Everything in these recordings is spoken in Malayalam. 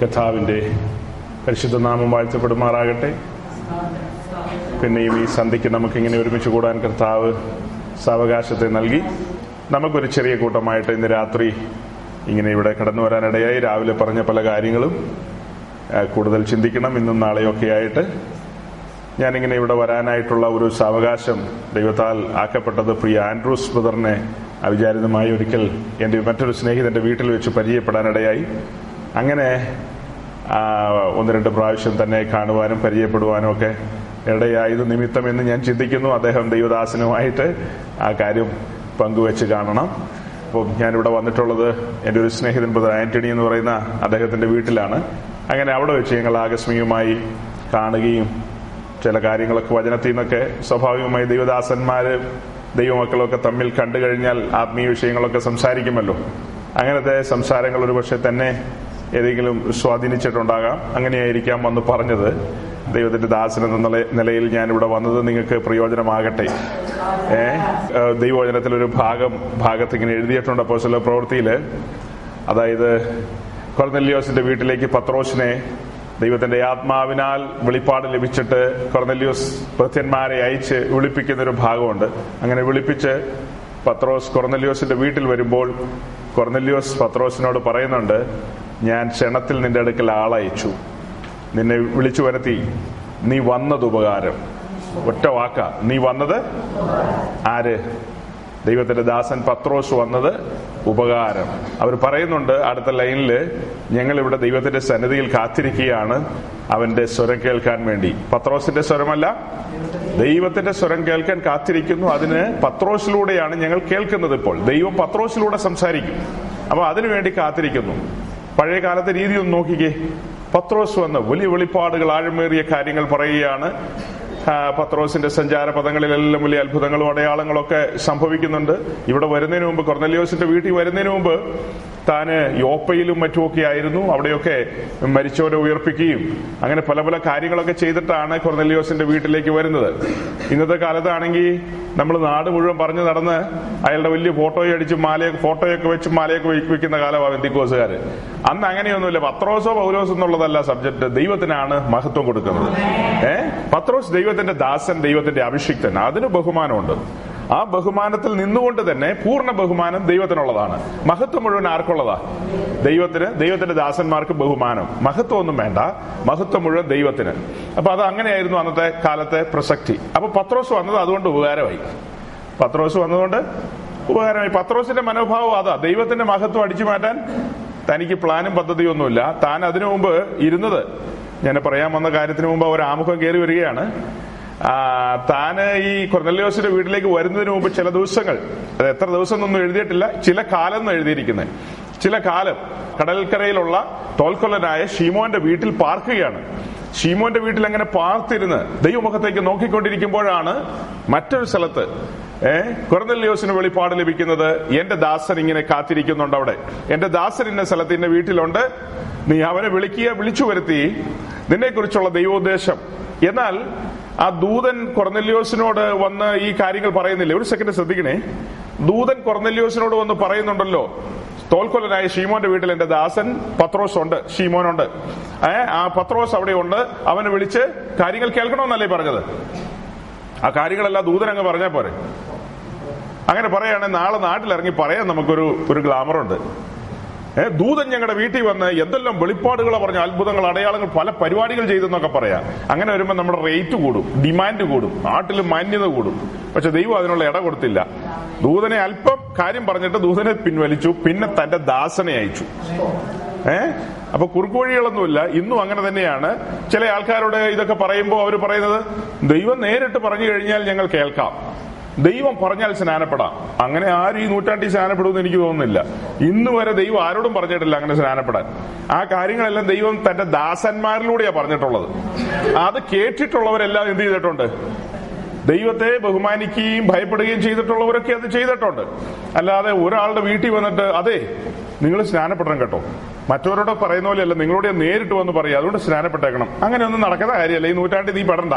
കഥാവിന്റെ പരിശുദ്ധ നാമം വാഴ്ത്തപ്പെടുമാറാകട്ടെ. പിന്നെയും ഈ സന്ധിക്ക് നമുക്കിങ്ങനെ ഒരുമിച്ച് കൂടാൻ കർത്താവ് സാവകാശത്തെ നൽകി. നമുക്കൊരു ചെറിയ കൂട്ടമായിട്ട് ഇന്ന് രാത്രി ഇങ്ങനെ ഇവിടെ കടന്നു വരാനിടയായി. രാവിലെ പറഞ്ഞ പല കാര്യങ്ങളും കൂടുതൽ ചിന്തിക്കണം. ഇന്നും നാളെയൊക്കെ ആയിട്ട് ഞാനിങ്ങനെ ഇവിടെ വരാനായിട്ടുള്ള ഒരു സാവകാശം ദൈവത്താൽ ആക്കപ്പെട്ടത് പ്രിയ ആൻഡ്രൂസ് ബ്രദറിനെ അവിചാരിതമായി ഒരിക്കൽ എന്റെ മറ്റൊരു സ്നേഹിതന്റെ വീട്ടിൽ വെച്ച് പരിചയപ്പെടാനിടയായി. അങ്ങനെ ഒന്ന് രണ്ട് പ്രാവശ്യം തന്നെ കാണുവാനും പരിചയപ്പെടുവാനും ഒക്കെ ഇടയായത് നിമിത്തമെന്ന് ഞാൻ ചിന്തിക്കുന്നു. അദ്ദേഹം ദൈവദാസനുമായിട്ട് ആ കാര്യം പങ്കുവെച്ച് കാണണം. അപ്പോൾ ഞാനിവിടെ വന്നിട്ടുള്ളത് എന്റെ ഒരു സ്നേഹിതൻ ബ്രദർ ആന്റണി എന്ന് പറയുന്ന അദ്ദേഹത്തിന്റെ വീട്ടിലാണ്. അങ്ങനെ അവിടെ വെച്ച് ഞങ്ങൾ ആകസ്മികമായി കാണുകയും ചില കാര്യങ്ങളൊക്കെ വചനത്തിൽ നിന്നൊക്കെ സ്വാഭാവികമായി ദൈവദാസന്മാര് ദൈവമക്കളൊക്കെ തമ്മിൽ കണ്ടു കഴിഞ്ഞാൽ ആത്മീയ വിഷയങ്ങളൊക്കെ സംസാരിക്കുമല്ലോ. അങ്ങനത്തെ സംസാരങ്ങൾ ഒരുപക്ഷെ തന്നെ ഏതെങ്കിലും സ്വാധീനിച്ചിട്ടുണ്ടാകാം. അങ്ങനെയായിരിക്കാം വന്ന് പറഞ്ഞത്. ദൈവത്തിന്റെ ദാസൻ എന്ന നിലയിൽ ഞാൻ ഇവിടെ വന്നത് നിങ്ങൾക്ക് പ്രയോജനമാകട്ടെ. ഏ? ഒരു ഭാഗം ഭാഗത്ത് ഇങ്ങനെ എഴുതിയിട്ടുണ്ട് അപ്പോൾ ചില പ്രവൃത്തിയിൽ. അതായത് കൊർനെല്ലിയോസിന്റെ വീട്ടിലേക്ക് പത്രോസിനെ ദൈവത്തിന്റെ ആത്മാവിനാൽ വെളിപ്പാട് ലഭിച്ചിട്ട് കൊർനെല്ലിയോസ് ഭൃത്യന്മാരെ അയച്ച് വിളിപ്പിക്കുന്ന ഒരു ഭാഗമുണ്ട്. അങ്ങനെ വിളിപ്പിച്ച് പത്രോസ് കൊർനെല്ലിയോസിന്റെ വീട്ടിൽ വരുമ്പോൾ കൊർനെല്ലിയോസ് പത്രോസിനോട് പറയുന്നുണ്ട് ഞാൻ ക്ഷണത്തിൽ നിന്റെ അടുക്കൽ ആളയച്ചു. നിന്നെ വിളിച്ചു വരുത്തി. നീ വന്നത് ഉപകാരം. ഒറ്റ വാക്ക. നീ വന്നത് ആര്? ദൈവത്തിന്റെ ദാസൻ പത്രോസ് വന്നത് ഉപകാരം. അവർ പറയുന്നുണ്ട് അടുത്ത ലൈനിൽ ഞങ്ങൾ ഇവിടെ ദൈവത്തിന്റെ സന്നിധിയിൽ കാത്തിരിക്കുകയാണ്. അവന്റെ സ്വരം കേൾക്കാൻ വേണ്ടി. പത്രോസിന്റെ സ്വരമല്ല. ദൈവത്തിന്റെ സ്വരം കേൾക്കാൻ കാത്തിരിക്കുന്നു. അതിന് പത്രോസിലൂടെയാണ് ഞങ്ങൾ കേൾക്കുന്നത് ഇപ്പോൾ. ദൈവം പത്രോസിലൂടെ സംസാരിക്കും. അപ്പൊ അതിനുവേണ്ടി കാത്തിരിക്കുന്നു. പഴയ കാലത്തെ രീതി ഒന്ന് നോക്കിക്കേ. പത്രോസ് വന്ന് വലിയ വെളിപ്പാടുകൾ ആഴമേറിയ കാര്യങ്ങൾ പറയുകയാണ്. പത്രോസിന്റെ സഞ്ചാര പദങ്ങളിലെല്ലാം വലിയ അത്ഭുതങ്ങളും അടയാളങ്ങളും ഒക്കെ സംഭവിക്കുന്നുണ്ട്. ഇവിടെ വരുന്നതിന് മുമ്പ് കൊർന്നലിയോസിന്റെ വീട്ടിൽ വരുന്നതിന് മുമ്പ് താന് യോപ്പയിലും മറ്റുമൊക്കെ ആയിരുന്നു. അവിടെയൊക്കെ മരിച്ചവരെ ഉയർപ്പിക്കുകയും അങ്ങനെ പല പല കാര്യങ്ങളൊക്കെ ചെയ്തിട്ടാണ് കൊർന്നലിയോസിന്റെ വീട്ടിലേക്ക് വരുന്നത്. ഇന്നത്തെ കാലത്താണെങ്കിൽ നമ്മൾ നാട് മുഴുവൻ പറഞ്ഞു നടന്ന് അയാളുടെ വലിയ ഫോട്ടോയും അടിച്ച് മാലയൊക്കെ ഫോട്ടോയൊക്കെ വെച്ച് മാലയൊക്കെ വെക്കുന്ന കാലമാണ് ബന്ധിക്കോസുകാര് അന്ന് അങ്ങനെയൊന്നുമില്ല. പത്രോസോ പൗലോസോ എന്നുള്ളതല്ല സബ്ജക്ട്. ദൈവത്തിനാണ് മഹത്വം കൊടുക്കുന്നത്. ഏഹ് പത്രോസ് ദൈവത്തിന്റെ ദാസൻ ദൈവത്തിന്റെ അഭിഷിക്തൻ. അതിന് ബഹുമാനമുണ്ട്. ആ ബഹുമാനത്തിൽ നിന്നുകൊണ്ട് തന്നെ പൂർണ ബഹുമാനം ദൈവത്തിനുള്ളതാണ്. മഹത്വം മുഴുവൻ ആർക്കുള്ളതാ? ദൈവത്തിന് ദൈവത്തിന്റെ ദാസന്മാർക്ക് ബഹുമാനം. മഹത്വം ഒന്നും വേണ്ട. മഹത്വം മുഴുവൻ ദൈവത്തിന്. അപ്പൊ അത് അങ്ങനെയായിരുന്നു അന്നത്തെ കാലത്തെ പ്രസക്തി. അപ്പൊ പത്രോസ് വന്നത് അതുകൊണ്ട് ഉപകാരമായി. പത്രോസ് വന്നതുകൊണ്ട് ഉപകാരമായി. പത്രോസിന്റെ മനോഭാവം അതാ. ദൈവത്തിന്റെ മഹത്വം അടിച്ചു മാറ്റാൻ തനിക്ക് പ്ലാനും പദ്ധതിയും ഒന്നുമില്ല താൻ അതിനു മുമ്പ് ഇരുന്നത് ഞാൻ പറയാൻ വന്ന കാര്യത്തിന് മുമ്പ് ഒരു ആമുഖം കയറി വരികയാണ്. താന് ഈ കൊർന്നല്യോസിന്റെ വീട്ടിലേക്ക് വരുന്നതിന് മുമ്പ് ചില ദിവസങ്ങൾ അത് എത്ര ദിവസം എന്നൊന്നും എഴുതിയിട്ടില്ല ചില കാലം എന്ന് എഴുതിയിരിക്കുന്നത് ചില കാലം കടൽക്കരയിലുള്ള തോൽക്കൊല്ലനായ ഷീമോന്റെ വീട്ടിൽ പാർക്കുകയാണ്. ഷീമോന്റെ വീട്ടിൽ അങ്ങനെ പാർത്തിരുന്ന് ദൈവമുഖത്തേക്ക് നോക്കിക്കൊണ്ടിരിക്കുമ്പോഴാണ് മറ്റൊരു സ്ഥലത്ത് ഏഹ് കുറന്നല്ലിയോസിന് വെളിപ്പാട് ലഭിക്കുന്നത് എന്റെ ദാസൻ ഇങ്ങനെ കാത്തിരിക്കുന്നുണ്ട് അവിടെ എന്റെ ദാസൻ ഇന്ന സ്ഥലത്ത് ഇന്ന വീട്ടിലുണ്ട്. നീ അവനെ വിളിക്കുക വിളിച്ചു വരുത്തി നിന്നെ കുറിച്ചുള്ള ദൈവോദ്ദേശം. എന്നാൽ ആ ദൂതൻ കൊർന്നല്യോസിനോട് വന്ന് ഈ കാര്യങ്ങൾ പറയുന്നില്ല? ഒരു സെക്കൻഡ് ശ്രദ്ധിക്കണേ. ദൂതൻ കൊർന്നല്യോസിനോട് വന്ന് പറയുന്നുണ്ടല്ലോ. തോൽക്കൊല്ലനായ ഷീമോന്റെ വീട്ടിൽ എന്റെ ദാസൻ പത്രോസ് ഉണ്ട്. ഷീമോനുണ്ട് ഏ ആ പത്രോസ് അവിടെ ഉണ്ട്. അവനെ വിളിച്ച് കാര്യങ്ങൾ കേൾക്കണമെന്നല്ലേ പറഞ്ഞത്? ആ കാര്യങ്ങളെല്ലാം ദൂതൻ അങ്ങ് പറഞ്ഞാൽ പോരെ. അങ്ങനെ പറയുകയാണെങ്കിൽ നാളെ നാട്ടിലിറങ്ങി പറയാൻ നമുക്കൊരു ഒരു ഗ്ലാമറുണ്ട്. ദൂതൻ ഞങ്ങളുടെ വീട്ടിൽ വന്ന് എന്തെല്ലാം വെളിപ്പാടുകൾ പറഞ്ഞ അത്ഭുതങ്ങൾ അടയാളങ്ങൾ പല പരിപാടികൾ ചെയ്തെന്നൊക്കെ പറയാം. അങ്ങനെ വരുമ്പോൾ നമ്മുടെ റേറ്റ് കൂടും ഡിമാൻഡ് കൂടും നാട്ടിൽ മാന്യത കൂടും. പക്ഷെ ദൈവം അതിനുള്ള ഇട കൊടുത്തില്ല. ദൂതനെ അല്പം കാര്യം പറഞ്ഞിട്ട് ദൂതനെ പിൻവലിച്ചു പിന്നെ തന്റെ ദാസനെ അയച്ചു. ഏ? അപ്പൊ കുറുക്കുവഴികളൊന്നുമില്ല. ഇന്നും അങ്ങനെ തന്നെയാണ്. ചില ആൾക്കാരോട് ഇതൊക്കെ പറയുമ്പോൾ അവർ പറയുന്നത് ദൈവം നേരിട്ട് പറഞ്ഞു കഴിഞ്ഞാൽ ഞങ്ങൾ കേൾക്കാം. ദൈവം പറഞ്ഞാൽ സ്നാനപ്പെടാം. അങ്ങനെ ആരും ഈ നൂറ്റാണ്ടിൽ സ്നാനപ്പെടുമെന്ന് എനിക്ക് തോന്നുന്നില്ല. ഇന്ന് വരെ ദൈവം ആരോടും പറഞ്ഞിട്ടില്ല അങ്ങനെ സ്നാനപ്പെടാൻ. ആ കാര്യങ്ങളെല്ലാം ദൈവം തന്റെ ദാസന്മാരിലൂടെയാ പറഞ്ഞിട്ടുള്ളത്. അത് കേട്ടിട്ടുള്ളവരെല്ലാം എന്ത് ചെയ്തിട്ടുണ്ട്? ദൈവത്തെ ബഹുമാനിക്കുകയും ഭയപ്പെടുകയും ചെയ്തിട്ടുള്ളവരൊക്കെ അത് ചെയ്തിട്ടുണ്ട്. അല്ലാതെ ഒരാളുടെ വീട്ടിൽ വന്നിട്ട് അതെ നിങ്ങൾ സ്നാനപ്പെടണം കേട്ടോ. മറ്റവരോട് പറയുന്ന പോലെയല്ല നിങ്ങളോട് നേരിട്ട് വന്ന് പറയാം. അതുകൊണ്ട് സ്നാനപ്പെട്ടേക്കണം. അങ്ങനെ ഒന്നും നടക്കുന്ന കാര്യമല്ല. ഈ നൂറ്റാണ്ടിൽ നീ പെടണ്ട.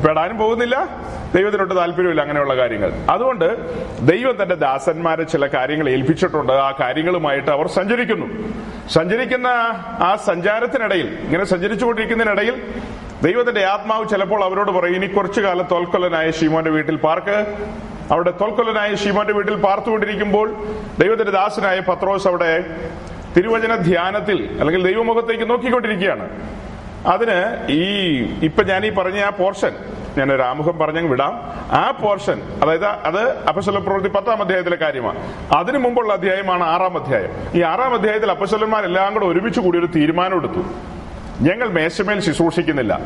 പെടാനും പോകുന്നില്ല ദൈവത്തിനൊട്ട് താല്പര്യമില്ല അങ്ങനെയുള്ള കാര്യങ്ങൾ. അതുകൊണ്ട് ദൈവം തന്റെ ദാസന്മാരെ ചില കാര്യങ്ങൾ ഏൽപ്പിച്ചിട്ടുണ്ട്. ആ കാര്യങ്ങളുമായിട്ട് അവർ സഞ്ചരിക്കുന്നു. സഞ്ചരിക്കുന്ന ആ സഞ്ചാരത്തിനിടയിൽ ഇങ്ങനെ സഞ്ചരിച്ചുകൊണ്ടിരിക്കുന്നതിനിടയിൽ ദൈവത്തിന്റെ ആത്മാവ് ചിലപ്പോൾ അവരോട് പറയും ഇനി കുറച്ചു കാലം തോൽക്കൊല്ലനായ ഷീമോന്റെ വീട്ടിൽ പാർക്ക്. അവിടെ തോൽക്കൊല്ലനായ ഷീമോന്റെ വീട്ടിൽ പാർത്തുകൊണ്ടിരിക്കുമ്പോൾ ദൈവത്തിന്റെ ദാസനായ പത്രോസ് അവിടെ തിരുവചന ധ്യാനത്തിൽ അല്ലെങ്കിൽ ദൈവമുഖത്തേക്ക് നോക്കിക്കൊണ്ടിരിക്കുകയാണ്. അതിന് ഈ ഇപ്പൊ ഞാൻ ഈ പറഞ്ഞ ആ പോർഷൻ ഞാൻ ഒരു ആമുഖം പറഞ്ഞങ്ങ് വിടാം. ആ പോർഷൻ അതായത് അത് അപശല പ്രവൃത്തി പത്താം അധ്യായത്തിലെ കാര്യമാണ്. അതിനു മുമ്പുള്ള അധ്യായമാണ് ആറാം അധ്യായം. ഈ ആറാം അധ്യായത്തിൽ അപശലന്മാരെല്ലാം കൂടെ ഒരുമിച്ച് കൂടി ഒരു തീരുമാനം എടുത്തു. ഞങ്ങൾ മേശമേൽ ശുശ്രൂഷിക്കുന്നില്ല.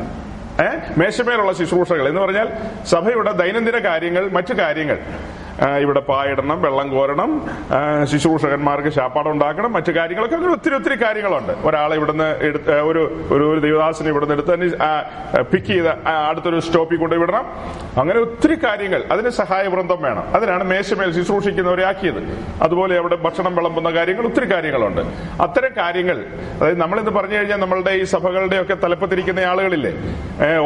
ഏഹ് മേശമേലുള്ള ശുശ്രൂഷകൾ എന്ന് പറഞ്ഞാൽ സഭയുടെ ദൈനംദിന കാര്യങ്ങൾ മറ്റു കാര്യങ്ങൾ. ഇവിടെ പായിടണം വെള്ളം കോരണം ശുശ്രൂഷകന്മാർക്ക് ശാപ്പാടം ഉണ്ടാക്കണം മറ്റു കാര്യങ്ങളൊക്കെ അങ്ങനെ ഒത്തിരി ഒത്തിരി കാര്യങ്ങളുണ്ട്. ഒരാളെ ഇവിടുന്ന് എടുത്ത് ഒരു ഒരു ദേവദാസിനെ ഇവിടുന്ന് എടുത്ത് പിക്ക് ചെയ്ത് അടുത്തൊരു സ്റ്റോപ്പിൽ കൊണ്ട് വിടണം. അങ്ങനെ ഒത്തിരി കാര്യങ്ങൾ. അതിന് സഹായവൃന്ദം വേണം. അതിനാണ് മേശമേൽ ശുശ്രൂഷിക്കുന്നവരെ ആക്കിയത്. അതുപോലെ അവിടെ ഭക്ഷണം വിളമ്പുന്ന കാര്യങ്ങൾ ഒത്തിരി കാര്യങ്ങളുണ്ട്. അത്തരം കാര്യങ്ങൾ അതായത് നമ്മളിന്ന് പറഞ്ഞു കഴിഞ്ഞാൽ നമ്മളുടെ ഈ സഭകളുടെ ഒക്കെ തലപ്പത്തിരിക്കുന്ന ആളുകളില്ലേ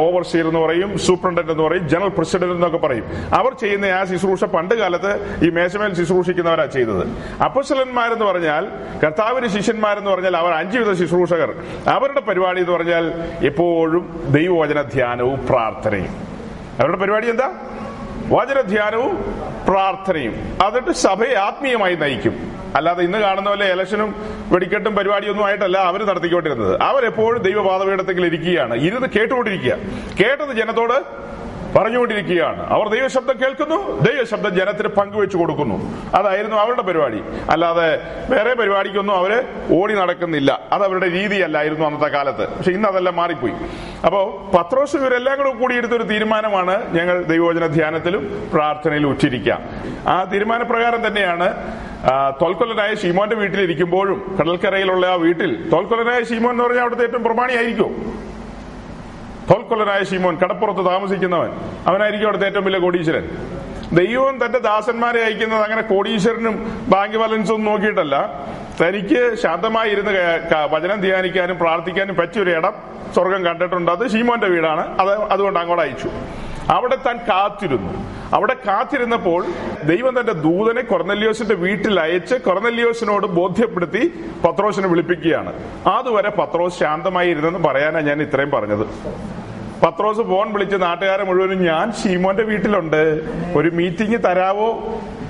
ഓവർസീർ എന്ന് പറയും സൂപ്രണ്ടന്റ് എന്ന് പറയും ജനറൽ പ്രസിഡന്റ് എന്നൊക്കെ പറയും. അവർ ചെയ്യുന്ന ആ ശുശ്രൂഷ പണ്ട് കാലത്ത് ഈ മേശമേൽ ശുശ്രൂഷിക്കുന്നവരാ ചെയ്തത്. അപ്പശലന്മാരെന്ന് പറഞ്ഞാൽ കർത്താവിന് ശിഷ്യന്മാരെന്ന് പറഞ്ഞാൽ അവർ അഞ്ചു വിധ ശുശ്രൂഷകർ. അവരുടെ പരിപാടി എന്ന് പറഞ്ഞാൽ എപ്പോഴും ദൈവവചന ധ്യാനവും പ്രാർത്ഥനയും. അവരുടെ പരിപാടി എന്താ? വചനധ്യാനവും പ്രാർത്ഥനയും. അതിട്ട് സഭയെ ആത്മീയമായി നയിക്കും. അല്ലാതെ ഇന്ന് കാണുന്ന പോലെ ഇലക്ഷനും വെടിക്കെട്ടും പരിപാടിയൊന്നും ആയിട്ടല്ല അവർ നടത്തിക്കൊണ്ടിരുന്നത്. അവരെപ്പോഴും ദൈവപാതപീഠത്തിൽ ഇരിക്കുകയാണ് ഇരുന്ന് കേട്ടുകൊണ്ടിരിക്കുക. കേട്ടത് ജനത്തോട് പറഞ്ഞുകൊണ്ടിരിക്കുകയാണ്. അവർ ദൈവശബ്ദം കേൾക്കുന്നു ദൈവശബ്ദം ജനത്തിന് പങ്കുവെച്ചു കൊടുക്കുന്നു. അതായിരുന്നു അവരുടെ പരിപാടി. അല്ലാതെ വേറെ പരിപാടിക്കൊന്നും അവർ ഓടി നടക്കുന്നില്ല. അത് അവരുടെ രീതിയല്ലായിരുന്നു അന്നത്തെ കാലത്ത്. പക്ഷെ ഇന്ന് അതെല്ലാം മാറിപ്പോയി. അപ്പോ പത്രോസ് ഇവരെല്ലാം കൂടെ കൂടിയെടുത്തൊരു തീരുമാനമാണ് ഞങ്ങൾ ദൈവവചന ധ്യാനത്തിലും പ്രാർത്ഥനയിലും ഉച്ചിരിക്കാം ആ തീരുമാനപ്രകാരം തന്നെയാണ് തോൽക്കൊല്ലനായ ഷീമോന്റെ വീട്ടിലിരിക്കുമ്പോഴും കടൽക്കരയിലുള്ള ആ വീട്ടിൽ തോൽക്കൊല്ലനായ ഷീമോൻ എന്ന് പറഞ്ഞാൽ അവിടുത്തെ ഏറ്റവും പ്രമാണിയായിരിക്കും. തോൽക്കൊല്ലനായ ഷീമോൻ കടപ്പുറത്ത് താമസിക്കുന്നവൻ. അവനായിരിക്കും അവിടുത്തെ ഏറ്റവും വലിയ കോടീശ്വരൻ. ദൈവം തന്റെ ദാസന്മാരെ അയക്കുന്നത് അങ്ങനെ കോടീശ്വരനും ബാങ്ക് ബാലൻസും നോക്കിയിട്ടല്ല. തനിക്ക് ശാന്തമായി ഇരുന്ന് വചനം ധ്യാനിക്കാനും പ്രാർത്ഥിക്കാനും പറ്റിയൊരു ഇടം സ്വർഗം കണ്ടിട്ടുണ്ട്. അത് ഷീമോന്റെ വീടാണ്. അത് അതുകൊണ്ട് അങ്ങോട്ട് അയച്ചു. അവിടെ താൻ കാത്തിരുന്നു. അവിടെ കാത്തിരുന്നപ്പോൾ ദൈവം തന്റെ ദൂതനെ കൊർന്നല്യോസിന്റെ വീട്ടിൽ അയച്ച് കൊർന്നല്യോസിനോട് ബോധ്യപ്പെടുത്തി പത്രോസിനെ വിളിപ്പിക്കുകയാണ്. അതുവരെ പത്രോസ് ശാന്തമായി ഇരുന്നെന്ന് പറയാനാണ് ഞാൻ ഇത്രയും പറഞ്ഞത്. പത്രോസ് ഫോൺ വിളിച്ച് നാട്ടുകാരെ മുഴുവനും ഞാൻ ഷീമോന്റെ വീട്ടിലുണ്ട്. ഒരു മീറ്റിംഗ് തരാവോ?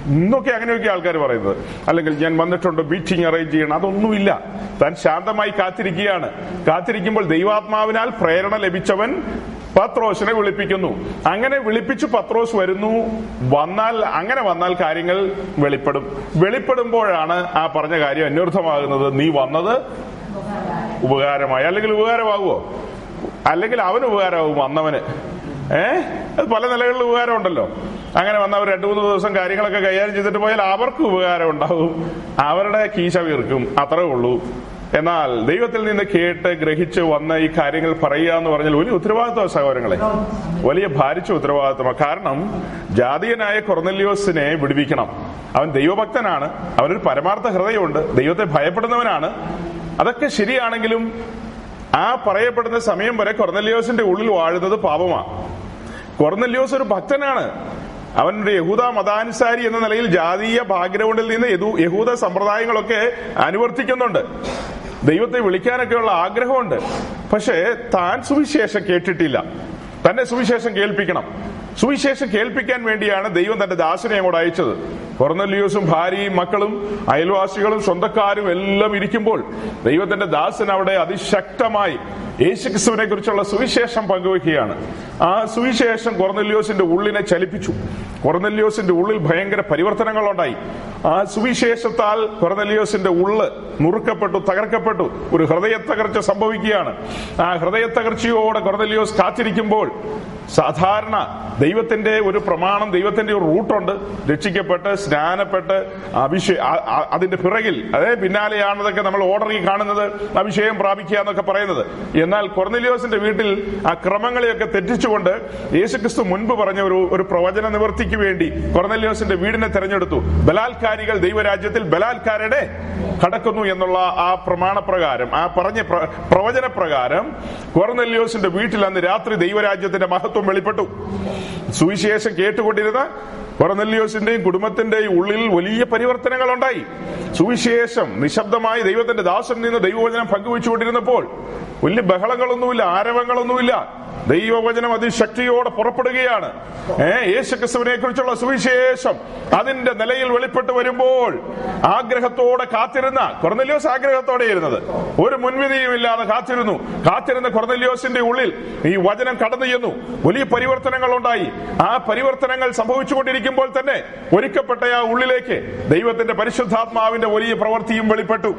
ഇന്നൊക്കെ അങ്ങനെയൊക്കെ ആൾക്കാർ പറയുന്നത്. അല്ലെങ്കിൽ ഞാൻ വന്നിട്ടുണ്ട് മീറ്റിംഗ് അറേഞ്ച് ചെയ്യണം. അതൊന്നുമില്ല. താൻ ശാന്തമായി കാത്തിരിക്കുകയാണ്. കാത്തിരിക്കുമ്പോൾ ദൈവാത്മാവിനാൽ പ്രേരണ ലഭിച്ചവൻ പത്രോസിനെ വിളിപ്പിക്കുന്നു. അങ്ങനെ വിളിപ്പിച്ചു പത്രോസ് വരുന്നു. വന്നാൽ അങ്ങനെ വന്നാൽ കാര്യങ്ങൾ വെളിപ്പെടും. വെളിപ്പെടുമ്പോഴാണ് ആ പറഞ്ഞ കാര്യം അന്വർത്ഥമാകുന്നത്. നീ വന്നത് ഉപകാരമായി. അല്ലെങ്കിൽ ഉപകാരമാകുമോ അല്ലെങ്കിൽ അവന് ഉപകാരമാകും വന്നവന്. ഏ? അത് പല നിലകളിലും ഉപകാരം ഉണ്ടല്ലോ അങ്ങനെ വന്നവർ രണ്ടു മൂന്ന് ദിവസം കാര്യങ്ങളൊക്കെ കൈകാര്യം ചെയ്തിട്ട് പോയാൽ അവർക്ക് ഉപകാരം ഉണ്ടാവും അവരുടെ കീശ വീർക്കും അത്രേ ഉള്ളൂ. എന്നാൽ ദൈവത്തിൽ നിന്ന് കേട്ട് ഗ്രഹിച്ച് വന്ന ഈ കാര്യങ്ങൾ പറയുക എന്ന് പറഞ്ഞാൽ വലിയ ഉത്തരവാദിത്വ സഹോദരങ്ങളെ. വലിയ ഭാരിച്ച ഉത്തരവാദിത്വമാണ്. കാരണം ജാതീയനായ കൊർന്നല്യോസിനെ വിടുവിക്കണം. അവൻ ദൈവഭക്തനാണ്. അവനൊരു പരമാർത്ഥ ഹൃദയമുണ്ട്. ദൈവത്തെ ഭയപ്പെടുന്നവനാണ്. അതൊക്കെ ശരിയാണെങ്കിലും ആ പറയപ്പെടുന്ന സമയം വരെ കൊർന്നല്യോസിന്റെ ഉള്ളിൽ വാഴുന്നത് പാപമാണ്. കൊർന്നല്യോസ് ഒരു ഭക്തനാണ്. ഒരു യഹൂദ മതാനുസാരി എന്ന നിലയിൽ ജാതീയ ബാക്ക്ഗ്രൗണ്ടിൽ നിന്ന് യഹൂദ സമ്പ്രദായങ്ങളൊക്കെ അനുവർത്തിക്കുന്നുണ്ട്. ദൈവത്തെ വിളിക്കാനൊക്കെയുള്ള ആഗ്രഹമുണ്ട്. പക്ഷേ താൻ സുവിശേഷം കേട്ടിട്ടില്ല. തന്നെ സുവിശേഷം കേൾപ്പിക്കണം. സുവിശേഷം കേൾപ്പിക്കാൻ വേണ്ടിയാണ് ദൈവം തന്റെ ദാസനെ അങ്ങോട്ട് അയച്ചത്. കൊർന്നല്യൂസും ഭാര്യയും മക്കളും അയൽവാസികളും സ്വന്തക്കാരും എല്ലാം ഇരിക്കുമ്പോൾ ദൈവത്തിന്റെ ദാസൻ അവിടെ അതിശക്തമായി യേശുക്രിസ്തുവിനെ കുറിച്ചുള്ള സുവിശേഷം പങ്കുവെക്കുകയാണ് ആ സുവിശേഷം കൊർന്നല്യോസിന്റെ ഉള്ളിനെ ചലിപ്പിച്ചു. കൊർന്നല്യോസിന്റെ ഉള്ളിൽ ഭയങ്കര പരിവർത്തനങ്ങൾ ഉണ്ടായി ആ സുവിശേഷത്താൽ കൊർന്നല്യോസിന്റെ ഉള്ള് നുറുക്കപ്പെട്ടു തകർക്കപ്പെട്ടു ഒരു ഹൃദയ തകർച്ച സംഭവിക്കുകയാണ്. ആ ഹൃദയ തകർച്ചയോടെ കൊർന്നല്യോസ് കാത്തിരിക്കുമ്പോൾ സാധാരണ ദൈവത്തിന്റെ ഒരു പ്രമാണം ദൈവത്തിന്റെ ഒരു റൂട്ടുണ്ട്. രക്ഷിക്കപ്പെട്ട് സ്നാനപ്പെട്ട് അഭിഷേ അതിന്റെ പിറകിൽ. അതേ പിന്നാലെയാണതൊക്കെ നമ്മൾ ഓർഡറിൽ കാണുന്നത് അഭിഷേകം പ്രാപിക്കുക എന്നൊക്കെ പറയുന്നത്. എന്നാൽ എന്നാൽ വീട്ടിൽ ആ ക്രമങ്ങളെയൊക്കെ തെറ്റിച്ചുകൊണ്ട് യേശുക്രിസ്തു മുൻപ് പറഞ്ഞ ഒരു ഒരു പ്രവചന നിവൃത്തിക്ക് വേണ്ടി കൊർന്നലിയോസിന്റെ വീടിനെ തെരഞ്ഞെടുത്തു. ബലാത്കാരികൾ ദൈവരാജ്യത്തിൽ ബലാത്കാരുടെ കടക്കുന്നു എന്നുള്ള ആ പ്രമാണപ്രകാരം ആ പറഞ്ഞ പ്ര- പ്രവചന പ്രകാരം കൊർന്നലിയോസിന്റെ വീട്ടിൽ അന്ന് രാത്രി ദൈവരാജ്യത്തിന്റെ മഹത്വം വെളിപ്പെട്ടു. സുവിശേഷം കേട്ടുകൊണ്ടിരുന്ന കൊറനെല്ലിയോസിന്റെയും കുടുംബത്തിന്റെയും ഉള്ളിൽ വലിയ പരിവർത്തനങ്ങൾ ഉണ്ടായി സുവിശേഷം നിശബ്ദമായി ദൈവത്തിന്റെ ദാസൻ നിന്ന് ദൈവവചനം പങ്കുവെച്ചുകൊണ്ടിരുന്നപ്പോൾ വലിയ ബഹളങ്ങളൊന്നുമില്ല ആരവങ്ങളൊന്നുമില്ല. ദൈവവചനം അതിശക്തിയോടെ പുറപ്പെടുകയാണ്. ഏ യേശുക്രിസ്തുവിനെ കുറിച്ചുള്ള സുവിശേഷം അതിന്റെ നിലയിൽ വെളിപ്പെട്ട് വരുമ്പോൾ ആഗ്രഹത്തോടെ കാത്തിരുന്ന കുറനെല്ലിയോസ് ആഗ്രഹത്തോടെ ഇരുന്നത്. ഒരു മുൻവിധിയും ഇല്ലാതെ കാത്തിരുന്നു. കാത്തിരുന്ന കുറനെല്ലിയോസിന്റെ ഉള്ളിൽ ഈ വചനം കടന്നു ചെന്നു. വലിയ പരിവർത്തനങ്ങൾ ഉണ്ടായി ആ പരിവർത്തനങ്ങൾ സംഭവിച്ചുകൊണ്ടിരിക്കുമ്പോൾ തന്നെ ഒരുക്കപ്പെട്ട ആ ഉള്ളിലേക്ക് ദൈവത്തിന്റെ പരിശുദ്ധാത്മാവിന്റെ വലിയ പ്രവൃത്തിയും വെളിപ്പെട്ടു.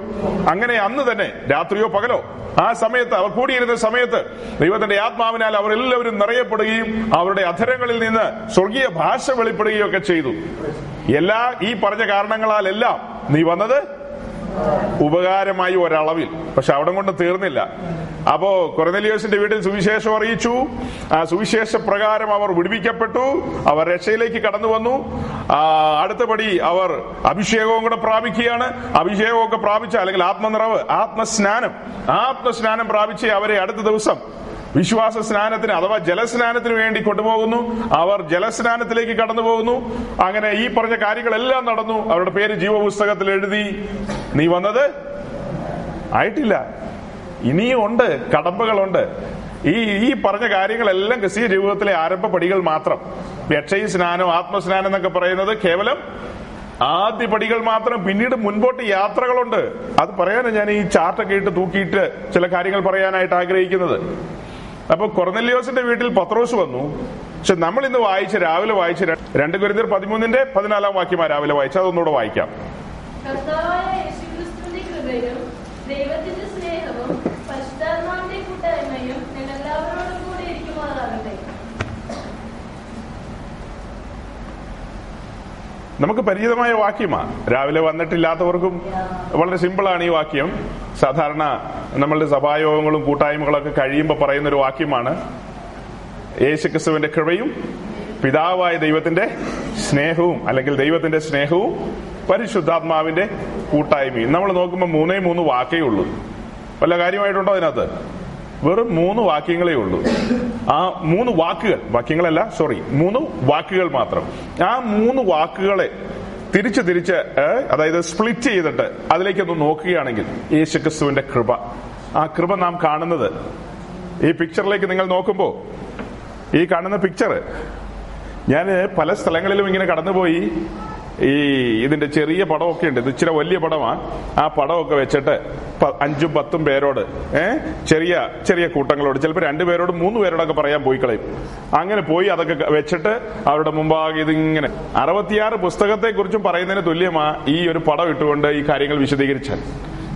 അങ്ങനെ അന്ന് തന്നെ രാത്രിയോ പകലോ ആ സമയത്ത് അവർ കൂടിയിരുന്ന സമയത്ത് ദൈവത്തിന്റെ ആത്മാവിനാൽ അവരെല്ലാവരും നിറയപ്പെടുകയും അവരുടെ അധരങ്ങളിൽ നിന്ന് സ്വർഗീയ ഭാഷ വെളിപ്പെടുകയും ഒക്കെ ചെയ്തു. എല്ലാ ഈ പറഞ്ഞ കാരണങ്ങളാലെല്ലാം നീ വന്നത് ഉപകാരമായി ഒരളവിൽ. പക്ഷെ അവിടെ കൊണ്ട് തീർന്നില്ല. അപ്പോ കൊറനെലിയോസിന്റെ വീട്ടിൽ സുവിശേഷം അറിയിച്ചു. ആ സുവിശേഷ പ്രകാരം അവർ വിടുവിക്കപ്പെട്ടു. അവർ രക്ഷയിലേക്ക് കടന്നു വന്നു. അടുത്തപടി അവർ അഭിഷേകവും കൂടെ പ്രാപിക്കുകയാണ്. അഭിഷേകമൊക്കെ പ്രാപിച്ച അല്ലെങ്കിൽ ആത്മനിറവ് ആത്മസ്നാനം ആത്മസ്നാനം പ്രാപിച്ച് അവരെ അടുത്ത ദിവസം വിശ്വാസ സ്നാനത്തിന് അഥവാ ജലസ്നാനത്തിന് വേണ്ടി കൊണ്ടുപോകുന്നു. അവർ ജലസ്നാനത്തിലേക്ക് കടന്നു പോകുന്നു അങ്ങനെ ഈ പറഞ്ഞ കാര്യങ്ങളെല്ലാം നടന്നു. അവരുടെ പേര് ജീവപുസ്തകത്തിൽ എഴുതി. നീ വന്നത്? ആയിട്ടില്ല. ഇനിയും ഉണ്ട്. കടമ്പകളുണ്ട്. ഈ ഈ പറഞ്ഞ കാര്യങ്ങളെല്ലാം ക്രിസ്തീയ ജീവിതത്തിലെ ആരംഭ പടികൾ മാത്രം. രക്ഷയും സ്നാനം ആത്മസ്നാനം എന്നൊക്കെ പറയുന്നത് കേവലം ആദ്യ പടികൾ മാത്രം. പിന്നീട് മുൻപോട്ട് യാത്രകളുണ്ട്. അത് പറയാനാണ് ഞാൻ ഈ ചാർട്ടൊക്കെ ഇട്ട് തൂക്കിയിട്ട് ചില കാര്യങ്ങൾ പറയാനായിട്ട് ആഗ്രഹിക്കുന്നത്. അപ്പൊ കൊർനെല്ലിയോസിന്റെ വീട്ടിൽ പത്രോസ് വന്നു. പക്ഷെ നമ്മൾ ഇന്ന് വായിച്ച രാവിലെ വായിച്ച രണ്ട് കുരുന്നർ പതിമൂന്നിന്റെ പതിനാലാം വാക്യമാ രാവിലെ വായിച്ച അതൊന്നുകൂടെ വായിക്കാം. ദൈവത്തിന്റെ സ്നേഹവും പരിശുദ്ധാത്മാവിന്റെ കൂട്ടായ്മയും നിങ്ങൾ എല്ലാവരോടും കൂടി ഇരിക്കുമാറാകട്ടെ നമുക്ക് പരിചിതമായ വാക്യമാണ് രാവിലെ വന്നിട്ടില്ലാത്തവർക്കും വളരെ സിമ്പിളാണ് ഈ വാക്യം. സാധാരണ നമ്മളുടെ സഭായോഗങ്ങളും കൂട്ടായ്മകളൊക്കെ കഴിയുമ്പോൾ പറയുന്ന ഒരു വാക്യമാണ്. യേശുക്രിസ്തുവിന്റെ കൃപയും പിതാവായ ദൈവത്തിന്റെ സ്നേഹവും അല്ലെങ്കിൽ ദൈവത്തിന്റെ സ്നേഹവും പരിശുദ്ധാത്മാവിന്റെ കൂട്ടായ്മയും. നമ്മൾ നോക്കുമ്പോൾ മൂന്നേ മൂന്ന് വാക്കേ ഉള്ളൂ. വല്ല കാര്യമായിട്ടുണ്ടോ അതിനകത്ത്? വെറും മൂന്ന് വാക്യങ്ങളേ ഉള്ളൂ. ആ മൂന്ന് വാക്കുകൾ വാക്യങ്ങളല്ല സോറി മൂന്ന് വാക്കുകൾ മാത്രം. ആ മൂന്ന് വാക്കുകളെ തിരിച്ച് തിരിച്ച് അതായത് സ്പ്ലിറ്റ് ചെയ്തിട്ട് അതിലേക്കൊന്ന് നോക്കുകയാണെങ്കിൽ യേശുക്രിസ്തുവിന്റെ കൃപ. ആ കൃപ നാം കാണുന്നത്. ഈ പിക്ചറിലേക്ക് നിങ്ങൾ നോക്കുമ്പോ ഈ കാണുന്ന പിക്ചർ ഞാൻ പല സ്ഥലങ്ങളിലും ഇങ്ങനെ കടന്നുപോയി ഈ ഇതിന്റെ ചെറിയ പടമൊക്കെ ഉണ്ട്. ഇത് ഇച്ചിരി വലിയ പടമാണ് ആ പടമൊക്കെ വെച്ചിട്ട് അഞ്ചും പത്തും പേരോട് ഏർ ചെറിയ ചെറിയ കൂട്ടങ്ങളോട്. ചിലപ്പോൾ രണ്ടുപേരോട് മൂന്ന് പേരോടൊക്കെ പറയാൻ പോയി കളയും. അങ്ങനെ പോയി അതൊക്കെ വെച്ചിട്ട് അവരുടെ മുമ്പാകെ ഇതിങ്ങനെ. അറുപത്തിയാറ് പുസ്തകത്തെ കുറിച്ചും പറയുന്നതിന് തുല്യമാ ഈ ഒരു പടം ഇട്ടുകൊണ്ട് ഈ കാര്യങ്ങൾ വിശദീകരിച്ചാൽ.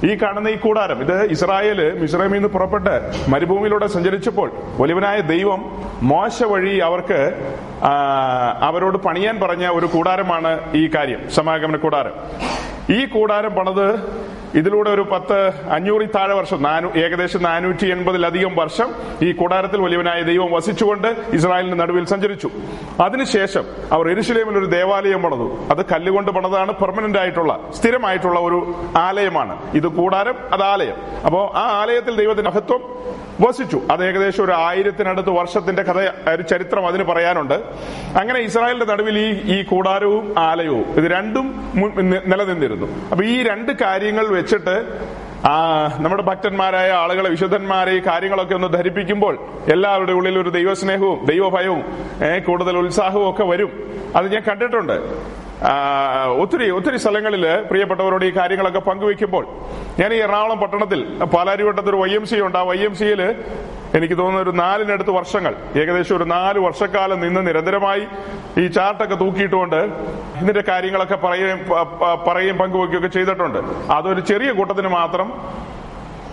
ഈ കാണുന്ന ഈ കൂടാരം ഇത് ഇസ്രായേൽ മിസ്രൈമിൽ നിന്ന് പുറപ്പെട്ട് മരുഭൂമിയിലൂടെ സഞ്ചരിച്ചപ്പോൾ വലിയവനായ ദൈവം മോശ വഴി അവർക്ക് അവരോട് പണിയാൻ പറഞ്ഞ ഒരു കൂടാരമാണ് ഈ കാര്യം സമാഗമന കൂടാരം. ഈ കൂടാരം പണത് ഇതിലൂടെ ഒരു പത്ത് അഞ്ഞൂറിൽ താഴെ വർഷം നാനൂ ഏകദേശം നാനൂറ്റി എൺപതിലധികം വർഷം ഈ കൂടാരത്തിൽ വലിയവനായ ദൈവം വസിച്ചുകൊണ്ട് ഇസ്രായേലിന്റെ നടുവിൽ സഞ്ചരിച്ചു. അതിനുശേഷം അവർ എരുശലേമിൽ ഒരു ദേവാലയം പണതു. അത് കല്ലുകൊണ്ട് പണിതാണ് പെർമനന്റ് ആയിട്ടുള്ള സ്ഥിരമായിട്ടുള്ള ഒരു ആലയമാണ്. ഇത് കൂടാരം അത് ആലയം. അപ്പോ ആ ആലയത്തിൽ ദൈവത്തിന്റെ മഹത്വം വസിച്ചു. അത് ഏകദേശം ഒരു ആയിരത്തിനടുത്ത് വർഷത്തിന്റെ കഥ ഒരു ചരിത്രം അതിന് പറയാനുണ്ട്. അങ്ങനെ ഇസ്രായേലിന്റെ നടുവിൽ ഈ ഈ കൂടാരവും ആലയവും ഇത് രണ്ടും മു- നി- അപ്പൊ ഈ രണ്ട് കാര്യങ്ങൾ വെച്ചിട്ട് ആ നമ്മുടെ ഭക്തന്മാരായ ആളുകളെ വിശുദ്ധന്മാരെ ഈ കാര്യങ്ങളൊക്കെ ഒന്ന് ധരിപ്പിക്കുമ്പോൾ എല്ലാവരുടെ ഉള്ളിൽ ഒരു ദൈവസ്നേഹവും ദൈവഭയവും കൂടുതൽ ഉത്സാഹവും ഒക്കെ വരും. അത് ഞാൻ കണ്ടിട്ടുണ്ട്. ഒത്തിരി ഒത്തിരി സ്ഥലങ്ങളിൽ പ്രിയപ്പെട്ടവരോട് ഈ കാര്യങ്ങളൊക്കെ പങ്കുവെക്കുമ്പോൾ ഞാൻ ഈ എറണാകുളം പട്ടണത്തിൽ പാലാരിവട്ടത്ത് ഒരു വൈ എം സി ഉണ്ട്. ആ വൈ എം സിയിൽ എനിക്ക് തോന്നുന്ന ഒരു നാലിനടുത്ത് വർഷങ്ങൾ ഏകദേശം ഒരു നാല് വർഷക്കാലം നിന്ന് നിരന്തരമായി ഈ ചാർട്ടൊക്കെ തൂക്കിയിട്ടുകൊണ്ട് ഇതിന്റെ കാര്യങ്ങളൊക്കെ പറയുകയും പറയുകയും പങ്കുവെക്കുകയൊക്കെ ചെയ്തിട്ടുണ്ട്. അതൊരു ചെറിയ കൂട്ടത്തിന് മാത്രം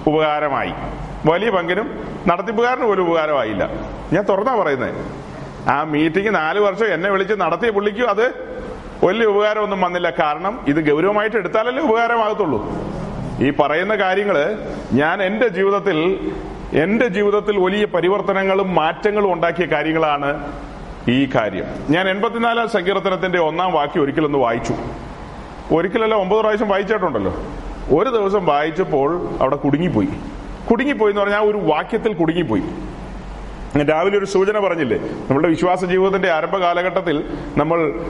ഉപകാരമായി. വലിയ പങ്കിനും നടത്തിപ്പുകാരന് പോലും ഉപകാരമായില്ല. ഞാൻ തുറന്നാ പറയുന്നത് ആ മീറ്റിംഗ് നാല് വർഷം എന്നെ വിളിച്ച് നടത്തിയ പുള്ളിക്കും അത് വലിയ ഉപകാരമൊന്നും വന്നില്ല. കാരണം ഇത് ഗൗരവമായിട്ട് എടുത്താലല്ലേ ഉപകാരമാകത്തുള്ളൂ. ഈ പറയുന്ന കാര്യങ്ങൾ ഞാൻ എന്റെ ജീവിതത്തിൽ എന്റെ ജീവിതത്തിൽ വലിയ പരിവർത്തനങ്ങളും മാറ്റങ്ങളും ഉണ്ടാക്കിയ കാര്യങ്ങളാണ് ഈ കാര്യം. ഞാൻ എൺപത്തിനാലാം സങ്കീർത്തനത്തിന്റെ ഒന്നാം വാക്യം ഒരിക്കലൊന്ന് വായിച്ചു. ഒരിക്കലല്ല ഒമ്പത് പ്രാവശ്യം വായിച്ചിട്ടുണ്ടല്ലോ. ഒരു ദിവസം വായിച്ചപ്പോൾ അവിടെ കുടുങ്ങിപ്പോയി. കുടുങ്ങിപ്പോയി എന്ന് പറഞ്ഞാൽ ഒരു വാക്യത്തിൽ കുടുങ്ങിപ്പോയി. രാവിലെ ഒരു സൂചന പറഞ്ഞില്ലേ? നമ്മുടെ വിശ്വാസ ജീവിതത്തിന്റെ ആരംഭ കാലഘട്ടത്തിൽ നമ്മൾ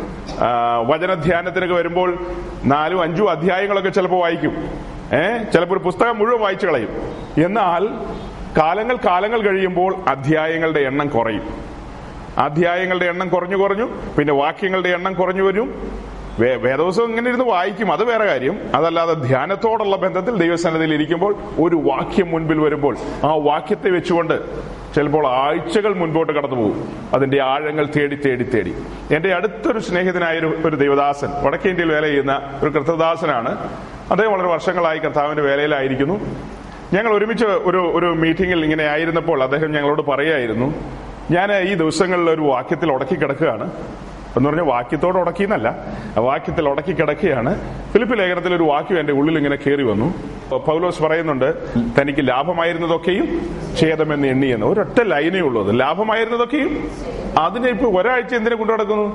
വചനധ്യാനത്തിനൊക്കെ വരുമ്പോൾ നാലും അഞ്ചും അധ്യായങ്ങളൊക്കെ ചിലപ്പോൾ വായിക്കും. ഏഹ് ചിലപ്പോൾ ഒരു പുസ്തകം മുഴുവൻ വായിച്ചു കളയും. എന്നാൽ കാലങ്ങൾ കാലങ്ങൾ കഴിയുമ്പോൾ അധ്യായങ്ങളുടെ എണ്ണം കുറയും. അധ്യായങ്ങളുടെ എണ്ണം കുറഞ്ഞു കുറഞ്ഞു പിന്നെ വാക്യങ്ങളുടെ എണ്ണം കുറഞ്ഞു വരും. വേ- വേദവസം ഇങ്ങനെ ഇരുന്ന് വായിക്കും അത് വേറെ കാര്യം. അതല്ലാതെ ധ്യാനത്തോടുള്ള ബന്ധത്തിൽ ദൈവസന്നിധിയിൽ ഇരിക്കുമ്പോൾ ഒരു വാക്യം മുൻപിൽ വരുമ്പോൾ ആ വാക്യത്തെ വെച്ചുകൊണ്ട് ചിലപ്പോൾ ആഴ്ചകൾ മുൻപോട്ട് കടന്നു പോകും. അതിന്റെ ആഴങ്ങൾ തേടി തേടി തേടി. എന്റെ അടുത്തൊരു സ്നേഹിതനായ ഒരു- ദൈവദാസൻ വടക്കേ ഇന്ത്യയിൽ വേല ചെയ്യുന്ന ഒരു കൃത്യദാസനാണ്. അദ്ദേഹം വളരെ വർഷങ്ങളായി കർത്താവിന്റെ വേലയിലായിരിക്കുന്നു. ഞങ്ങൾ ഒരുമിച്ച് ഒരു ഒരു മീറ്റിംഗിൽ ഇങ്ങനെ ആയിരുന്നപ്പോൾ അദ്ദേഹം ഞങ്ങളോട് പറയായിരുന്നു ഞാൻ ഈ ദിവസങ്ങളിൽ ഒരു വാക്യത്തിൽ ഉടക്കി കിടക്കുകയാണ്. എന്ന് പറഞ്ഞാൽ വാക്യത്തോട് ഉടക്കിയെന്നല്ല വാക്യത്തിൽ ഉടക്കി കിടക്കുകയാണ്. ഫിലിപ്പ് ലേഖനത്തിൽ ഒരു വാക്യം എന്റെ ഉള്ളിൽ ഇങ്ങനെ കയറി വന്നു. പൗലോസ് പറയുന്നുണ്ട് തനിക്ക് ലാഭമായിരുന്നതൊക്കെയും ഛേദമെന്ന് എണ്ണിയെന്ന് ഒരൊറ്റ ലൈനേ ഉള്ളൂ അത്. ലാഭമായിരുന്നതൊക്കെയും. അതിനെ ഇപ്പൊ ഒരാഴ്ച എന്തിനെ കൊണ്ടു നടക്കുന്നു?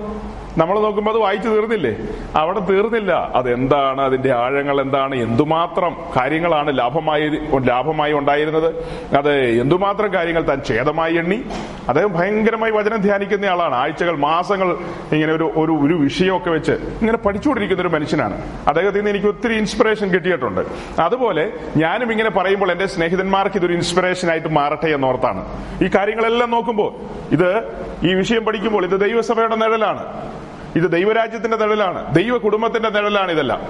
നമ്മൾ നോക്കുമ്പോൾ അത് വായിച്ചു തീർന്നില്ലേ? അവിടെ തീർന്നില്ല. അതെന്താണ്? അതിന്റെ ആഴങ്ങൾ എന്താണ്? എന്തുമാത്രം കാര്യങ്ങളാണ് ലാഭമായി ലാഭമായി ഉണ്ടായിരുന്നത്? അത് എന്തുമാത്രം കാര്യങ്ങൾ താൻ ഛേദമായി എണ്ണി? അദ്ദേഹം ഭയങ്കരമായി വചനം ധ്യാനിക്കുന്ന ആളാണ്. ആഴ്ചകൾ മാസങ്ങൾ ഇങ്ങനെ ഒരു ഒരു ഒരു വിഷയമൊക്കെ വെച്ച് ഇങ്ങനെ പഠിച്ചുകൊണ്ടിരിക്കുന്ന ഒരു മനുഷ്യനാണ്. അദ്ദേഹത്തിൽ നിന്ന് എനിക്ക് ഒത്തിരി ഇൻസ്പിറേഷൻ കിട്ടിയിട്ടുണ്ട്. അതുപോലെ ഞാനും ഇങ്ങനെ പറയുമ്പോൾ എന്റെ സ്നേഹിതന്മാർക്ക് ഇതൊരു ഇൻസ്പിറേഷൻ ആയിട്ട് മാറട്ടെ എന്നോർത്താണ്. ഈ കാര്യങ്ങളെല്ലാം നോക്കുമ്പോൾ ഇത് ഈ വിഷയം പഠിക്കുമ്പോൾ ഇത് ദൈവസഭയുടെ നിഴലാണ്. ഇത് ദൈവരാജ്യത്തിന്റെ നിഴലാണ്. ദൈവ കുടുംബത്തിന്റെ നിഴലാണ് ഇതെല്ലാം.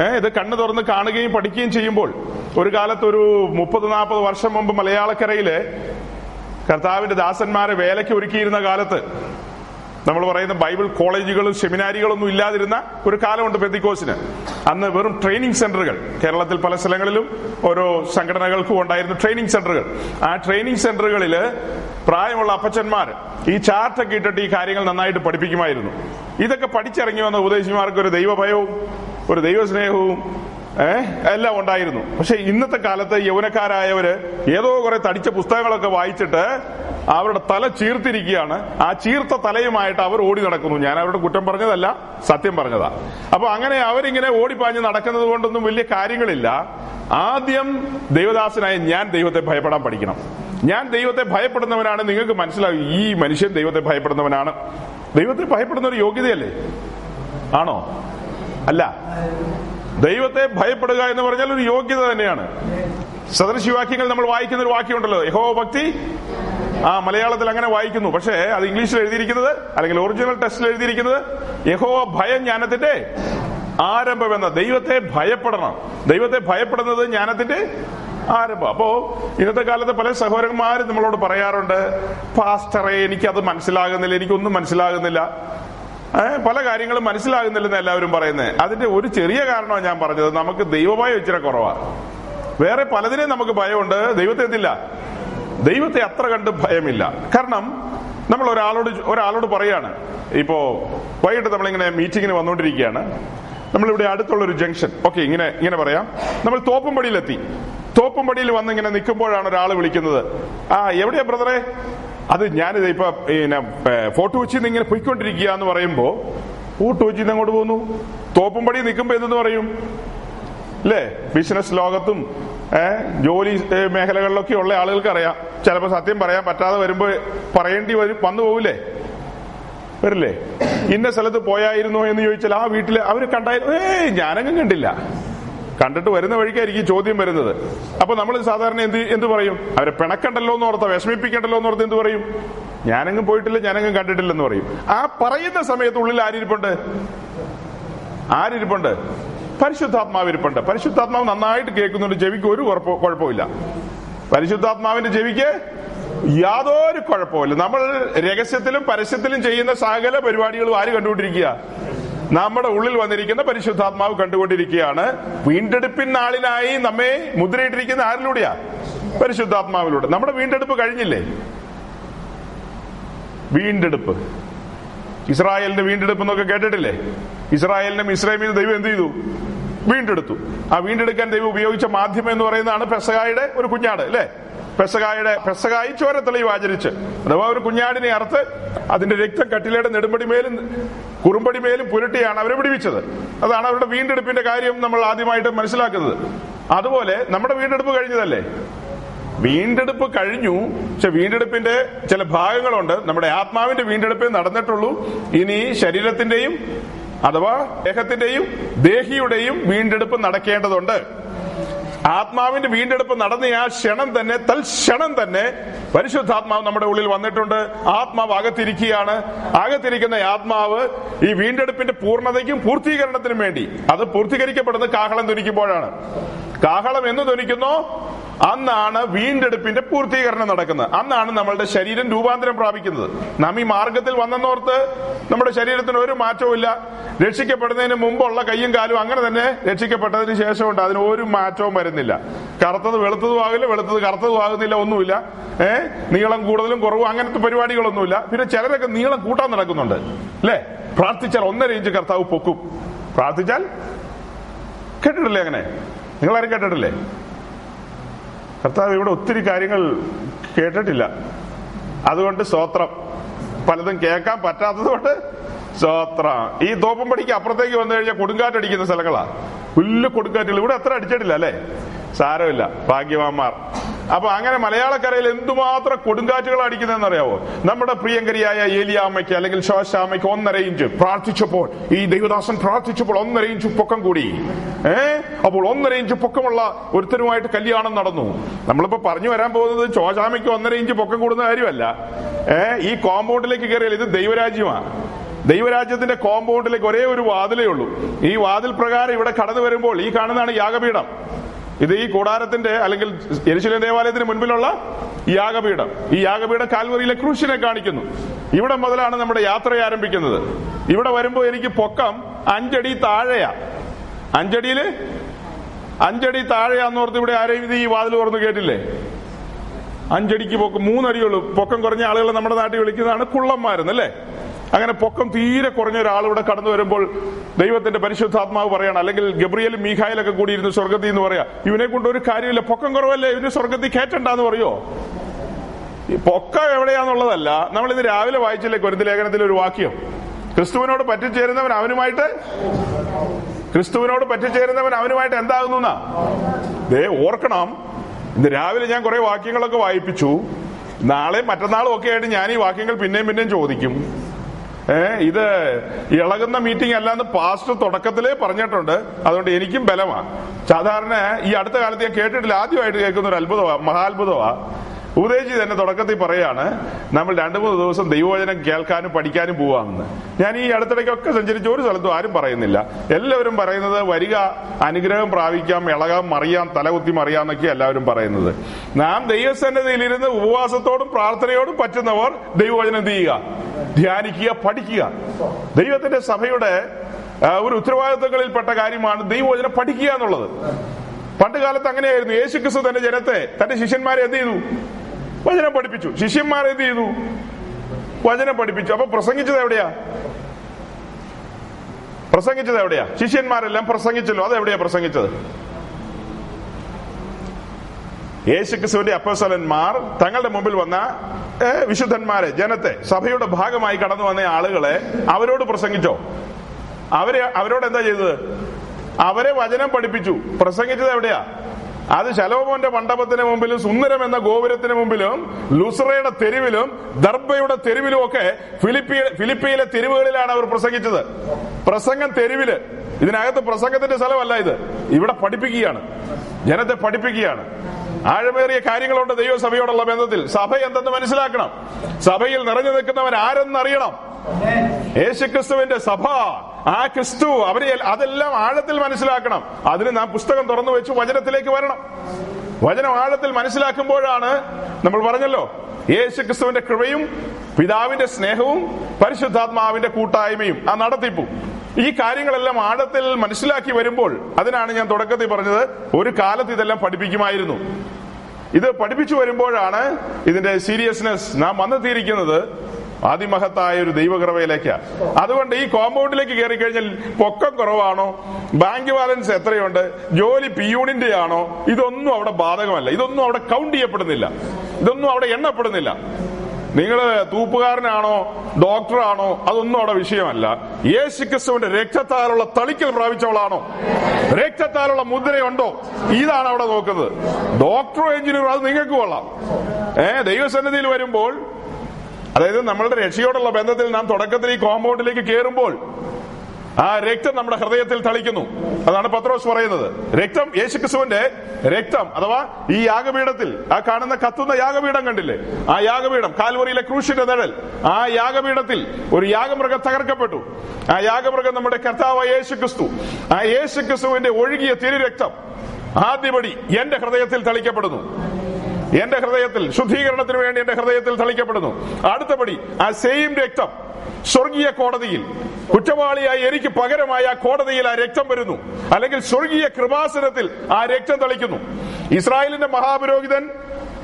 ഏഹ് ഇത് കണ്ണു തുറന്ന് കാണുകയും പഠിക്കുകയും ചെയ്യുമ്പോൾ ഒരു കാലത്ത് ഒരു മുപ്പത് നാൽപ്പത് വർഷം മുമ്പ് മലയാളക്കരയിലെ കർത്താവിന്റെ ദാസന്മാരെ വേലയ്ക്ക് ഒരുക്കിയിരുന്ന കാലത്ത് നമ്മൾ പറയുന്ന ബൈബിൾ കോളേജുകളും സെമിനാരികളൊന്നും ഇല്ലാതിരുന്ന ഒരു കാലമുണ്ട് പെത്തിക്കോസിന് അന്ന് വെറും ട്രെയിനിങ് സെന്ററുകൾ. കേരളത്തിൽ പല സ്ഥലങ്ങളിലും ഓരോ സംഘടനകൾക്കും ഉണ്ടായിരുന്നു ട്രെയിനിങ് സെന്ററുകൾ. ആ ട്രെയിനിങ് സെന്ററുകളിൽ പ്രായമുള്ള അപ്പച്ചന്മാർ ഈ ചാർട്ടൊക്കെ ഇട്ടിട്ട് ഈ കാര്യങ്ങൾ നന്നായിട്ട് പഠിപ്പിക്കുമായിരുന്നു. ഇതൊക്കെ പഠിച്ചിറങ്ങി വന്ന ഉപദേശിമാർക്ക് ഒരു ദൈവഭയവും ഒരു ദൈവസ്നേഹവും ഏഹ് എല്ലാം ഉണ്ടായിരുന്നു. പക്ഷെ ഇന്നത്തെ കാലത്ത് യൗവനക്കാരായവര് ഏതോ കുറെ തടിച്ച പുസ്തകങ്ങളൊക്കെ വായിച്ചിട്ട് അവരുടെ തല ചീർത്തിരിക്കുകയാണ്. ആ ചീർത്ത തലയുമായിട്ട് അവർ ഓടി നടക്കുന്നു. ഞാൻ അവരുടെ കുറ്റം പറഞ്ഞതല്ല സത്യം പറഞ്ഞതാ. അപ്പൊ അങ്ങനെ അവരിങ്ങനെ ഓടിപ്പാഞ്ഞ് നടക്കുന്നത് കൊണ്ടൊന്നും വലിയ കാര്യങ്ങളില്ല. ആദ്യം ദൈവദാസനായ ഞാൻ ദൈവത്തെ ഭയപ്പെടാൻ പഠിക്കണം. ഞാൻ ദൈവത്തെ ഭയപ്പെടുന്നവനാണ്. നിങ്ങൾക്ക് മനസ്സിലാവും ഈ മനുഷ്യൻ ദൈവത്തെ ഭയപ്പെടുന്നവനാണ്. ദൈവത്തെ ഭയപ്പെടുന്ന ഒരു യോഗ്യതയല്ലേ? ആണോ? അല്ല. ദൈവത്തെ ഭയപ്പെടുക എന്ന് പറഞ്ഞാൽ ഒരു യോഗ്യത തന്നെയാണ്. സദൃശിവാക്യങ്ങൾ നമ്മൾ വായിക്കുന്ന ഒരു വാക്യമുണ്ടല്ലോ. യഹോ ഭക്തി. ആ മലയാളത്തിൽ അങ്ങനെ വായിക്കുന്നു. പക്ഷേ അത് ഇംഗ്ലീഷിൽ എഴുതിയിരിക്കുന്നത് അല്ലെങ്കിൽ ഒറിജിനൽ ടെസ്റ്റിൽ എഴുതിയിരിക്കുന്നത് യഹോ ഭയം ജ്ഞാനത്തിന്റെ ആരംഭം എന്ന ദൈവത്തെ ഭയപ്പെടണം. ദൈവത്തെ ഭയപ്പെടുന്നത് ജ്ഞാനത്തിന്റെ ആരംഭം. അപ്പോ ഇന്നത്തെ കാലത്ത് പല സഹോദരന്മാരും നമ്മളോട് പറയാറുണ്ട് പാസ്റ്ററെ എനിക്കത് മനസ്സിലാകുന്നില്ല എനിക്കൊന്നും മനസ്സിലാകുന്നില്ല. പല കാര്യങ്ങളും മനസ്സിലാകുന്നില്ലെന്ന് എല്ലാവരും പറയുന്നത് അതിന്റെ ഒരു ചെറിയ കാരണമാണ് ഞാൻ പറഞ്ഞത്. നമുക്ക് ദൈവഭയം ഇച്ചിരി കുറവാണ് വേറെ പലതിനെയും നമുക്ക് ഭയമുണ്ട്. ദൈവത്തെ എന്തില്ല? ദൈവത്തെ അത്ര കണ്ട് ഭയമില്ല. കാരണം നമ്മൾ ഒരാളോട് ഒരാളോട് പറയാണ്. ഇപ്പോ വൈകിട്ട് നമ്മളിങ്ങനെ മീറ്റിങ്ങിന് വന്നുകൊണ്ടിരിക്കുകയാണ് നമ്മളിവിടെ അടുത്തുള്ള ഒരു ജംഗ്ഷൻ. ഓക്കെ ഇങ്ങനെ ഇങ്ങനെ പറയാം. നമ്മൾ തോപ്പുംപടിയിലെത്തി. തോപ്പുംപടിയിൽ വന്ന് ഇങ്ങനെ നിൽക്കുമ്പോഴാണ് ഒരാൾ വിളിക്കുന്നത്. ആ എവിടെയാ ബ്രദറെ? അത് ഞാനിത് ഇപ്പൊ പിന്നെ ഫോട്ടോ വെച്ച് ഇങ്ങനെ പൊയ്ക്കൊണ്ടിരിക്കുക എന്ന് പറയുമ്പോ ഫോട്ടോ വെച്ച് അങ്ങോട്ട് പോകുന്നു തോപ്പുംപടി നിൽക്കുമ്പോ എന്തെന്ന് പറയും? അല്ലേ ബിസിനസ് ലോകത്തും ജോലി മേഖലകളിലൊക്കെ ഉള്ള ആളുകൾക്ക് അറിയാം ചിലപ്പോൾ സത്യം പറയാൻ പറ്റാതെ വരുമ്പോ പറയേണ്ടി വരും വന്നു പോവില്ലേ? വരില്ലേ? ഇന്ന സ്ഥലത്ത് പോയായിരുന്നോ എന്ന് ചോദിച്ചാൽ ആ വീട്ടിൽ അവർ കണ്ടായിരുന്നു ഏയ് ഞാനങ്ങും കണ്ടില്ല. കണ്ടിട്ട് വരുന്ന വഴിക്കായിരിക്കും ചോദ്യം വരുന്നത്. അപ്പൊ നമ്മൾ സാധാരണ എന്ത് എന്ത് പറയും? അവരെ പിണക്കണ്ടല്ലോ എന്ന് ഓർത്ത വിഷമിപ്പിക്കണ്ടല്ലോ എന്ന് ഓർത്ത് എന്ത് പറയും? ഞാനെങ്ങും പോയിട്ടില്ല ഞാനെങ്ങും കണ്ടിട്ടില്ലെന്ന് പറയും. ആ പറയുന്ന സമയത്ത് ഉള്ളിൽ ആരിരിപ്പുണ്ട്? ആരിരിപ്പുണ്ട്? പരിശുദ്ധാത്മാവ് ഇരിപ്പുണ്ട്. പരിശുദ്ധാത്മാവ് നന്നായിട്ട് കേൾക്കുന്നുണ്ട് ചെവിക്ക് ഒരു കുഴപ്പ- കുഴപ്പമില്ല. പരിശുദ്ധാത്മാവിന്റെ ചെവിക്ക് യാതൊരു കുഴപ്പമില്ല നമ്മൾ രഹസ്യത്തിലും പരസ്യത്തിലും ചെയ്യുന്ന സകല പരിപാടികളും ആര് കണ്ടുകൊണ്ടിരിക്കുക? നമ്മുടെ ഉള്ളിൽ വന്നിരിക്കുന്ന പരിശുദ്ധാത്മാവ് കണ്ടുകൊണ്ടിരിക്കുകയാണ്. വീണ്ടെടുപ്പിൻ നാളിനായി നമ്മെ മുദ്രയിട്ടിരിക്കുന്ന ആരിലൂടെയാ? പരിശുദ്ധാത്മാവിലൂടെ. നമ്മുടെ വീണ്ടെടുപ്പ് കഴിഞ്ഞില്ലേ? വീണ്ടെടുപ്പ്. ഇസ്രായേലിന്റെ വീണ്ടെടുപ്പ് എന്നൊക്കെ കേട്ടിട്ടില്ലേ? ഇസ്രായേലിനും ഇസ്രായേലിനും ദൈവം എന്ത് ചെയ്തു? വീണ്ടെടുത്തു. ആ വീണ്ടെടുക്കാൻ ദൈവം ഉപയോഗിച്ച മാധ്യമം എന്ന് പറയുന്നതാണ് പെസകായുടെ ഒരു കുഞ്ഞാട് അല്ലേ? പെസകായുടെ പെസകായി ചോരത്തെളിവ് ആചരിച്ച്. അഥവാ ഒരു കുഞ്ഞാടിനെ അറുത്ത് അതിന്റെ രക്തം കട്ടിലയുടെ നെടുമ്പടിമേലും കുറുമ്പടിമേലും പുരട്ടിയാണ് അവരെ വിടുവിച്ചത് അതാണ് അവരുടെ വീണ്ടെടുപ്പിന്റെ കാര്യം നമ്മൾ ആദ്യമായിട്ട് മനസ്സിലാക്കുന്നത്. അതുപോലെ നമ്മുടെ വീണ്ടെടുപ്പ് കഴിഞ്ഞതല്ലേ? വീണ്ടെടുപ്പ് കഴിഞ്ഞു. പക്ഷെ വീണ്ടെടുപ്പിന്റെ ചില ഭാഗങ്ങളുണ്ട്. നമ്മുടെ ആത്മാവിന്റെ വീണ്ടെടുപ്പേ നടന്നിട്ടുള്ളൂ. ഇനി ശരീരത്തിന്റെയും അഥവാ ദേഹത്തിന്റെയും ദേഹിയുടെയും വീണ്ടെടുപ്പ് നടക്കേണ്ടതുണ്ട്. ആത്മാവിന്റെ വീണ്ടെടുപ്പ് നടന്ന ആ ക്ഷണം തന്നെ തൽക്ഷണം തന്നെ പരിശുദ്ധാത്മാവ് നമ്മുടെ ഉള്ളിൽ വന്നിട്ടുണ്ട്. ആത്മാവ് അകത്തിരിക്കുകയാണ്. അകത്തിരിക്കുന്ന ആത്മാവ് ഈ വീണ്ടെടുപ്പിന്റെ പൂർണതയ്ക്കും പൂർത്തീകരണത്തിനും വേണ്ടി. അത് പൂർത്തീകരിക്കപ്പെടുന്നത് കാഹളം ധനിക്കുമ്പോഴാണ് കാഹളം എന്ന് ധനിക്കുന്നോ അന്നാണ് വീണ്ടെടുപ്പിന്റെ പൂർത്തീകരണം നടക്കുന്നത്. അന്നാണ് നമ്മളുടെ ശരീരം രൂപാന്തരം പ്രാപിക്കുന്നത്. നാം ഈ മാർഗത്തിൽ വന്നെന്നോർത്ത് നമ്മുടെ ശരീരത്തിന് ഒരു മാറ്റവും ഇല്ല. രക്ഷിക്കപ്പെടുന്നതിന് മുമ്പുള്ള കയ്യും കാലും അങ്ങനെ തന്നെ രക്ഷിക്കപ്പെട്ടതിന് ശേഷമുണ്ട്. അതിന് ഒരു മാറ്റവും വരുന്നില്ല. കറുത്തത് വെളുത്തതും ആകില്ല വെളുത്തത് കറുത്തതും ആകുന്നില്ല ഒന്നുമില്ല. ഏഹ് നീളം കൂടുതലും കുറവും അങ്ങനത്തെ പരിപാടികളൊന്നുമില്ല. പിന്നെ ചിലരൊക്കെ നീളം കൂട്ടാൻ നടക്കുന്നുണ്ട്. അല്ലേ? പ്രാർത്ഥിച്ചാൽ ഒന്നര ഇഞ്ച് കർത്താവ് പൊക്കും. പ്രാർത്ഥിച്ചാൽ കേട്ടിട്ടില്ലേ അങ്ങനെ? നിങ്ങളാരും കേട്ടിട്ടില്ലേ? കർത്താവ് ഇവിടെ ഒത്തിരി കാര്യങ്ങൾ കേട്ടിട്ടില്ല. അതുകൊണ്ട് സ്തോത്രം. പലതും കേൾക്കാൻ പറ്റാത്തത് കൊണ്ട് സ്തോത്രം ഈ തോപ്പുംപടിക്ക് അപ്പുറത്തേക്ക് വന്നു കഴിഞ്ഞാൽ കൊടുങ്കാറ്റടിക്കുന്ന സ്ഥലങ്ങളാ. പുല്ല് കൊടുങ്കാറ്റുകൾ. ഇവിടെ അത്ര അടിച്ചിട്ടില്ല അല്ലേ? സാരമില്ല. ഭാഗ്യവാന്മാർ. അപ്പൊ അങ്ങനെ മലയാളക്കരയിൽ എന്തുമാത്രം കൊടുങ്കാറ്റുകൾ അടിക്കുന്നതെന്ന് അറിയാവോ? നമ്മുടെ പ്രിയങ്കരിയായ ഏലിയാമ്മയ്ക്ക് അല്ലെങ്കിൽ ശോശാമ്മയ്ക്ക് ഒന്നര ഇഞ്ച് പ്രാർത്ഥിച്ചപ്പോൾ ഈ ദൈവദാസൻ പ്രാർത്ഥിച്ചപ്പോൾ ഒന്നര ഇഞ്ച് പൊക്കം കൂടി. ഏ? അപ്പോൾ ഒന്നര ഇഞ്ച് പൊക്കമുള്ള ഒരുത്തരുമായിട്ട് കല്യാണം നടന്നു. നമ്മളിപ്പോ പറഞ്ഞു വരാൻ പോകുന്നത് ശോശാമ്മയ്ക്ക് ഒന്നര ഇഞ്ച് പൊക്കം കൂടുന്ന കാര്യമല്ല. ഏ? ഈ കോമ്പൗണ്ടിലേക്ക് കയറിയാൽ ഇത് ദൈവരാജ്യമാണ് ദൈവരാജ്യത്തിന്റെ കോമ്പൗണ്ടിലേക്ക് ഒരേ ഒരു വാതിലേ ഉള്ളൂ. ഈ വാതിൽ പ്രകാരം ഇവിടെ കടന്നു വരുമ്പോൾ ഈ കാണുന്നതാണ് യാഗപീഠം. ഇത് ഈ കൂടാരത്തിന്റെ അല്ലെങ്കിൽ എരിശില ദേവാലയത്തിന് മുൻപിലുള്ള യാഗപീഠം. ഈ യാഗപീഠം കാൽവറിയിലെ ക്രൂശിനെ കാണിക്കുന്നു. ഇവിടെ മുതലാണ് നമ്മുടെ യാത്ര ആരംഭിക്കുന്നത്. ഇവിടെ വരുമ്പോൾ എനിക്ക് പൊക്കം അഞ്ചടി താഴെയാ. അഞ്ചടിയിൽ അഞ്ചടി താഴെയാന്നോർത്ത് ഇവിടെ ആരെയും ഇത് ഈ വാതിൽ തുറന്നു കേട്ടില്ലേ? അഞ്ചടിക്ക് പൊക്കം മൂന്നടിയുള്ളൂ. പൊക്കം കുറഞ്ഞ ആളുകളെ നമ്മുടെ നാട്ടിൽ വിളിക്കുന്നതാണ് കുള്ളന്മാരെന്നല്ലേ? അങ്ങനെ പൊക്കം തീരെ കുറഞ്ഞ ഒരാൾ ഇവിടെ കടന്നു വരുമ്പോൾ ദൈവത്തിന്റെ പരിശുദ്ധാത്മാവ് പറയണം. അല്ലെങ്കിൽ ഗബ്രിയലും മീഖായലൊക്കെ കൂടി സ്വർഗത്തിൽ എന്ന് പറയാ ഇവനെ കൊണ്ട് ഒരു കാര്യമില്ല പൊക്കം കുറവല്ലേ ഇവന് സ്വർഗത്തിൽ കയറ്റണ്ടെന്ന് പറയോ? പൊക്കം എവിടെയാന്നുള്ളതല്ല നമ്മൾ ഇന്ന് രാവിലെ വായിച്ചില്ലേ കൊരുന്ത് ലേഖനത്തിൽ ഒരു വാക്യം? ക്രിസ്തുവിനോട് പറ്റിച്ചേരുന്നവൻ അവനുമായിട്ട് ക്രിസ്തുവിനോട് പറ്റിച്ചേരുന്നവൻ അവനുമായിട്ട് എന്താകുന്നു ദേ ഓർക്കണം ഇന്ന് രാവിലെ ഞാൻ കുറെ വാക്യങ്ങളൊക്കെ വായിപ്പിച്ചു. നാളെ മറ്റന്നാളും ഒക്കെ ആയിട്ട് ഞാൻ ഈ വാക്യങ്ങൾ പിന്നെയും പിന്നെയും ചോദിക്കും. ഏ ഇത് ഇളകുന്ന മീറ്റിംഗ് അല്ലാന്ന് പാസ്റ്റർ തുടക്കത്തിലേ പറഞ്ഞിട്ടുണ്ട്. അതുകൊണ്ട് എനിക്കും ബലമാണ് സാധാരണ ഈ അടുത്ത കാലത്ത് ഞാൻ കേട്ടിട്ടില്ല. ആദ്യമായിട്ട് കേൾക്കുന്ന ഒരു അത്ഭുതമാ മഹാത്ഭുതമാ. ഉപദേശി തന്നെ തുടക്കത്തിൽ പറയാണ് നമ്മൾ രണ്ടു മൂന്ന് ദിവസം ദൈവവചനം കേൾക്കാനും പഠിക്കാനും പോവാമെന്ന് ഞാൻ ഈ അടുത്തിടയ്ക്കൊക്കെ സഞ്ചരിച്ച ഒരു സ്ഥലത്തും ആരും പറയുന്നില്ല. എല്ലാവരും പറയുന്നത് വരിക അനുഗ്രഹം പ്രാപിക്കാം ഇളകാം മറിയാം തലകുത്തി മറിയാം എന്നൊക്കെ എല്ലാവരും പറയുന്നത്. നാം ദൈവസന്നദ്ധയിലിരുന്ന് ഉപവാസത്തോടും പ്രാർത്ഥനയോടും പറ്റുന്നവർ ദൈവവചനം ചെയ്യുക? ധ്യാനിക്കുക പഠിക്കുക. ദൈവത്തിന്റെ സഭയുടെ ഒരു ഉത്തരവാദിത്തങ്ങളിൽപ്പെട്ട കാര്യമാണ് ദൈവവചനം പഠിക്കുക എന്നുള്ളത്. പണ്ട് കാലത്ത് അങ്ങനെയായിരുന്നു. യേശു ക്രിസ്തു തന്റെ ജനത്തെ തന്റെ ശിഷ്യന്മാരെ എന്ത് ചെയ്തു? വചനം പഠിപ്പിച്ചു. ശിഷ്യന്മാർ എന്ത് ചെയ്തു? വചനം പഠിപ്പിച്ചു. അപ്പൊ പ്രസംഗിച്ചത് എവിടെയാ? പ്രസംഗിച്ചത് എവിടെയാ? ശിഷ്യന്മാരെല്ലാം പ്രസംഗിച്ചല്ലോ. അതെവിടെയാ പ്രസംഗിച്ചത്? യേശുക്രിസ്തുവിന്റെ അപ്പസലന്മാർ തങ്ങളുടെ മുമ്പിൽ വന്ന വിശുദ്ധന്മാരെ ജനത്തെ സഭയുടെ ഭാഗമായി കടന്നു വന്ന ആളുകളെ അവരോട് പ്രസംഗിച്ചോ? അവരെ അവരോട് എന്താ ചെയ്തത്? അവരെ വചനം പഠിപ്പിച്ചു. പ്രസംഗിച്ചത് എവിടെയാ? അത് ശലോമോന്റെ മണ്ഡപത്തിന് മുമ്പിലും സുന്ദരം എന്ന ഗോപുരത്തിന് മുമ്പിലും ലുസറയുടെ തെരുവിലും ദർബയുടെ തെരുവിലും ഒക്കെ ഫിലിപ്പി ഫിലിപ്പിയിലെ തെരുവുകളിലാണ് അവർ പ്രസംഗിച്ചത്. പ്രസംഗം തെരുവിൽ. ഇതിനകത്ത് പ്രസംഗത്തിന്റെ സ്ഥലമല്ല ഇത്. ഇവിടെ പഠിപ്പിക്കുകയാണ്. ജനത്തെ പഠിപ്പിക്കുകയാണ്. ആഴമേറിയ കാര്യങ്ങളുണ്ട് ദൈവസഭയോടുള്ള ബന്ധത്തിൽ. സഭ എന്തെന്ന് മനസ്സിലാക്കണം. സഭയിൽ നിറഞ്ഞു നിൽക്കുന്നവൻ ആരെന്നറിയണം. യേശുക്രിസ്തുവിന്റെ സഭ ആ ക്രിസ്തു അവരെ അതെല്ലാം ആഴത്തിൽ മനസ്സിലാക്കണം. അതിന് നാം പുസ്തകം തുറന്നു വെച്ച് വചനത്തിലേക്ക് വരണം. വചനം ആഴത്തിൽ മനസ്സിലാക്കുമ്പോഴാണ് നമ്മൾ പറഞ്ഞല്ലോ യേശു ക്രിസ്തുവിന്റെ കൃപയും പിതാവിന്റെ സ്നേഹവും പരിശുദ്ധാത്മാവിന്റെ കൂട്ടായ്മയും. ആ നടത്തിപ്പും. ഈ കാര്യങ്ങളെല്ലാം ആഴത്തിൽ മനസ്സിലാക്കി വരുമ്പോൾ അതിനാണ് ഞാൻ തുടക്കത്തിൽ പറഞ്ഞത് ഒരു കാലത്ത് ഇതെല്ലാം പഠിപ്പിക്കുമായിരുന്നു. ഇത് പഠിപ്പിച്ചു വരുമ്പോഴാണ് ഇതിന്റെ സീരിയസ്നെസ് നാം വന്നെത്തിയിരിക്കുന്നത് അതിമഹത്തായ ഒരു ദൈവകൃപയിലേക്കാ. അതുകൊണ്ട് ഈ കോമ്പൗണ്ടിലേക്ക് കയറി കഴിഞ്ഞാൽ പൊക്കം കുറവാണോ? ബാങ്ക് ബാലൻസ് എത്രയുണ്ട്? ജോലി പിയൂണിന്റെ ആണോ ഇതൊന്നും അവിടെ ബാധകമല്ല. ഇതൊന്നും അവിടെ കൗണ്ട് ചെയ്യപ്പെടുന്നില്ല. ഇതൊന്നും അവിടെ എണ്ണപ്പെടുന്നില്ല. നിങ്ങൾ തൂപ്പുകാരനാണോ? ഡോക്ടറാണോ? അതൊന്നും അവിടെ വിഷയമല്ല. യേശു ക്രിസ്തുവിന്റെ രക്തത്താലുള്ള തളിക്കൽ പ്രാപിച്ചവളാണോ? രക്തത്താലുള്ള മുദ്രയുണ്ടോ? ഇതാണ് അവിടെ നോക്കുന്നത്. ഡോക്ടറോ എഞ്ചിനീയറോ അത് നിങ്ങൾക്ക് കൊള്ളാം. ഏഹ് ദൈവസന്നിധിയിൽ വരുമ്പോൾ അതായത് നമ്മളുടെ രക്ഷയോടുള്ള ബന്ധത്തിൽ നാം തുടക്കത്തിൽ ഈ കോമ്പൗണ്ടിലേക്ക് കയറുമ്പോൾ ആ രക്തം നമ്മുടെ ഹൃദയത്തിൽ തളിക്കുന്നു. അതാണ് പത്രോസ് പറയുന്നത്. രക്തം യേശുക്രിസ്തുവിന്റെ രക്തം അഥവാ ഈ യാഗപീഠത്തിൽ ആ കാണുന്ന കത്തുന്ന യാഗപീഠം കണ്ടില്ലേ? ആ യാഗപീഠം കാൽവറിയിലെ ക്രൂശിന്റെ നിഴൽ. ആ യാഗപീഠത്തിൽ ഒരു യാഗമൃഗം തകർക്കപ്പെട്ടു. ആ യാഗമൃഗം നമ്മുടെ കർത്താവ് യേശുക്രിസ്തു. ആ യേശുക്രിസ്തുവിന്റെ ഒഴുകിയ തിരുരക്തം ആദ്യപടി എന്റെ ഹൃദയത്തിൽ തളിക്കപ്പെടുന്നു. എന്റെ ഹൃദയത്തിൽ ശുദ്ധീകരണത്തിന് വേണ്ടി എന്റെ ഹൃദയത്തിൽ തളിക്കപ്പെടുന്നു. അടുത്തപടി ആ സെയിം രക്തം സ്വർഗീയ കോടതിയിൽ കുറ്റവാളിയായി എനിക്ക് പകരമായ ആ കോടതിയിൽ ആ രക്തം വരുന്നു. അല്ലെങ്കിൽ സ്വർഗീയ കൃപാസനത്തിൽ ആ രക്തം തളിക്കുന്നു. ഇസ്രായേലിന്റെ മഹാപുരോഹിതൻ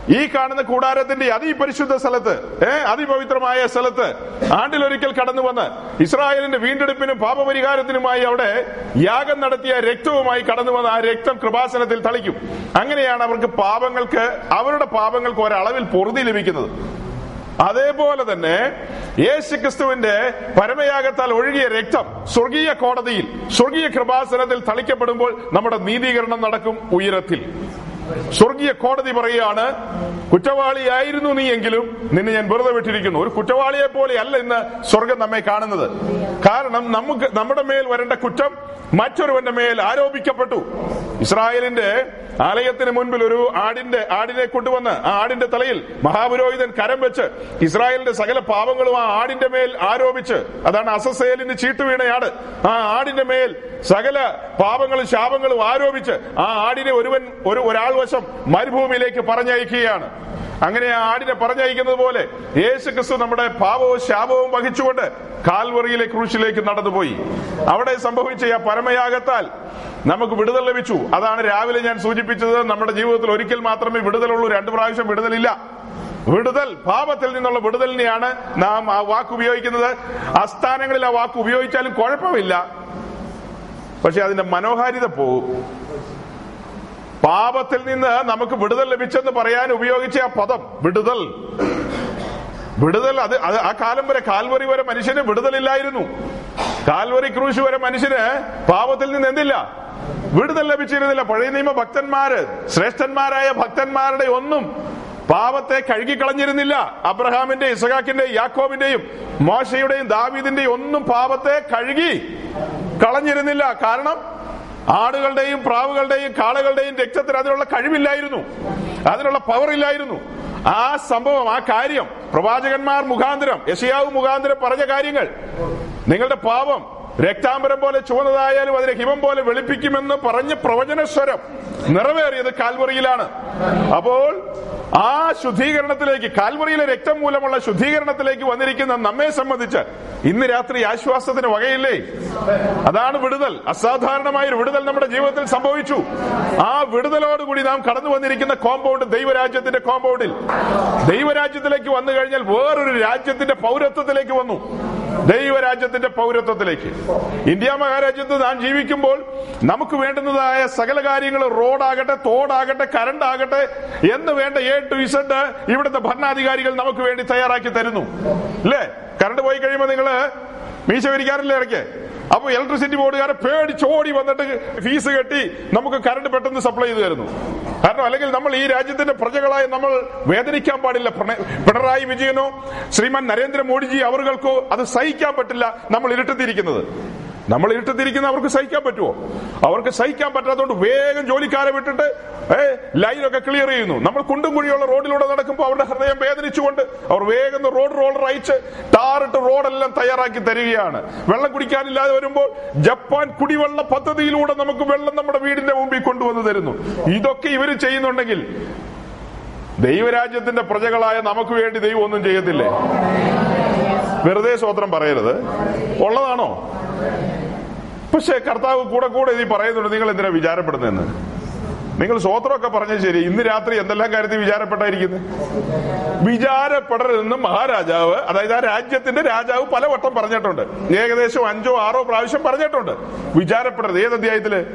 ഈ കാണുന്ന കൂടാരത്തിന്റെ അതിപരിശുദ്ധ സ്ഥലത്ത് ഏർ അതിപവിത്രമായ സ്ഥലത്ത് ആണ്ടിലൊരിക്കൽ കടന്നു വന്ന് ഇസ്രായേലിന്റെ വീണ്ടെടുപ്പിനും പാപപരിഹാരത്തിനുമായി അവിടെ യാഗം നടത്തിയ രക്തവുമായി കടന്നു വന്ന് ആ രക്തം കൃപാസനത്തിൽ തളിക്കും. അങ്ങനെയാണ് അവർക്ക് പാപങ്ങൾക്ക് അവരുടെ പാപങ്ങൾക്ക് ഒരളവിൽ പൊറുതി ലഭിക്കുന്നത്. അതേപോലെ തന്നെ യേശു ക്രിസ്തുവിന്റെ പരമയാഗത്താൽ ഒഴുകിയ രക്തം സ്വർഗീയ കോടതിയിൽ സ്വർഗീയ കൃപാസനത്തിൽ തളിക്കപ്പെടുമ്പോൾ നമ്മുടെ നീതീകരണം നടക്കും ഉയരത്തിൽ. സ്വർഗീയ കോടതി പറയുകയാണ് കുറ്റവാളിയായിരുന്നു നീ എങ്കിലും നിന്നെ ഞാൻ വെറുതെ വിട്ടിരിക്കുന്നു. ഒരു കുറ്റവാളിയെ പോലെ അല്ല ഇന്ന് സ്വർഗം നമ്മെ കാണുന്നത്. കാരണം നമുക്ക് നമ്മുടെ മേൽ വരേണ്ട കുറ്റം മറ്റൊരുവന്റെ മേൽ ആരോപിക്കപ്പെട്ടു. ഇസ്രായേലിന്റെ ആലയത്തിന് മുൻപിൽ ഒരു ആടിന്റെ ആടിനെ കൊണ്ടുവന്ന് ആ ആടിന്റെ തലയിൽ മഹാപുരോഹിതൻ കരം വെച്ച് ഇസ്രായേലിന്റെ സകല പാപങ്ങളും ആ ആടിന്റെ മേൽ ആരോപിച്ച് അതാണ് അസസേലിന് ചീട്ട് വീണ ആ ആടിന്റെ മേൽ സകല പാപങ്ങളും ശാപങ്ങളും ആരോപിച്ച് ആ ആടിനെ ഒരുവൻ ഒരു ഒരാൾ വശം മരുഭൂമിയിലേക്ക് പറഞ്ഞയക്കുകയാണ്. അങ്ങനെ ആ ആടിനെ പറഞ്ഞയക്കുന്നത് പോലെ യേശു ക്രിസ്തു നമ്മുടെ പാപവും ശാപവും വഹിച്ചുകൊണ്ട് കാൽവറിയിലെ ക്രൂശിലേക്ക് നടന്നുപോയി. അവിടെ സംഭവിച്ച ആ പരമയാഗത്താൽ നമുക്ക് വിടുതൽ ലഭിച്ചു. അതാണ് രാവിലെ ഞാൻ സൂചിപ്പിച്ചത്. നമ്മുടെ ജീവിതത്തിൽ ഒരിക്കൽ മാത്രമേ വിടുതലുള്ളൂ. രണ്ടു പ്രാവശ്യം വിടുതലില്ല. വിടുതൽ പാപത്തിൽ നിന്നുള്ള വിടുതലിനെയാണ് നാം ആ വാക്ക് ഉപയോഗിക്കുന്നത്. അസ്ഥാനങ്ങളിൽ ആ വാക്ക് ഉപയോഗിച്ചാലും കുഴപ്പമില്ല. പക്ഷെ അതിന്റെ മനോഹാരിത പോകും പാപത്തിൽ നിന്ന് നമുക്ക് വിടുതൽ ലഭിച്ചെന്ന് പറയാൻ ഉപയോഗിച്ച ആ പദം വിടുതൽ. വിടുതൽ അത് അത് ആ കാലം വരെ കാൽവറി വരെ മനുഷ്യന് വിടുതലില്ലായിരുന്നു. കാൽവറി ക്രൂശ് വരെ മനുഷ്യന് പാപത്തിൽ നിന്ന് എന്തില്ല? വിടുതൽ ലഭിച്ചിരുന്നില്ല. പഴയ നിയമ ഭക്തന്മാര് ശ്രേഷ്ഠന്മാരായ ഭക്തന്മാരുടെ ഒന്നും പാപത്തെ കഴുകിക്കളഞ്ഞിരുന്നില്ല. അബ്രഹാമിന്റെ ഇസഹാക്കിന്റെയും യാക്കോബിന്റെയും മോശയുടെയും ദാവീദിന്റെയും ഒന്നും പാപത്തെ കഴുകി കളഞ്ഞിരുന്നില്ല. കാരണം ആടുകളുടെയും പ്രാവുകളുടെയും കാളകളുടെയും രക്തത്തിന് അതിനുള്ള കഴിവില്ലായിരുന്നു. അതിനുള്ള പവർ ഇല്ലായിരുന്നു ആ സംഭവം ആ കാര്യം പ്രവാചകന്മാർ മുഖാന്തരം യശയാവ് മുഖാന്തരം പറഞ്ഞ കാര്യങ്ങൾ. നിങ്ങളുടെ പാപം രക്താംബരം പോലെ ചുവന്നതായാലും അതിനെ ഹിമം പോലെ വെളുപ്പിക്കുമെന്ന് പറഞ്ഞ പ്രവചനസ്വരം നിറവേറിയത് കാൽവറിയിലാണ്. അപ്പോൾ ആ ശുദ്ധീകരണത്തിലേക്ക് കാൽവറിയിലെ രക്തം മൂലമുള്ള ശുദ്ധീകരണത്തിലേക്ക് വന്നിരിക്കുന്ന നമ്മെ സംബന്ധിച്ച് ഇന്ന് രാത്രി ആശ്വാസത്തിന് വകയില്ലേ? അതാണ് വിടുതൽ. അസാധാരണമായ ഒരു വിടുതൽ നമ്മുടെ ജീവിതത്തിൽ സംഭവിച്ചു. ആ വിടുതലോടുകൂടി നാം കടന്നു വന്നിരിക്കുന്ന കോമ്പൗണ്ട് ദൈവരാജ്യത്തിന്റെ കോമ്പൗണ്ടിൽ. ദൈവരാജ്യത്തിലേക്ക് വന്നു കഴിഞ്ഞാൽ വേറൊരു രാജ്യത്തിന്റെ പൗരത്വത്തിലേക്ക് വന്നു. ദൈവരാജ്യത്തിന്റെ പൗരത്വത്തിലേക്ക്. ഇന്ത്യ മഹാരാജ്യത്ത് നാം ജീവിക്കുമ്പോൾ നമുക്ക് വേണ്ടുന്നതായ സകല കാര്യങ്ങൾ റോഡാകട്ടെ തോടാകട്ടെ കറണ്ട് ആകട്ടെ എന്ന് വേണ്ട എ ടു ഇസഡ് ഇവിടുത്തെ ഭരണാധികാരികൾ നമുക്ക് വേണ്ടി തയ്യാറാക്കി തരുന്നു. അല്ലേ കറണ്ട് പോയി കഴിയുമ്പോൾ നിങ്ങൾ മീശ വിരിക്കാറില്ലേ ഇടയ്ക്ക്? അപ്പൊ ഇലക്ട്രിസിറ്റി ബോർഡുകാരെ പേടിച്ചോടി വന്നിട്ട് ഫീസ് കെട്ടി നമുക്ക് കറണ്ട് പെട്ടെന്ന് സപ്ലൈ ചെയ്തു തരുന്നു. കാരണം അല്ലെങ്കിൽ നമ്മൾ ഈ രാജ്യത്തിന്റെ പ്രജകളായി നമ്മൾ വേദനിക്കാൻ പാടില്ല. പിണറായി വിജയനോ ശ്രീമാൻ നരേന്ദ്രമോദിജി അവർക്കോ അത് സഹിക്കാൻ പറ്റില്ല നമ്മൾ ഇരുട്ടത്തിരിക്കുന്നത്. നമ്മൾ ഇരുട്ടത്തിരിക്കുന്ന അവർക്ക് സഹിക്കാൻ പറ്റുമോ അവർക്ക് സഹിക്കാൻ പറ്റാത്തതുകൊണ്ട് വേഗം ജോലിക്കാരെ വിട്ടിട്ട് ഏ ലൈനൊക്കെ ക്ലിയർ ചെയ്യുന്നു. നമ്മൾ കുണ്ടും കുഴിയുള്ള റോഡിലൂടെ നടക്കുമ്പോൾ അവരുടെ ഹൃദയം വേദനിച്ചുകൊണ്ട് അവർ വേഗം റോഡ് റോളർ അയച്ച് ടാറിട്ട് റോഡെല്ലാം തയ്യാറാക്കി തരികയാണ്. വെള്ളം കുടിക്കാനില്ലാതെ വരുമ്പോൾ ജപ്പാൻ കുടിവെള്ള പദ്ധതിയിലൂടെ നമുക്ക് വെള്ളം നമ്മുടെ വീടിന്റെ മുമ്പിൽ കൊണ്ടുവന്ന് തരുന്നു. ഇതൊക്കെ ഇവർ ചെയ്യുന്നുണ്ടെങ്കിൽ ദൈവരാജ്യത്തിന്റെ പ്രജകളായ നമുക്ക് വേണ്ടി ദൈവം ഒന്നും ചെയ്യത്തില്ലേ? വെറുതെ സ്വോത്രം പറയരുത്. ഉള്ളതാണോ? പക്ഷെ കർത്താവ് കൂടെ കൂടെ ഇനി പറയുന്നുണ്ട് നിങ്ങൾ എന്തിനാ വിചാരപ്പെടുന്നതെന്ന്? നിങ്ങൾ സ്വോത്രമൊക്കെ പറഞ്ഞ ശരി. ഇന്ന് രാത്രി എന്തെല്ലാം കാര്യത്തിൽ വിചാരപ്പെട്ടായിരിക്കുന്നത് വിചാരപ്പെടരുതെന്ന് മഹാരാജാവ് അതായത് ആ രാജ്യത്തിന്റെ രാജാവ് പലവട്ടം പറഞ്ഞിട്ടുണ്ട്. ഏകദേശം അഞ്ചോ ആറോ പ്രാവശ്യം പറഞ്ഞിട്ടുണ്ട്. വിചാരപ്പെടരുത്. ഏത് അധ്യായത്തിൽ?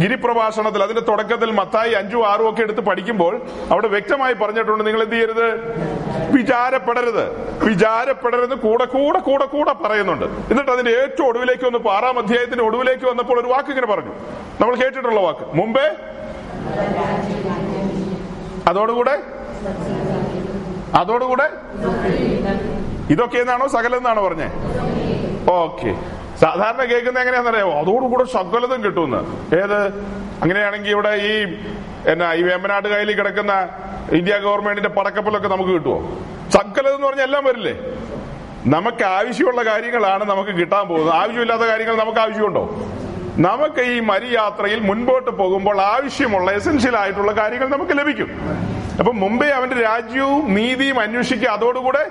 ഗിരിപ്രഭാഷണത്തിൽ അതിന്റെ തുടക്കത്തിൽ മത്തായി അഞ്ചു ആറും ഒക്കെ എടുത്ത് പഠിക്കുമ്പോൾ അവിടെ വ്യക്തമായി പറഞ്ഞിട്ടുണ്ട് നിങ്ങൾ എന്ത് ചെയ്യരുത്? വിചാരപ്പെടരുത്. വിചാരപ്പെടരുത് കൂടെ കൂടെ കൂടെ കൂടെ പറയുന്നുണ്ട്. എന്നിട്ട് അതിന്റെ ഏറ്റവും ഒടുവിലേക്ക് വന്നപ്പോൾ ആറാം അധ്യായത്തിന്റെ ഒടുവിലേക്ക് വന്നപ്പോൾ ഒരു വാക്ക് ഇങ്ങനെ പറഞ്ഞു. നമ്മൾ കേട്ടിട്ടുള്ള വാക്ക്. മുമ്പേ അതോടുകൂടെ? അതോടുകൂടെ? ഇതൊക്കെ എന്നാണോ? സകലെന്നാണോ പറഞ്ഞേ? ഓക്കെ. സാധാരണ കേൾക്കുന്ന എങ്ങനെയാണെന്നറിയാമോ അതോടുകൂടെ സകലതും കിട്ടുമെന്ന്. ഏത്? അങ്ങനെയാണെങ്കിൽ ഇവിടെ ഈ എന്നാ ഈ വേമ്പനാട് കയ്യിൽ കിടക്കുന്ന ഇന്ത്യ ഗവൺമെന്റിന്റെ പടക്കപ്പലൊക്കെ നമുക്ക് കിട്ടുമോ സകലത് എന്ന് പറഞ്ഞാൽ എല്ലാം വരില്ലേ? നമുക്ക് ആവശ്യമുള്ള കാര്യങ്ങളാണ് നമുക്ക് കിട്ടാൻ പോകുന്നത്. ആവശ്യമില്ലാത്ത കാര്യങ്ങൾ നമുക്ക് ആവശ്യമുണ്ടോ? നമുക്ക് ഈ മരിയാത്രയിൽ മുൻപോട്ട് പോകുമ്പോൾ ആവശ്യമുള്ള എസെൻഷ്യൽ ആയിട്ടുള്ള കാര്യങ്ങൾ നമുക്ക് ലഭിക്കും. അപ്പൊ മുമ്പേ അവന്റെ രാജ്യവും നീതിയും അന്വേഷിക്കുക അതോടുകൂടെ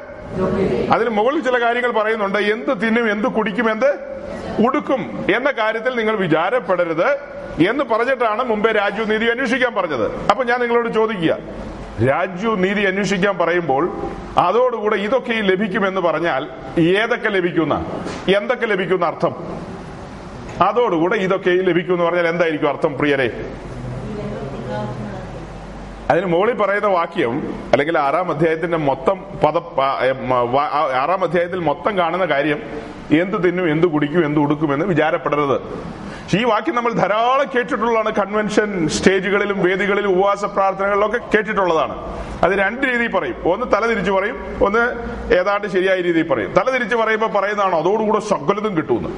അതിന് മുകളിൽ ചില കാര്യങ്ങൾ പറയുന്നുണ്ട്. എന്ത് തിന്നും എന്ത് കുടിക്കും എന്ത് ഉടുക്കും എന്ന കാര്യത്തിൽ നിങ്ങൾ വിചാരപ്പെടരുത് എന്ന് പറഞ്ഞിട്ടാണ് മുമ്പേ രാജു നീതി അന്വേഷിക്കാൻ പറഞ്ഞത്. അപ്പൊ ഞാൻ നിങ്ങളോട് ചോദിക്കുക. രാജു നീതി അന്വേഷിക്കാൻ പറയുമ്പോൾ അതോടുകൂടെ ഇതൊക്കെ ലഭിക്കുമെന്ന് പറഞ്ഞാൽ ഏതൊക്കെ ലഭിക്കുന്ന? എന്തൊക്കെ ലഭിക്കുന്ന അർത്ഥം? അതോടുകൂടെ ഇതൊക്കെ ലഭിക്കും എന്ന് പറഞ്ഞാൽ എന്തായിരിക്കും അർത്ഥം പ്രിയരെ? അതിന് മുകളിൽ പറയുന്ന വാക്യം അല്ലെങ്കിൽ ആറാം അധ്യായത്തിന്റെ മൊത്തം പദ ആറാം അധ്യായത്തിൽ മൊത്തം കാണുന്ന കാര്യം എന്ത് തിന്നും എന്ത് കുടിക്കും എന്ത് ഉടുക്കുമെന്ന് വിചാരപ്പെടരുത്. ഈ വാക്യം നമ്മൾ ധാരാളം കേട്ടിട്ടുള്ളതാണ്. കൺവെൻഷൻ സ്റ്റേജുകളിലും വേദികളിലും ഉപവാസ പ്രാർത്ഥനകളിലൊക്കെ കേട്ടിട്ടുള്ളതാണ്. അത് രണ്ട് രീതിയിൽ പറയും. ഒന്ന് തല തിരിച്ചു പറയും ഒന്ന് ഏതാണ്ട് ശരിയായ രീതിയിൽ പറയും. തല തിരിച്ചു പറയുമ്പോൾ പറയുന്നതാണോ? അതോടുകൂടെ സകലതും കിട്ടുമെന്ന്.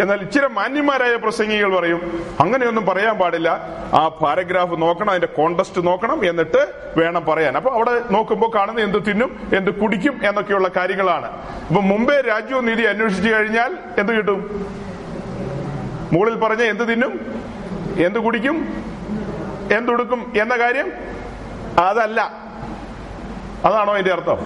എന്നാൽ ഇച്ചിരി മാന്യന്മാരായ പ്രസംഗികൾ പറയും അങ്ങനെയൊന്നും പറയാൻ പാടില്ല. ആ പാരഗ്രാഫ് നോക്കണം അതിന്റെ കോണ്ടസ്റ്റ് നോക്കണം എന്നിട്ട് വേണം പറയാൻ. അപ്പൊ അവിടെ നോക്കുമ്പോൾ കാണുന്ന എന്ത് തിന്നും എന്ത് കുടിക്കും എന്നൊക്കെയുള്ള കാര്യങ്ങളാണ്. അപ്പൊ മുമ്പേ രാജ്യവും നീതി അന്വേഷിച്ചു കഴിഞ്ഞാൽ എന്ത് കിട്ടും? മുകളിൽ പറഞ്ഞ എന്ത് തിന്നും? എന്ത് കുടിക്കും? എന്തുടുക്കും എന്ന കാര്യം അതല്ല. അതാണോ അതിന്റെ അർത്ഥം?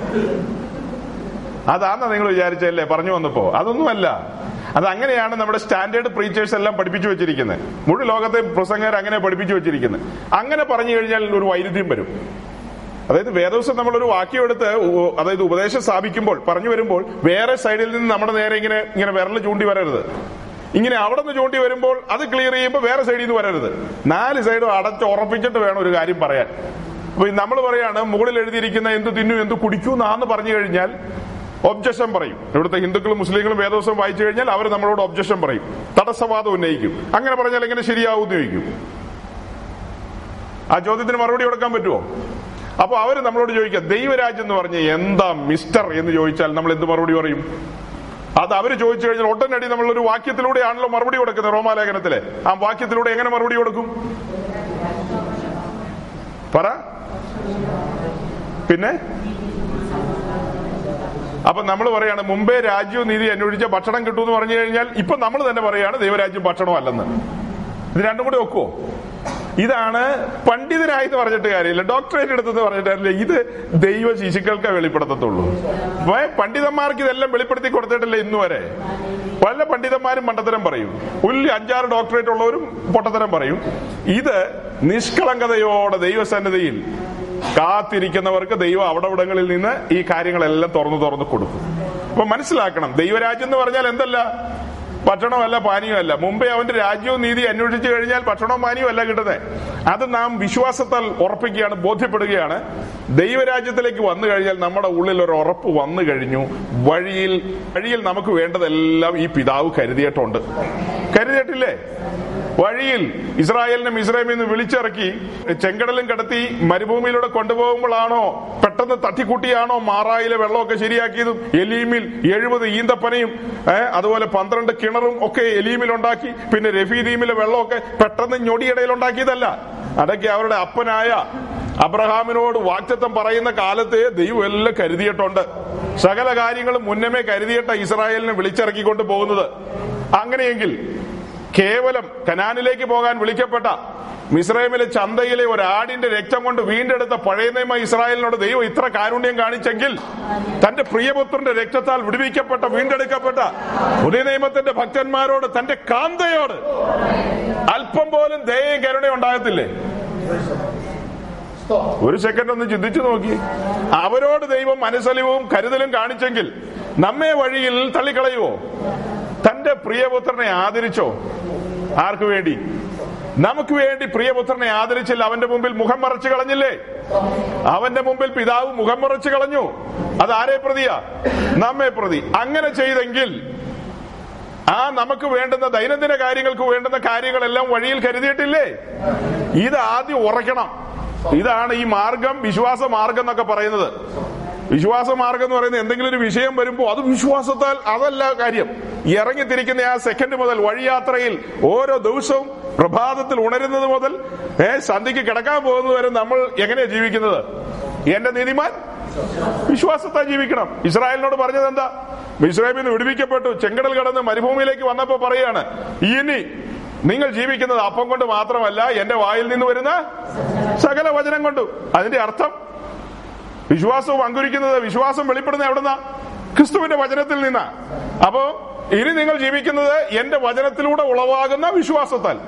അതാണോ നിങ്ങൾ വിചാരിച്ചല്ലേ പറഞ്ഞു വന്നപ്പോ. അതൊന്നുമല്ല. അത് അങ്ങനെയാണ് നമ്മുടെ സ്റ്റാൻഡേർഡ് പ്രീച്ചേഴ്സ് എല്ലാം പഠിപ്പിച്ചു വെച്ചിരിക്കുന്നത്. മുഴു ലോകത്തെ പ്രസംഗകർ അങ്ങനെ പഠിപ്പിച്ചു വെച്ചിരിക്കുന്നത്. അങ്ങനെ പറഞ്ഞു കഴിഞ്ഞാൽ ഒരു വൈരുദ്ധ്യം വരും. അതായത് വേദവസം നമ്മളൊരു വാക്യം എടുത്ത് അതായത് ഉപദേശം സ്ഥാപിക്കുമ്പോൾ പറഞ്ഞു വരുമ്പോൾ വേറെ സൈഡിൽ നിന്ന് നമ്മുടെ നേരെ ഇങ്ങനെ ഇങ്ങനെ വിരൽ ചൂണ്ടി വരരുത്. ഇങ്ങനെ അവിടെ നിന്ന് ചൂണ്ടി വരുമ്പോൾ അത് ക്ലിയർ ചെയ്യുമ്പോൾ വേറെ സൈഡിൽ നിന്ന് വരരുത്. നാല് സൈഡും അടച്ച് ഉറപ്പിച്ചിട്ട് വേണം ഒരു കാര്യം പറയാൻ. അപ്പൊ നമ്മൾ പറയാണ് മുകളിൽ എഴുതിയിരിക്കുന്ന എന്ത് തിന്നു എന്ത് കുടിക്കൂ എന്നാന്ന് പറഞ്ഞു കഴിഞ്ഞാൽ ഒബ്ജക്ഷൻ പറയും. ഇവിടുത്തെ ഹിന്ദുക്കളും മുസ്ലിങ്ങളും വേദോസം വായിച്ചു കഴിഞ്ഞാൽ അവർ നമ്മളോട് ഒബ്ജക്ഷൻ പറയും. തടസ്സവാദം ഉന്നയിക്കും. അങ്ങനെ പറഞ്ഞാൽ എങ്ങനെ ശരിയാവും ചോദിക്കും. ആ ചോദ്യത്തിന് മറുപടി കൊടുക്കാൻ പറ്റുമോ? അപ്പൊ അവർ നമ്മളോട് ചോദിക്കുക ദൈവരാജ്യം എന്ന് പറഞ്ഞ് എന്താ മിസ്റ്റർ എന്ന് ചോദിച്ചാൽ നമ്മൾ എന്ത് മറുപടി പറയും? അത് അവർ ചോദിച്ചു കഴിഞ്ഞാൽ ഒട്ടനടി നമ്മൾ ഒരു വാക്യത്തിലൂടെ ആണല്ലോ മറുപടി കൊടുക്കുന്നത് റോമാലേഖനത്തിലെ. ആ വാക്യത്തിലൂടെ എങ്ങനെ മറുപടി കൊടുക്കും? പറ. പിന്നെ? അപ്പൊ നമ്മൾ പറയാണ് മുമ്പേ രാജ്യവും നീതി അന്വേഷിച്ച ഭക്ഷണം കിട്ടുമെന്ന് പറഞ്ഞു കഴിഞ്ഞാൽ ഇപ്പൊ നമ്മൾ തന്നെ പറയാണ് ദൈവരാജ്യം ഭക്ഷണം അല്ലെന്ന് ഇത് രണ്ടും കൂടി ഒക്കുവോ? ഇതാണ് പണ്ഡിതനായി പറഞ്ഞിട്ട് കാര്യമില്ല. ഡോക്ടറേറ്റ് എടുത്തെന്ന് പറഞ്ഞിട്ട് കാര്യമില്ല. ഇത് ദൈവ ശിശുക്കൾക്ക് വെളിപ്പെടുത്തത്തുള്ളൂ. പണ്ഡിതന്മാർക്ക് ഇതെല്ലാം വെളിപ്പെടുത്തി കൊടുത്തിട്ടില്ല ഇന്ന് വരെ? പല പണ്ഡിതന്മാരും മണ്ടത്തരം പറയും. ഉള്ളി അഞ്ചാറ് ഡോക്ടറേറ്റ് ഉള്ളവരും പൊട്ടത്തരം പറയും. ഇത് നിഷ്കളങ്കതയോടെ ദൈവസന്നിധിയിൽ കാത്തിരിക്കുന്നവർക്ക് ദൈവം അവിടവിടങ്ങളിൽ നിന്ന് ഈ കാര്യങ്ങളെല്ലാം തുറന്നു തുറന്നു കൊടുക്കും. അപ്പൊ മനസ്സിലാക്കണം. ദൈവരാജ്യം എന്ന് പറഞ്ഞാൽ എന്തല്ല? ഭക്ഷണമല്ല പാനീയമല്ല. മുമ്പേ അവന്റെ രാജ്യവും നീതി അന്വേഷിച്ചു കഴിഞ്ഞാൽ ഭക്ഷണവും പാനീയവും അല്ല കിട്ടുന്നത് അത് നാം വിശ്വാസത്താൽ ഉറപ്പിക്കുകയാണ് ബോധ്യപ്പെടുകയാണ്. ദൈവരാജ്യത്തിലേക്ക് വന്നു കഴിഞ്ഞാൽ നമ്മുടെ ഉള്ളിൽ ഒരു ഉറപ്പ് വന്നു കഴിഞ്ഞു. വഴിയിൽ വഴിയിൽ നമുക്ക് വേണ്ടതെല്ലാം ഈ പിതാവ് കരുതിയിട്ടുണ്ട്. കരുതിയിട്ടില്ലേ? വഴിയിൽ ഇസ്രായേലിനെ മിസ്രൈമിൽ നിന്ന് വിളിച്ചിറക്കി ചെങ്കടലും കടത്തി മരുഭൂമിയിലൂടെ കൊണ്ടുപോകുമ്പോഴാണോ പെട്ടെന്ന് തട്ടിക്കൂട്ടിയാണോ മാറായിലെ വെള്ളമൊക്കെ ശരിയാക്കിയതും? എലീമിൽ എഴുപത് ഈന്തപ്പനയും അതുപോലെ പന്ത്രണ്ട് കിണറും ഒക്കെ എലീമിൽ ഉണ്ടാക്കി പിന്നെ രഫീദീമിലെ വെള്ളമൊക്കെ പെട്ടെന്ന് ഞൊടിയിടയിൽ ഉണ്ടാക്കിയതല്ല. അതൊക്കെ അവരുടെ അപ്പനായ അബ്രഹാമിനോട് വാക്ചത്വം പറയുന്ന കാലത്ത് ദൈവം എല്ലാം കരുതിയിട്ടുണ്ട്. സകല കാര്യങ്ങളും മുന്നമേ കരുതിയിട്ട ഇസ്രായേലിനെ വിളിച്ചിറക്കിക്കൊണ്ട് പോകുന്നത്. അങ്ങനെയെങ്കിൽ കേവലം കനാനിലേക്ക് പോകാൻ വിളിക്കപ്പെട്ട മിസ്രൈമിലെ ചന്തയിലെ ഒരു ആടിന്റെ രക്തം കൊണ്ട് വീണ്ടെടുത്ത പഴയ നിയമ ഇസ്രായേലിനോട് ദൈവം ഇത്ര കാരുണ്യം കാണിച്ചെങ്കിൽ തന്റെ പ്രിയപുത്രന്റെ രക്തത്താൽ വിടുവിക്കപ്പെട്ട വീണ്ടെടുക്കപ്പെട്ട പുതിയ നിയമത്തിന്റെ ഭക്തന്മാരോട് തന്റെ കാന്തയോട് അല്പം പോലും ദയയും കരുണയും ഉണ്ടാകത്തില്ലേ? ഒരു സെക്കൻഡ് ഒന്ന് ചിന്തിച്ചു നോക്കി. അവരോട് ദൈവം മനസ്സലിവും കരുതലും കാണിച്ചെങ്കിൽ നമ്മെ വഴിയിൽ തള്ളിക്കളയുവോ? തന്റെ പ്രിയപുത്രനെ ആദരിച്ചോ? ആർക്കു വേണ്ടി? നമുക്ക് വേണ്ടി പ്രിയപുത്രനെ ആദരിച്ചില്ല. അവന്റെ മുമ്പിൽ മുഖം മറച്ചു കളഞ്ഞില്ലേ? അവന്റെ മുമ്പിൽ പിതാവ് മുഖം മറച്ചു കളഞ്ഞു. അത് ആരെ പ്രതിയാ? നമ്മെ പ്രതി. അങ്ങനെ ചെയ്തെങ്കിൽ ആ നമുക്ക് വേണ്ടുന്ന ദൈനംദിന കാര്യങ്ങൾക്ക് വേണ്ടുന്ന കാര്യങ്ങളെല്ലാം വഴിയിൽ കരുതിയിട്ടില്ലേ? ഇത് ആദ്യം ഉറക്കണം ഇതാണ് ഈ മാർഗം വിശ്വാസ മാർഗം എന്നൊക്കെ പറയുന്നത്. വിശ്വാസ മാർഗം എന്ന് പറയുന്നത് എന്തെങ്കിലും ഒരു വിഷയം വരുമ്പോൾ അത് വിശ്വാസത്താൽ അതല്ല കാര്യം. ഇറങ്ങിത്തിരിക്കുന്ന ആ സെക്കൻഡ് മുതൽ വഴിയാത്രയിൽ ഓരോ ദിവസവും പ്രഭാതത്തിൽ ഉണരുന്നത് മുതൽ ഏ സന്ധിക്ക് കിടക്കാൻ പോകുന്നത് വരെ നമ്മൾ എങ്ങനെയാ ജീവിക്കുന്നത്? എന്റെ നീതിമാൻ വിശ്വാസത്താൽ ജീവിക്കണം. ഇസ്രായേലിനോട് പറഞ്ഞത് എന്താ ഇസ്രായേലിൽ നിന്ന് വിടുവിക്കപ്പെട്ടു ചെങ്കടൽ കടന്ന് മരുഭൂമിയിലേക്ക് വന്നപ്പോ പറയാണ് ഇനി നിങ്ങൾ ജീവിക്കുന്നത് അപ്പം കൊണ്ട് മാത്രമല്ല എന്റെ വായിൽ നിന്ന് വരുന്ന സകല വചനം കൊണ്ടു. അതിന്റെ അർത്ഥം വിശ്വാസവും അങ്കുരിക്കുന്നത് വിശ്വാസം വെളിപ്പെടുന്ന എവിടുന്ന? ക്രിസ്തുവിന്റെ വചനത്തിൽ നിന്ന്. അപ്പോ ഇനി നിങ്ങൾ ജീവിക്കുന്നത് എന്റെ വചനത്തിലൂടെ ഉളവാകുന്ന വിശ്വാസത്താൽ.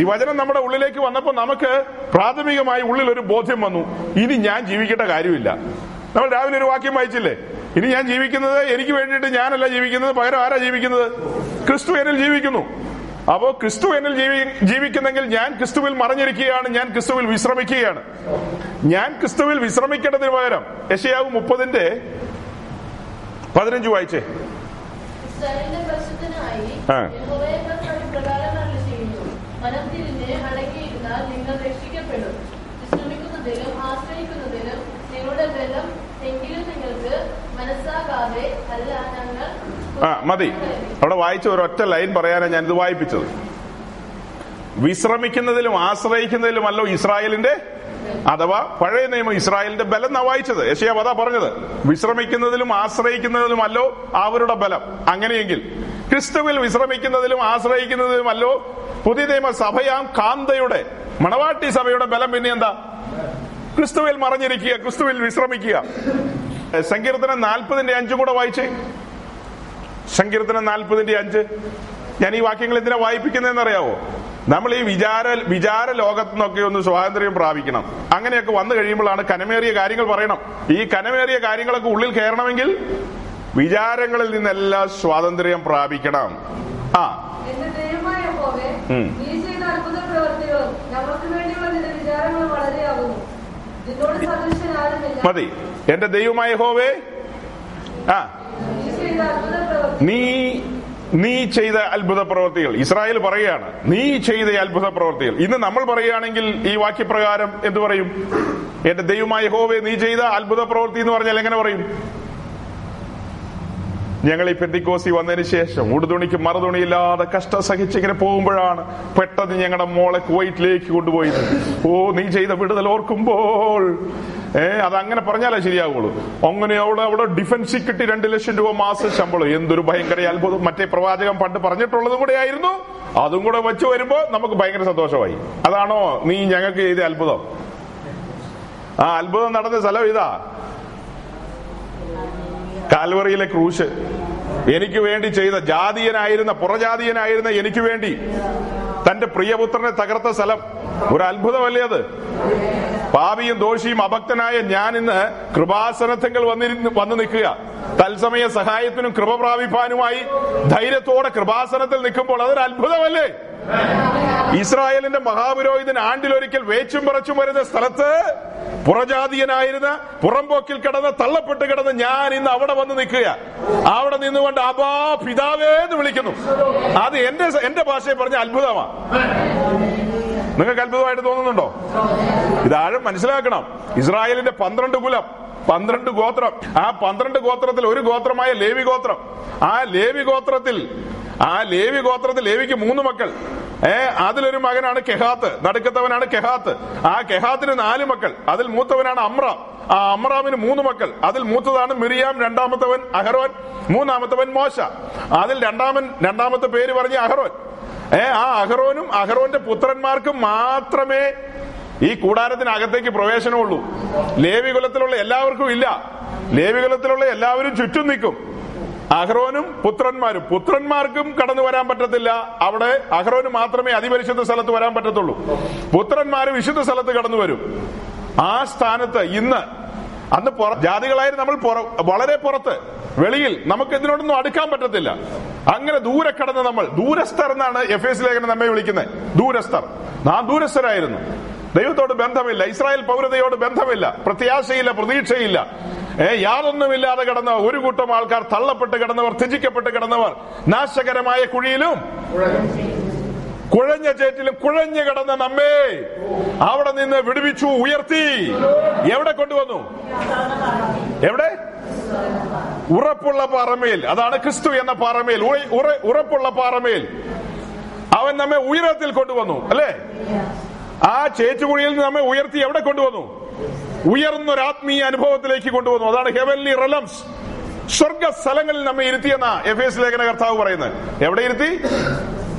ഈ വചനം നമ്മുടെ ഉള്ളിലേക്ക് വന്നപ്പോൾ നമുക്ക് പ്രാഥമികമായി ഉള്ളിൽ ഒരു ബോധ്യം വന്നു. ഇനി ഞാൻ ജീവിക്കേണ്ട കാര്യമില്ല. നമ്മൾ രാവിലെ ഒരു വാക്യം വായിച്ചില്ലേ? ഇനി ഞാൻ ജീവിക്കുന്നത് എനിക്ക് വേണ്ടിയിട്ട് ഞാനല്ല ജീവിക്കുന്നത് പകരം ആരാ ജീവിക്കുന്നത്? ക്രിസ്തു എന്നിൽ ജീവിക്കുന്നു. അപ്പോ ക്രിസ്തു എന്നിൽ ജീവി ജീവിക്കുന്നെങ്കിൽ ഞാൻ ക്രിസ്തുവിൽ മറഞ്ഞിരിക്കുകയാണ് ഞാൻ ക്രിസ്തുവിൽ വിശ്രമിക്കുകയാണ്. ഞാൻ ക്രിസ്തുവിൽ വിശ്രമിക്കേണ്ടതിന് പകരം യശയാവ് മുപ്പതിന്റെ പതിനഞ്ച് വായിച്ചേ. ആ. നിങ്ങളുടെ ബലം എങ്കിലും നിങ്ങൾക്ക് മനസ്സാകാതെ അല്ല ഞങ്ങൾ ആ മതി. അവിടെ വായിച്ച ഒരൊറ്റ ലൈൻ പറയാനാണ് ഞാനിത് വായിപ്പിച്ചത്. വിശ്രമിക്കുന്നതിലും ആശ്രയിക്കുന്നതിലുമല്ലോ ഇസ്രായേലിന്റെ അഥവാ പഴയ നിയമം ഇസ്രായേലിന്റെ ബലം എന്നാ വായിച്ചത്. യശയാവ് അതാ പറഞ്ഞത്. വിശ്രമിക്കുന്നതിലും ആശ്രയിക്കുന്നതിലുമല്ലോ അവരുടെ ബലം. അങ്ങനെയെങ്കിൽ ക്രിസ്തുവിൽ വിശ്രമിക്കുന്നതിലും ആശ്രയിക്കുന്നതിലുമല്ലോ പുതിയ നിയമ സഭയാം കാന്തയുടെ മണവാട്ടി സഭയുടെ ബലം പിന്നെ എന്താ? ക്രിസ്തുവിൽ മറിഞ്ഞിരിക്കുക ക്രിസ്തുവിൽ വിശ്രമിക്കുക. സങ്കീർത്തനം നാൽപ്പതിന്റെ അഞ്ചും കൂടെ വായിച്ചേ. സങ്കീർത്തനം നാൽപ്പതിന്റെ അഞ്ച്. ഞാൻ ഈ വാക്യങ്ങൾ എന്തിനാ വായിപ്പിക്കുന്നതെന്നറിയാവോ നമ്മൾ ഈ വിചാര വിചാര ലോകത്തു നിന്നൊക്കെ ഒന്ന് സ്വാതന്ത്ര്യം പ്രാപിക്കണം. അങ്ങനെയൊക്കെ വന്നു കഴിയുമ്പോഴാണ് കനമേറിയ കാര്യങ്ങൾ പറയണം. ഈ കനമേറിയ കാര്യങ്ങളൊക്കെ ഉള്ളിൽ കയറണമെങ്കിൽ വിചാരങ്ങളിൽ നിന്നെല്ലാം സ്വാതന്ത്ര്യം പ്രാപിക്കണം. ആ. മതി. എന്റെ ദൈവമായ ഹോവേ ആ. നീ നീ ചെയ്ത അത്ഭുത പ്രവർത്തികൾ ഇസ്രായേൽ പറയുകയാണ് നീ ചെയ്ത അത്ഭുത പ്രവർത്തികൾ ഇന്ന് നമ്മൾ പറയുകയാണെങ്കിൽ ഈ വാക്യപ്രകാരം എന്തു പറയും? എന്റെ ദൈവമായ ഹോവെ നീ ചെയ്ത അത്ഭുത പ്രവൃത്തി എന്ന് പറഞ്ഞാൽ എങ്ങനെ പറയും? ഞങ്ങൾ ഈ പെന്തിക്കോസി വന്നതിന് ശേഷം ഉടുതുണിക്ക് മറുതുണിയില്ലാതെ കഷ്ടം സഹിച്ചിങ്ങനെ പോകുമ്പോഴാണ് പെട്ടെന്ന് ഞങ്ങളുടെ മോളെ കുവൈറ്റിലേക്ക് കൊണ്ടുപോയത്. ഓ നീ ചെയ്ത വിടുതൽ ഓർക്കുമ്പോൾ. ഏ അത് അങ്ങനെ പറഞ്ഞാലേ ശരിയാവുള്ളൂ. അങ്ങനെ അവിടെ അവിടെ ഡിഫൻസിൽ കിട്ടി രണ്ട് ലക്ഷം രൂപ മാസ ശമ്പളം. എന്തൊരു ഭയങ്കര അത്ഭുതം. മറ്റേ പ്രവാചകൻ പണ്ട് പറഞ്ഞിട്ടുള്ളതും കൂടെ ആയിരുന്നു. അതും കൂടെ വെച്ച് വരുമ്പോ നമുക്ക് ഭയങ്കര സന്തോഷമായി. അതാണോ നീ ഞങ്ങൾക്ക് ചെയ്ത അത്ഭുതം? ആ അത്ഭുതം നടന്ന സ്ഥലം ഇതാ. കാൽവറിയിലെ ക്രൂശ് എനിക്ക് വേണ്ടി ചെയ്ത ജാതീയനായിരുന്ന പുറജാതീയനായിരുന്ന എനിക്ക് വേണ്ടി തന്റെ പ്രിയപുത്രനെ തകർത്ത സ്ഥലം. ഒരു അത്ഭുതമല്ലേ അത്? പാപിയും ദോഷിയും അഭക്തനായ ഞാൻ ഇന്ന് കൃപാസനത്തെങ്കിൽ വന്നിരുന്ന് വന്നു നിൽക്കുക. തത്സമയ സഹായത്തിനും കൃപ പ്രാപിപ്പാനുമായി ധൈര്യത്തോടെ കൃപാസനത്തിൽ നിൽക്കുമ്പോൾ അതൊരു അത്ഭുതമല്ലേ ഇസ്രായേലിന്റെ മഹാപുരോഹിതൻ ആണ്ടിലൊരിക്കൽ വേച്ചും പറച്ചും വരുന്ന സ്ഥലത്ത് പുറജാതീയനായിരുന്ന പുറംപോക്കിൽ കിടന്ന് തള്ളപ്പെട്ട് കിടന്ന് ഞാൻ ഇന്ന് അവിടെ വന്ന് നിൽക്കുക അവിടെ നിന്നുകൊണ്ട് അബാ പിതാവേ എന്ന് വിളിക്കുന്നു. അത് എന്റെ എന്റെ ഭാഷയെ പറഞ്ഞ അത്ഭുതമാണ് നിങ്ങൾക്ക് അത്ഭുതമായിട്ട് തോന്നുന്നുണ്ടോ? ഇതാഴം മനസ്സിലാക്കണം. ഇസ്രായേലിന്റെ പന്ത്രണ്ട് കുലം പന്ത്രണ്ട് ഗോത്രം. ആ പന്ത്രണ്ട് ഗോത്രത്തിൽ ഒരു ഗോത്രമായ ലേവി ഗോത്രം. ആ ലേവി ഗോത്രത്തിൽ ആ ലേവി ഗോത്രത്തിൽ ലേവിക്ക് മൂന്ന് മക്കൾ. ഏ അതിലൊരു മകനാണ് കെഹാത്ത്. നടുക്കത്തവനാണ് കെഹാത്ത്. ആ കെഹാത്തിന് നാല് മക്കൾ. അതിൽ മൂത്തവനാണ് അമ്രാം. ആ അമ്രാമിന് മൂന്ന് മക്കൾ. അതിൽ മൂത്തതാണ് മിറിയാം രണ്ടാമത്തവൻ അഹ്റോൻ മൂന്നാമത്തവൻ മോശ. അതിൽ രണ്ടാമൻ രണ്ടാമത്തെ പേര് പറഞ്ഞ അഹ്റോൻ ഏ ആ അഹറോനും അഹറോന്റെ പുത്രന്മാർക്കും മാത്രമേ ഈ കൂടാരത്തിനകത്തേക്ക് പ്രവേശനമുള്ളൂ. ലേവികുലത്തിലുള്ള എല്ലാവർക്കും ഇല്ല. ലേവികുലത്തിലുള്ള എല്ലാവരും ചുറ്റും നിൽക്കും. അഹ്റോനും പുത്രന്മാരും. പുത്രന്മാർക്കും കടന്നു വരാൻ പറ്റത്തില്ല. അവിടെ അഹ്റോന് മാത്രമേ അതിപരിശുദ്ധ സ്ഥലത്ത് വരാൻ പറ്റത്തുള്ളൂ. പുത്രന്മാർ വിശുദ്ധ സ്ഥലത്ത് കടന്നു വരും. ആ സ്ഥാനത്ത് ഇന്ന് അന്ന് പുറ ജാതികളായിരുന്നു നമ്മൾ വളരെ പുറത്ത്. വെളിയിൽ നമുക്ക് ഇതിനോടൊന്നും അടുക്കാൻ പറ്റത്തില്ല. അങ്ങനെ ദൂരെ കടന്ന് നമ്മൾ ദൂരസ്ഥർ എന്നാണ് എഫ് എസ് ലേഖനം നമ്മെ വിളിക്കുന്നത്. ദൂരസ്ഥർ. നാം ദൂരസ്ഥരായിരുന്നു. ദൈവത്തോട് ബന്ധമില്ല. ഇസ്രായേൽ പൗരതയോട് ബന്ധമില്ല. പ്രത്യാശയില്ല പ്രതീക്ഷയില്ല. ഏ യാതൊന്നുമില്ലാതെ കിടന്നവർ ഒരു കൂട്ടം ആൾക്കാർ തള്ളപ്പെട്ട് കിടന്നവർ ത്യജിക്കപ്പെട്ട് കിടന്നവർ നാശകരമായ കുഴിയിലും കുഴഞ്ഞ ചേറ്റിലും കുഴഞ്ഞു കിടന്ന നമ്മേ അവിടെ നിന്ന് വിടുവിച്ചു ഉയർത്തി. എവിടെ കൊണ്ടുവന്നു? എവിടെ? ഉറപ്പുള്ള പാറമേൽ. അതാണ് ക്രിസ്തു എന്ന പാറമേൽ. ഉറ- ഉറ- ഉറപ്പുള്ള പാറമേൽ. അവൻ നമ്മെ ഉയരത്തിൽ കൊണ്ടുവന്നു അല്ലേ? ആ ചേച്ചുകുഴിയിൽ നിന്ന് നമ്മെ ഉയർത്തി എവിടെ കൊണ്ടുവന്നു? ഉയർന്നൊരു ആത്മീയ അനുഭവത്തിലേക്ക് കൊണ്ടുവന്നു. അതാണ് ഹെവൻലി റലംസ് സ്വർഗ സ്ഥലങ്ങളിൽ നമ്മെ ഇരുത്തിയെന്ന എഫ് എസ് ലേഖന കർത്താവ് പറയുന്നത്. എവിടെ ഇരുത്തി?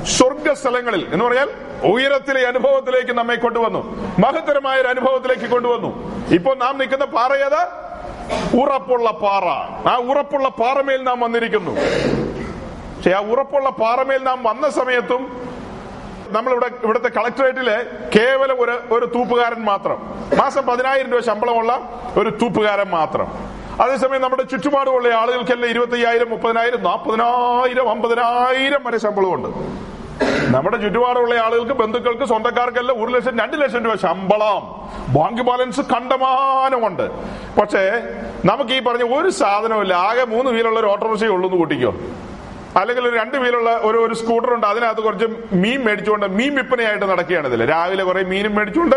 സ്വർഗ സ്ഥലങ്ങളിൽ എന്ന് പറഞ്ഞാൽ ഉയരത്തിലെ അനുഭവത്തിലേക്ക് നമ്മെ കൊണ്ടുവന്നു. മഹത്തരമായ ഒരു അനുഭവത്തിലേക്ക് കൊണ്ടുവന്നു. ഇപ്പോൾ നാം നിൽക്കുന്ന പാറ ഏത്? ഉറപ്പുള്ള പാറ. ആ ഉറപ്പുള്ള പാറമേൽ നാം വന്നിരിക്കുന്നു. പക്ഷെ ആ ഉറപ്പുള്ള പാറമേൽ നാം വന്ന സമയത്തും നമ്മളിവിടെ ഇവിടുത്തെ കളക്ടറേറ്റിലെ കേവലം ഒരു ഒരു തൂപ്പുകാരൻ മാത്രം. മാസം പതിനായിരം രൂപ ശമ്പളമുള്ള ഒരു തൂപ്പുകാരൻ മാത്രം. അതേസമയം നമ്മുടെ ചുറ്റുപാടുമുള്ള ആളുകൾക്കെല്ലാം ഇരുപത്തി അയ്യായിരം മുപ്പതിനായിരം നാൽപ്പതിനായിരം അമ്പതിനായിരം വരെ ശമ്പളമുണ്ട്. നമ്മുടെ ചുറ്റുപാടുള്ള ആളുകൾക്ക് ബന്ധുക്കൾക്ക് സ്വന്തക്കാർക്കെല്ലാം ഒരു ലക്ഷം രണ്ട് ലക്ഷം രൂപ ശമ്പളം. ബാങ്ക് ബാലൻസ് കണ്ടമാനമുണ്ട്. പക്ഷേ നമുക്ക് ഈ പറഞ്ഞ ഒരു സാധനമില്ല ആകെ മൂന്ന് വീലുള്ള ഒരു ഓട്ടോറിക്ഷയേ ഉള്ളൂ എന്ന് കൂട്ടിക്കോ. അല്ലെങ്കിൽ ഒരു രണ്ട് വീലുള്ള ഒരു ഒരു സ്കൂട്ടർ ഉണ്ട്. അതിനകത്ത് കുറച്ച് മീൻ മേടിച്ചുകൊണ്ട് മീൻ വിൽപ്പനയായിട്ട് നടക്കുകയാണ് ഇതിൽ രാവിലെ കുറെ മീനും മേടിച്ചുകൊണ്ട്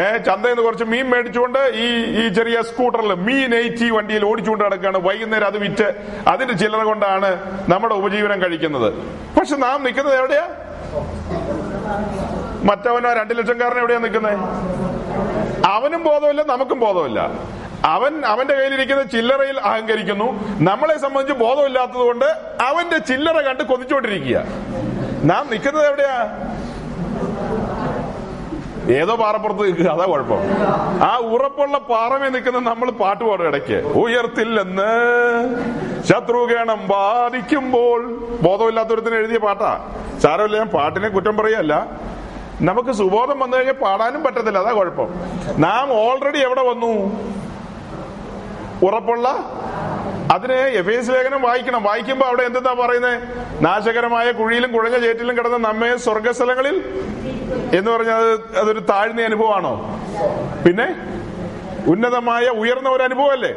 ഏഹ് ചന്തയിൽ നിന്ന് കുറച്ച് മീൻ മേടിച്ചുകൊണ്ട് ഈ ഈ ചെറിയ സ്കൂട്ടറിൽ മീൻ എയ്റ്റി വണ്ടിയിൽ ഓടിച്ചുകൊണ്ട് നടക്കുകയാണ്. വൈകുന്നേരം അത് വിറ്റ് അതിന്റെ ചില്ലറ കൊണ്ടാണ് നമ്മുടെ ഉപജീവനം കഴിക്കുന്നത്. പക്ഷെ നാം നിൽക്കുന്നത് എവിടെയാ? മറ്റവനോ രണ്ടു ലക്ഷംകാരൻ എവിടെയാ നിൽക്കുന്നത്? അവനും ബോധമില്ല നമുക്കും ബോധമില്ല. അവൻ അവന്റെ കയ്യിലിരിക്കുന്ന ചില്ലറയിൽ അഹങ്കരിക്കുന്നു. നമ്മളെ സംബന്ധിച്ച് ബോധമില്ലാത്തത് കൊണ്ട് അവന്റെ ചില്ലറ കണ്ട് കൊതിച്ചോണ്ടിരിക്കുക നാം നിൽക്കുന്നത് എവിടെയാ? ഏതോ പാറപ്പുറത്ത് നിൽക്കുക. അതാ കുഴപ്പം. ആ ഉറപ്പുള്ള പാറമേ നിൽക്കുന്ന നമ്മൾ പാട്ട് പാടും ഇടയ്ക്ക്. ഉയർത്തില്ലെന്ന് ശത്രുഗണം ബാധിക്കുമ്പോൾ. ബോധമില്ലാത്തൊരുത്തിന് എഴുതിയ പാട്ടാ. സാരമില്ല ഞാൻ പാട്ടിനെ കുറ്റം പറയല്ല നമുക്ക് സുബോധം വന്നു കഴിഞ്ഞാൽ പാടാനും പറ്റത്തില്ല. അതാ കുഴപ്പം. നാം ഓൾറെഡി എവിടെ വന്നു? ഉറപ്പുള്ള അതിനെ എസ് ലേഖനം വായിക്കണം. വായിക്കുമ്പോ അവിടെ എന്താ പറയുന്നത് നാശകരമായ കുഴിയിലും കുഴഞ്ഞ ചേറ്റിലും കിടന്ന നമ്മെ സ്വർഗസ്ഥലങ്ങളിൽ എന്ന് പറഞ്ഞാൽ അത് അതൊരു താഴ്ന്ന അനുഭവമാണോ? പിന്നെ ഉന്നതമായ ഉയർന്ന ഒരു അനുഭവമല്ലേ?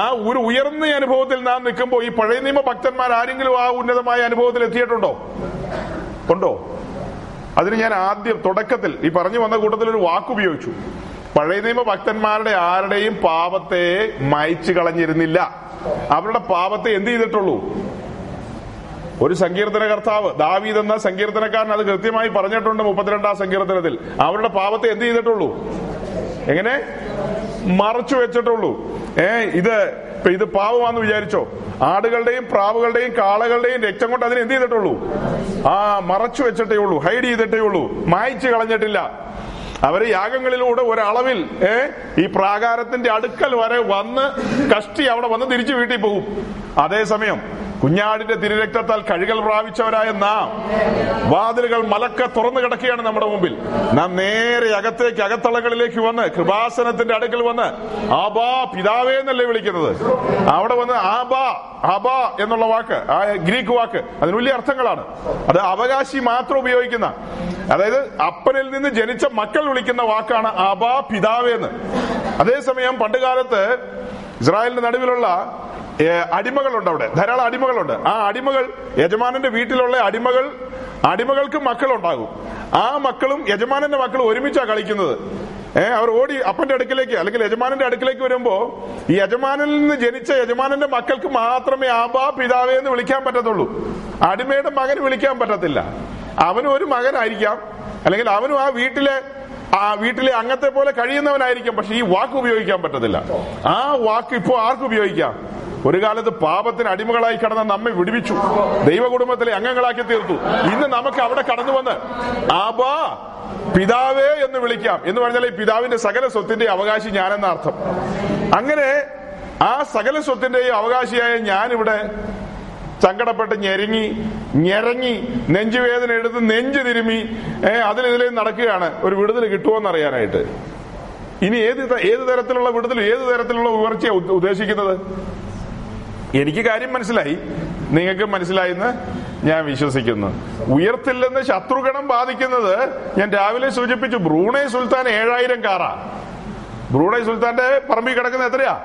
ആ ഒരു ഉയർന്ന അനുഭവത്തിൽ നാം നിൽക്കുമ്പോൾ ഈ പഴയ നിയമ ഭക്തന്മാർ ആരെങ്കിലും ആ ഉന്നതമായ അനുഭവത്തിൽ എത്തിയിട്ടുണ്ടോ? ഉണ്ടോ? അതിന് ഞാൻ ആദ്യം തുടക്കത്തിൽ ഈ പറഞ്ഞു വന്ന കൂട്ടത്തിൽ ഒരു വാക്ക് ഉപയോഗിച്ചു പഴയ നിയമ ഭക്തന്മാരുടെ ആരുടെയും പാപത്തെ മയച്ചു കളഞ്ഞിരുന്നില്ല. അവരുടെ പാപത്തെ എന്ത് ചെയ്തിട്ടുള്ളൂ? ഒരു സങ്കീർത്തന കർത്താവ് ദാവീദ് എന്ന സങ്കീർത്തനക്കാരൻ അത് കൃത്യമായി പറഞ്ഞിട്ടുണ്ട് മുപ്പത്തിരണ്ടാം സങ്കീർത്തനത്തിൽ. അവരുടെ പാപത്തെ എന്ത് ചെയ്തിട്ടുള്ളൂ? എങ്ങനെ? മറച്ചു വെച്ചിട്ടുള്ളൂ. ഏ ഇത് ഇത് പാവമാന്ന് വിചാരിച്ചോ? ആടുകളുടെയും പ്രാവുകളുടെയും കാളകളുടെയും രക്തം കൊണ്ട് അതിന് എന്ത് ചെയ്തിട്ടുള്ളൂ? ആ മറച്ചു വെച്ചിട്ടേ ഉള്ളൂ ഹൈഡ് ചെയ്തിട്ടേ ഉള്ളൂ മായച്ചു കളഞ്ഞിട്ടില്ല. അവർ യാഗങ്ങളിലൂടെ ഒരളവിൽ ഏ ഈ പ്രാകാരത്തിന്റെ അടുക്കൽ വരെ വന്ന് കഷ്ടി അവിടെ വന്ന് തിരിച്ചു വീട്ടിൽ പോകും. അതേസമയം കുഞ്ഞാടിന്റെ തിരുരക്തത്താൽ കഴുകൽ പ്രാപിച്ചവരായ നാം. വാതിലുകൾ മലക്ക തുറന്നു കിടക്കുകയാണ് നമ്മുടെ മുമ്പിൽ. നാം നേരെ അകത്തേക്ക് അകത്തളകളിലേക്ക് വന്ന് കൃപാസനത്തിന്റെ അടുക്കൽ വന്ന് ആബാ പിതാവേ എന്നല്ലേ വിളിക്കുന്നത്? അവിടെ വന്ന് ആബാ ആബാ എന്നുള്ള വാക്ക് ആ ഗ്രീക്ക് വാക്ക് അതിന് വലിയ അർത്ഥങ്ങളാണ്. അത് അവകാശി മാത്രം ഉപയോഗിക്കുന്ന അതായത് അപ്പനിൽ നിന്ന് ജനിച്ച മക്കൾ വിളിക്കുന്ന വാക്കാണ് ആബാ പിതാവേ എന്ന്. അതേസമയം പണ്ടുകാലത്ത് ഇസ്രായേലിന്റെ നടുവിലുള്ള അടിമകളുണ്ട് അവിടെ. ധാരാളം അടിമകളുണ്ട്. ആ അടിമകൾ യജമാനന്റെ വീട്ടിലുള്ള അടിമകൾ അടിമകൾക്ക് മക്കളുണ്ടാകും. ആ മക്കളും യജമാനന്റെ മക്കളും ഒരുമിച്ചാ കളിക്കുന്നത്. ഏഹ് അവർ ഓടി അപ്പന്റെ അടുക്കിലേക്ക് അല്ലെങ്കിൽ യജമാനന്റെ അടുക്കിലേക്ക് വരുമ്പോ ഈ യജമാനിൽ നിന്ന് ജനിച്ച യജമാനന്റെ മക്കൾക്ക് മാത്രമേ ആബാ പിതാവേ എന്ന് വിളിക്കാൻ പറ്റത്തുള്ളൂ. അടിമയുടെ മകന് വിളിക്കാൻ പറ്റത്തില്ല. അവനും ഒരു മകനായിരിക്കാം. അല്ലെങ്കിൽ അവനും ആ വീട്ടിലെ ആ വീട്ടിലെ അംഗത്തെ പോലെ കഴിയുന്നവനായിരിക്കും. പക്ഷെ ഈ വാക്ക് ഉപയോഗിക്കാൻ പറ്റത്തില്ല. ആ വാക്ക് ഇപ്പോ ആർക്ക് ഉപയോഗിക്കാം? ഒരു കാലത്ത് പാപത്തിന് അടിമകളായി കടന്ന നമ്മെ വിടുവിച്ചു. ദൈവ കുടുംബത്തിലെ അംഗങ്ങളാക്കി തീർത്തു. ഇന്ന് നമുക്ക് അവിടെ കടന്നു വന്ന് ആബാ പിതാവേ എന്ന് വിളിക്കാം. എന്ന് പറഞ്ഞാൽ ഈ പിതാവിന്റെ സകല സ്വത്തിന്റെ അവകാശി ഞാനെന്ന അർത്ഥം. അങ്ങനെ ആ സകല സ്വത്തിന്റെയും അവകാശിയായ ഞാനിവിടെ സങ്കടപ്പെട്ട് ഞെരുങ്ങി ഞെരങ്ങി നെഞ്ചുവേദന എടുത്ത് നെഞ്ചു തിരുമി ഏഹ് നടക്കുകയാണ്. ഒരു വിടുതൽ കിട്ടുമോന്ന് അറിയാനായിട്ട് ഇനി ഏത് ഏത് തരത്തിലുള്ള വിടുതലും ഏത് തരത്തിലുള്ള ഉയർച്ചയാണ് ഉദ്ദ- ഉദ്ദേശിക്കുന്നത്? എനിക്ക് കാര്യം മനസ്സിലായി. നിങ്ങൾക്ക് മനസ്സിലായെന്ന് ഞാൻ വിശ്വസിക്കുന്നു. ഉയർത്തില്ലെന്ന് ശത്രുഗണം ബാധിക്കുന്നത് ഞാൻ രാവിലെ സൂചിപ്പിച്ചു ബ്രൂണൈ സുൽത്താൻ ഏഴായിരം കാറാ. ബ്രൂണൈ സുൽത്താന്റെ പറമ്പിൽ കിടക്കുന്ന എത്രയാ?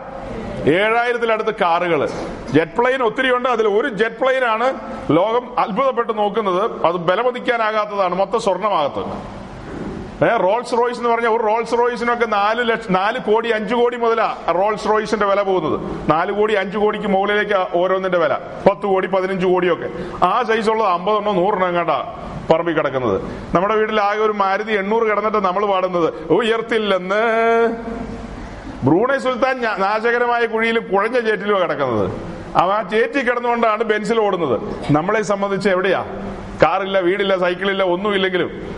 ഏഴായിരത്തിലടുത്ത് കാറുകൾ ജെറ്റ് പ്ലെയിൻ ഒത്തിരി ഉണ്ട്. അതിൽ ഒരു ജെറ്റ് പ്ലെയിൻ ആണ് ലോകം അത്ഭുതപ്പെട്ട് നോക്കുന്നത്. അത് ബലമതിക്കാനാകാത്തതാണ് മൊത്തം സ്വർണമാകത്ത്. ഏ, റോൾസ് റോയ്സ് എന്ന് പറഞ്ഞാൽ ഒരു റോൾസ് റോയ്സിനൊക്കെ നാല് ലക്ഷം നാല് കോടി അഞ്ചു കോടി മുതലാ റോൾസ് റോയ്സിന്റെ വില പോകുന്നത്. നാല് കോടി അഞ്ചു കോടിക്ക് മുകളിലേക്ക് ഓരോന്നിന്റെ വില. പത്ത് കോടി പതിനഞ്ച് കോടിയൊക്കെ. ആ സൈസ് ഉള്ളത് അമ്പതെണ്ണോ നൂറെണ്ണം കണ്ടാ പറമ്പിൽ കിടക്കുന്നത്. നമ്മുടെ വീട്ടിൽ ആകെ ഒരു മാരുതി എണ്ണൂറ് കിടന്നിട്ട് നമ്മൾ പാടുന്നത് ഉയർത്തില്ലെന്ന്. ബ്രൂണൈ സുൽത്താൻ നാശകരമായ കുഴിയിൽ കുഴഞ്ഞ ചേറ്റിലുമാണ് കിടക്കുന്നത്. അവ ആ ചേറ്റി കിടന്നുകൊണ്ടാണ് ബെൻസിൽ ഓടുന്നത്. നമ്മളെ സംബന്ധിച്ച് എവിടെയാ? കാറില്ല വീടില്ല സൈക്കിളില്ല ഒന്നുമില്ലെങ്കിലും.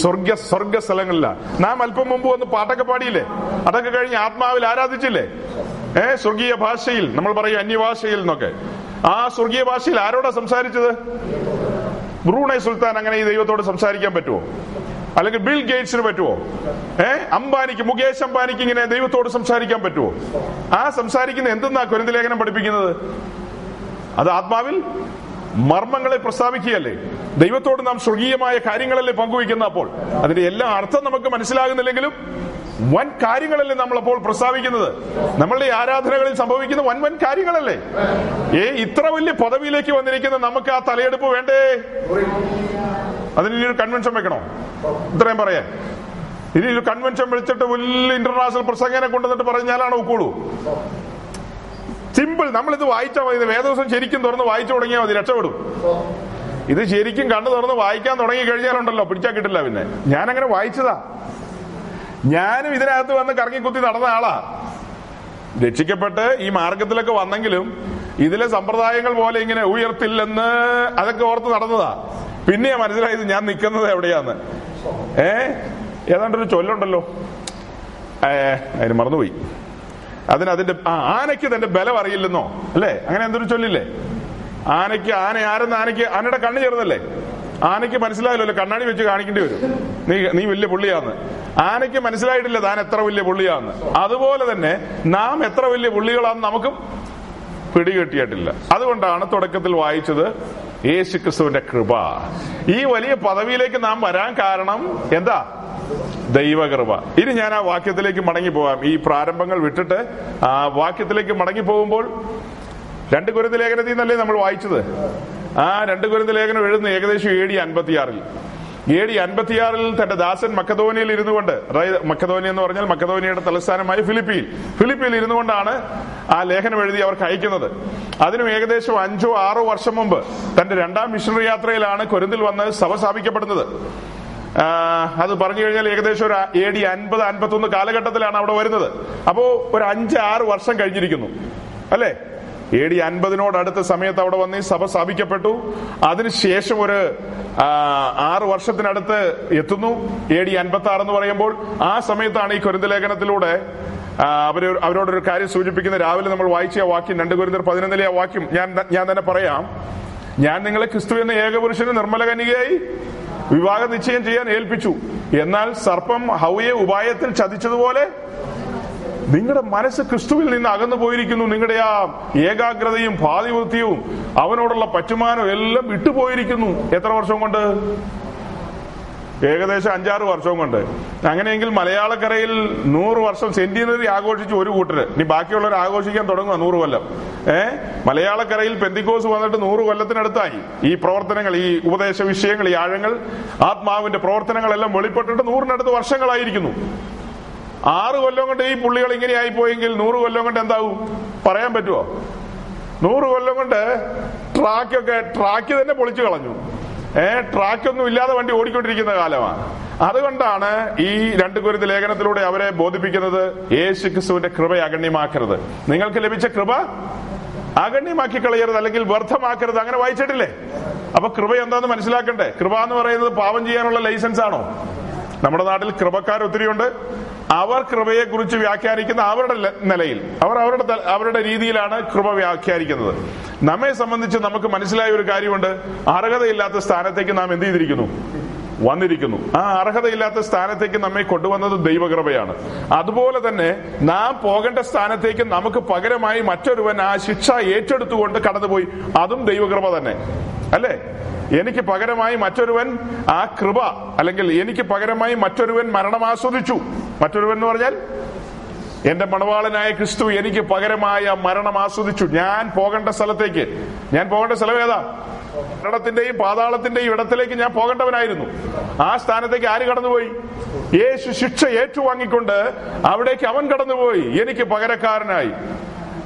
സ്വർഗ സ്വർഗ സ്ഥലങ്ങളില. നാം അല്പം മുമ്പ് വന്ന് പാട്ടൊക്കെ പാടിയില്ലേ? അതൊക്കെ കഴിഞ്ഞ് ആത്മാവിൽ ആരാധിച്ചില്ലേ? ഏ സ്വർഗീയ ഭാഷയിൽ നമ്മൾ പറയും അന്യഭാഷയിൽ എന്നൊക്കെ. ആ സ്വർഗീയ ഭാഷയിൽ ആരോടാ സംസാരിച്ചത്? ബ്രൂണൈ സുൽത്താൻ അങ്ങനെ ഈ ദൈവത്തോട് സംസാരിക്കാൻ പറ്റുമോ അല്ലെങ്കിൽ ബിൽ ഗേറ്റ്സിന് പറ്റുമോ ഏ അംബാനിക്ക് മുകേഷ് അംബാനിക്ക് ഇങ്ങനെ ദൈവത്തോട് സംസാരിക്കാൻ പറ്റുമോ ആ സംസാരിക്കുന്ന എന്തെന്നാ കുരുന്ത് ലേഖനം പഠിപ്പിക്കുന്നത്? അത് ആത്മാവിൽ? മർമ്മങ്ങളെ പ്രസ്താവിക്കുകയല്ലേ? ദൈവത്തോട് നാം സ്വർഗീയമായ കാര്യങ്ങളല്ലേ പങ്കുവയ്ക്കുന്ന അപ്പോൾ? അതിന്റെ എല്ലാ അർത്ഥം നമുക്ക് മനസ്സിലാകുന്നില്ലെങ്കിലും വൻ കാര്യങ്ങളല്ലേ നമ്മൾ അപ്പോൾ പ്രസ്താവിക്കുന്നത്? നമ്മളുടെ ആരാധനകളിൽ സംഭവിക്കുന്ന വൻ വൻ കാര്യങ്ങളല്ലേ? ഏ ഇത്ര വലിയ പദവിയിലേക്ക് വന്നിരിക്കുന്ന നമുക്ക് ആ തലയെടുപ്പ് വേണ്ടേ? അതിന് ഇനി ഒരു കൺവെൻഷൻ വെക്കണോ? ഇത്രയും പറയാൻ. ഇനി ഒരു കൺവെൻഷൻ വിളിച്ചിട്ട് വലിയ ഇന്റർനാഷണൽ പ്രസംഗനെ കൊണ്ടുവന്നിട്ട് പറഞ്ഞാലാണ് ഒക്കുള്ളൂ. സിമ്പിൾ നമ്മളിത് വായിച്ചാൽ മതി. വേദവസം ശരിക്കും തുറന്ന് വായിച്ചു തുടങ്ങിയാൽ മതി രക്ഷപ്പെടും. ഇത് ശരിക്കും കണ്ണു തുറന്ന് വായിക്കാൻ തുടങ്ങി കഴിഞ്ഞാലുണ്ടല്ലോ പിടിച്ചാൽ കിട്ടില്ല പിന്നെ. ഞാൻ അങ്ങനെ വായിച്ചതാ. ഞാനും ഇതിനകത്ത് വന്ന് കറങ്ങിക്കുത്തി നടന്ന ആളാ. രക്ഷിക്കപ്പെട്ട് ഈ മാർഗത്തിലൊക്കെ വന്നെങ്കിലും ഇതിലെ സമ്പ്രദായങ്ങൾ പോലെ ഇങ്ങനെ ഉയർത്തില്ലെന്ന് അതൊക്കെ ഓർത്ത് നടന്നതാ. പിന്നെയാ മനസ്സിലായത് ഞാൻ നിൽക്കുന്നത് എവിടെയാന്ന്. ഏ? ഏതാണ്ടൊരു ചൊല്ലുണ്ടല്ലോ. ഏ അതിന് മറന്നുപോയി. അതിന് അതിന്റെ ആനയ്ക്ക് തന്റെ ബലം അറിയില്ലെന്നോ? അല്ലേ? അങ്ങനെ എന്തൊരു ചൊല്ലില്ലേ? ആനയ്ക്ക് ആന ആരെന്ന് ആനയ്ക്ക് ആനയുടെ കണ്ണ് ചേർന്നല്ലേ ആനയ്ക്ക് മനസ്സിലായല്ലോ കണ്ണാടി വെച്ച് കാണിക്കേണ്ടി വരും. നീ നീ വലിയ പുള്ളിയാന്ന്. ആനയ്ക്ക് മനസ്സിലായിട്ടില്ല താൻ എത്ര വലിയ പുള്ളിയാന്ന്. അതുപോലെ തന്നെ നാം എത്ര വലിയ പുള്ളികളാന്ന് നമുക്കും പിടികെട്ടിയിട്ടില്ല. അതുകൊണ്ടാണ് തുടക്കത്തിൽ വായിച്ചത് യേശു ക്രിസ്തുവിന്റെ കൃപ. ഈ വലിയ പദവിയിലേക്ക് നാം വരാൻ കാരണം എന്താ? ദൈവകൃപ. ഇനി ഞാൻ ആ വാക്യത്തിലേക്ക് മടങ്ങി പോവാം. ഈ പ്രാരംഭങ്ങൾ വിട്ടിട്ട് ആ വാക്യത്തിലേക്ക് മടങ്ങി പോകുമ്പോൾ രണ്ട് കുരുന്ന് ലേഖനത്തിൽ നിന്നല്ലേ നമ്മൾ വായിച്ചത്? ആ രണ്ട് കുരുന്ന് ലേഖനം എഴുതുന്ന ഏകദേശം ഏ അൻപത്തിയാറിൽ. എ ഡി അൻപത്തിയാറിൽ തന്റെ ദാസൻ മക്കധോനിയിൽ ഇരുന്നുകൊണ്ട് അതായത് മക്കതോനിയ എന്ന് പറഞ്ഞാൽ മക്കധോനിയുടെ തലസ്ഥാനമായ ഫിലിപ്പീൻ. ഫിലിപ്പിയിൽ ഇരുന്നുകൊണ്ടാണ് ആ ലേഖനം എഴുതി അവർക്ക് അയക്കുന്നത്. അതിനും ഏകദേശം അഞ്ചോ ആറോ വർഷം മുമ്പ് തന്റെ രണ്ടാം മിഷണറി യാത്രയിലാണ് കൊരുന്തിൽ വന്ന് സഭ സ്ഥാപിക്കപ്പെടുന്നത്. അത് പറഞ്ഞു കഴിഞ്ഞാൽ ഏകദേശം ഒരു എ ഡി അൻപത് അൻപത്തി ഒന്ന് കാലഘട്ടത്തിലാണ് അവിടെ വരുന്നത്. അപ്പോ ഒരു അഞ്ച് ആറ് വർഷം കഴിഞ്ഞിരിക്കുന്നു. അല്ലേ? എ ഡി അൻപതിനോട് അടുത്ത സമയത്ത് അവിടെ വന്ന് ഈ സഭ സ്ഥാപിക്കപ്പെട്ടു. അതിനുശേഷം ഒരു ആറ് വർഷത്തിനടുത്ത് എത്തുന്നു. എ ഡി അൻപത്തി ആറ് എന്ന് പറയുമ്പോൾ ആ സമയത്താണ് ഈ കുരുന്തലേഖനത്തിലൂടെ ആ, അവർ അവരോടൊരു കാര്യം സൂചിപ്പിക്കുന്ന. രാവിലെ നമ്മൾ വായിച്ച ആ വാക്യം രണ്ട് കുരുന്തർ പതിനൊന്നിലെ ആ വാക്യം ഞാൻ ഞാൻ തന്നെ പറയാം. ഞാൻ നിങ്ങളെ ക്രിസ്തു എന്ന ഏകപുരുഷന് നിർമ്മല കനികയായി വിവാഹ നിശ്ചയം ചെയ്യാൻ ഏൽപ്പിച്ചു. എന്നാൽ സർപ്പം ഹൗയെ ഉപായത്തിൽ ചതിച്ചതുപോലെ നിങ്ങളുടെ മനസ്സ് ക്രിസ്തുവിൽ നിന്ന് അകന്നു പോയിരിക്കുന്നു. നിങ്ങളുടെ ആ ഏകാഗ്രതയും പാതിവൃത്തിയും അവനോടുള്ള പറ്റുമാനവും എല്ലാം വിട്ടുപോയിരിക്കുന്നു. എത്ര വർഷം കൊണ്ട്? ഏകദേശം അഞ്ചാറ് വർഷവും കൊണ്ട്. അങ്ങനെയെങ്കിൽ മലയാളക്കരയിൽ നൂറ് വർഷം സെന്റിനറി ആഘോഷിച്ചു ഒരു കൂട്ടര്. ഇനി ബാക്കിയുള്ളവർ ആഘോഷിക്കാൻ തുടങ്ങുക നൂറ് കൊല്ലം. ഏ? മലയാളക്കരയിൽ പെന്തിക്കോസ് വന്നിട്ട് നൂറ് കൊല്ലത്തിനടുത്തായി. ഈ പ്രവർത്തനങ്ങൾ ഈ ഉപദേശ വിഷയങ്ങൾ ഈ ആഴങ്ങൾ ആത്മാവിന്റെ പ്രവർത്തനങ്ങളെല്ലാം വെളിപ്പെട്ടിട്ട് നൂറിനടുത്ത് വർഷങ്ങളായിരിക്കുന്നു. ആറ് കൊല്ലം കൊണ്ട് ഈ പുള്ളികൾ ഇങ്ങനെ ആയിപ്പോയെങ്കിൽ നൂറ് കൊല്ലം കൊണ്ട് എന്താവും? പറയാൻ പറ്റുമോ നൂറ് കൊല്ലം കൊണ്ട് ട്രാക്കൊക്കെ ട്രാക്ക് തന്നെ പൊളിച്ചു കളഞ്ഞു. ഏ ട്രാക്കൊന്നും ഇല്ലാതെ വണ്ടി ഓടിക്കൊണ്ടിരിക്കുന്ന കാലമാണ്. അതുകൊണ്ടാണ് ഈ രണ്ട് കുരുത്ത് ലേഖനത്തിലൂടെ അവരെ ബോധിപ്പിക്കുന്നത് യേശു ക്രിസ്തുവിന്റെ കൃപ അഗണ്യമാക്കരുത്. നിങ്ങൾക്ക് ലഭിച്ച കൃപ അഗണ്യമാക്കി കളയരുത് അല്ലെങ്കിൽ വ്യർത്ഥമാക്കരുത്. അങ്ങനെ വായിച്ചിട്ടില്ലേ? അപ്പൊ കൃപ എന്താന്ന് മനസ്സിലാക്കണ്ടേ? കൃപ എന്ന് പറയുന്നത് പാവം ചെയ്യാനുള്ള ലൈസൻസ് ആണോ നമ്മുടെ നാട്ടിൽ കൃപക്കാർ ഒത്തിരിയുണ്ട്. അവർ കൃപയെക്കുറിച്ച് വ്യാഖ്യാനിക്കുന്ന അവരുടെ നിലയിൽ അവർ അവരുടെ അവരുടെ രീതിയിലാണ് കൃപ വ്യാഖ്യാനിക്കുന്നത്. നമ്മെ സംബന്ധിച്ച് നമുക്ക് മനസ്സിലായ ഒരു കാര്യമുണ്ട്. അർഹതയില്ലാത്ത സ്ഥാനത്തേക്ക് നാം എന്ത് ചെയ്തിരിക്കുന്നു? വന്നിരിക്കുന്നു. ആ അർഹതയില്ലാത്ത സ്ഥാനത്തേക്ക് നമ്മെ കൊണ്ടുവന്നത് ദൈവകൃപയാണ്. അതുപോലെ തന്നെ നാം പോകേണ്ട സ്ഥാനത്തേക്ക് നമുക്ക് പകരമായി മറ്റൊരുവൻ ആ ശിക്ഷ ഏറ്റെടുത്തുകൊണ്ട് കടന്നുപോയി. അതും ദൈവകൃപ തന്നെ. അല്ലേ? എനിക്ക് പകരമായി മറ്റൊരുവൻ ആ കൃപ അല്ലെങ്കിൽ എനിക്ക് പകരമായി മറ്റൊരുവൻ മരണം ആസ്വദിച്ചു. മറ്റൊരുവൻ എന്ന് പറഞ്ഞാൽ എന്റെ മണവാളനായ ക്രിസ്തു എനിക്ക് പകരമായ മരണം ആസ്വദിച്ചു. ഞാൻ പോകേണ്ട സ്ഥലത്തേക്ക്. ഞാൻ പോകേണ്ട സ്ഥലം ഏതാ? മരണത്തിന്റെയും പാതാളത്തിന്റെയും ഇടത്തിലേക്ക് ഞാൻ പോകേണ്ടവനായിരുന്നു. ആ സ്ഥാനത്തേക്ക് ആര് കടന്നുപോയി? യേശു ശിക്ഷ ഏറ്റുവാങ്ങിക്കൊണ്ട് അവിടേക്ക് അവൻ കടന്നുപോയി. എനിക്ക് പകരക്കാരനായി.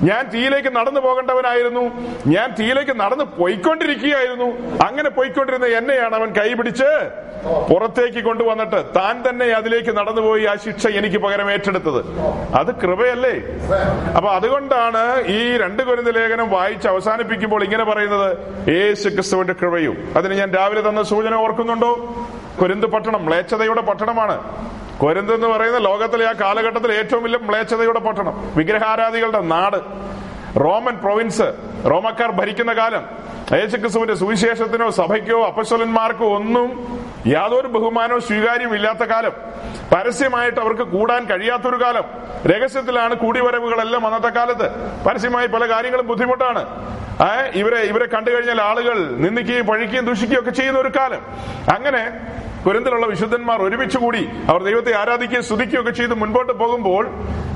ഞാൻ തീയിലേക്ക് നടന്നു പോകേണ്ടവനായിരുന്നു. ഞാൻ തീയിലേക്ക് നടന്നു പോയിക്കൊണ്ടിരിക്കുകയായിരുന്നു. അങ്ങനെ പോയിക്കൊണ്ടിരുന്ന എന്നെയാണ് അവൻ കൈപിടിച്ച് പുറത്തേക്ക് കൊണ്ടുവന്നിട്ട് താൻ തന്നെ അതിലേക്ക് നടന്നുപോയി ആ ശിക്ഷ എനിക്ക് പകരം ഏറ്റെടുത്തത്. അത് കൃപയല്ലേ? അപ്പൊ അതുകൊണ്ടാണ് ഈ രണ്ട് കുരുന്ന ലേഖനം വായിച്ച് അവസാനിപ്പിക്കുമ്പോൾ ഇങ്ങനെ പറയുന്നത് യേശു ക്രിസ്തുവിന്റെ കൃപയും. അതിന് ഞാൻ രാവിലെ തന്ന സൂചന ഓർക്കുന്നുണ്ടോ? കുരുന്ത് പട്ടണം മ്ലേച്ഛതയുടെ പട്ടണമാണ്. കൊരിന്ത് എന്ന് പറയുന്ന ലോകത്തിലെ ആ കാലഘട്ടത്തിൽ ഏറ്റവും വലിയ മ്ലേച്ഛതയുടെ പട്ടണം. വിഗ്രഹാരാധികളുടെ നാട്. റോമൻ പ്രൊവിൻസ് റോമക്കാർ ഭരിക്കുന്ന കാലം. യേശുക്രിസ്തുവിന്റെ സുവിശേഷത്തിനോ സഭയ്ക്കോ അപ്പശ്വലന്മാർക്കോ ഒന്നും യാതൊരു ബഹുമാനവും സ്വീകാര്യവും ഇല്ലാത്ത കാലം. പരസ്യമായിട്ട് അവർക്ക് കൂടാൻ കഴിയാത്തൊരു കാലം. രഹസ്യത്തിലാണ് കൂടിവരവുകളെല്ലാം അന്നത്തെ കാലത്ത്. പരസ്യമായി പല കാര്യങ്ങളും ബുദ്ധിമുട്ടാണ്. ഇവരെ ഇവരെ കണ്ടു കഴിഞ്ഞാൽ ആളുകൾ നിന്ദിക്കുകയും പഴിക്കുകയും ദൂഷിക്കുകയും ഒക്കെ ചെയ്യുന്ന ഒരു കാലം. അങ്ങനെ കുരന്തിലുള്ള വിശുദ്ധന്മാർ ഒരുമിച്ച് കൂടി അവർ ദൈവത്തെ ആരാധിക്കുകയും സ്തുതിക്കുകയും ഒക്കെ ചെയ്ത് മുൻപോട്ട് പോകുമ്പോൾ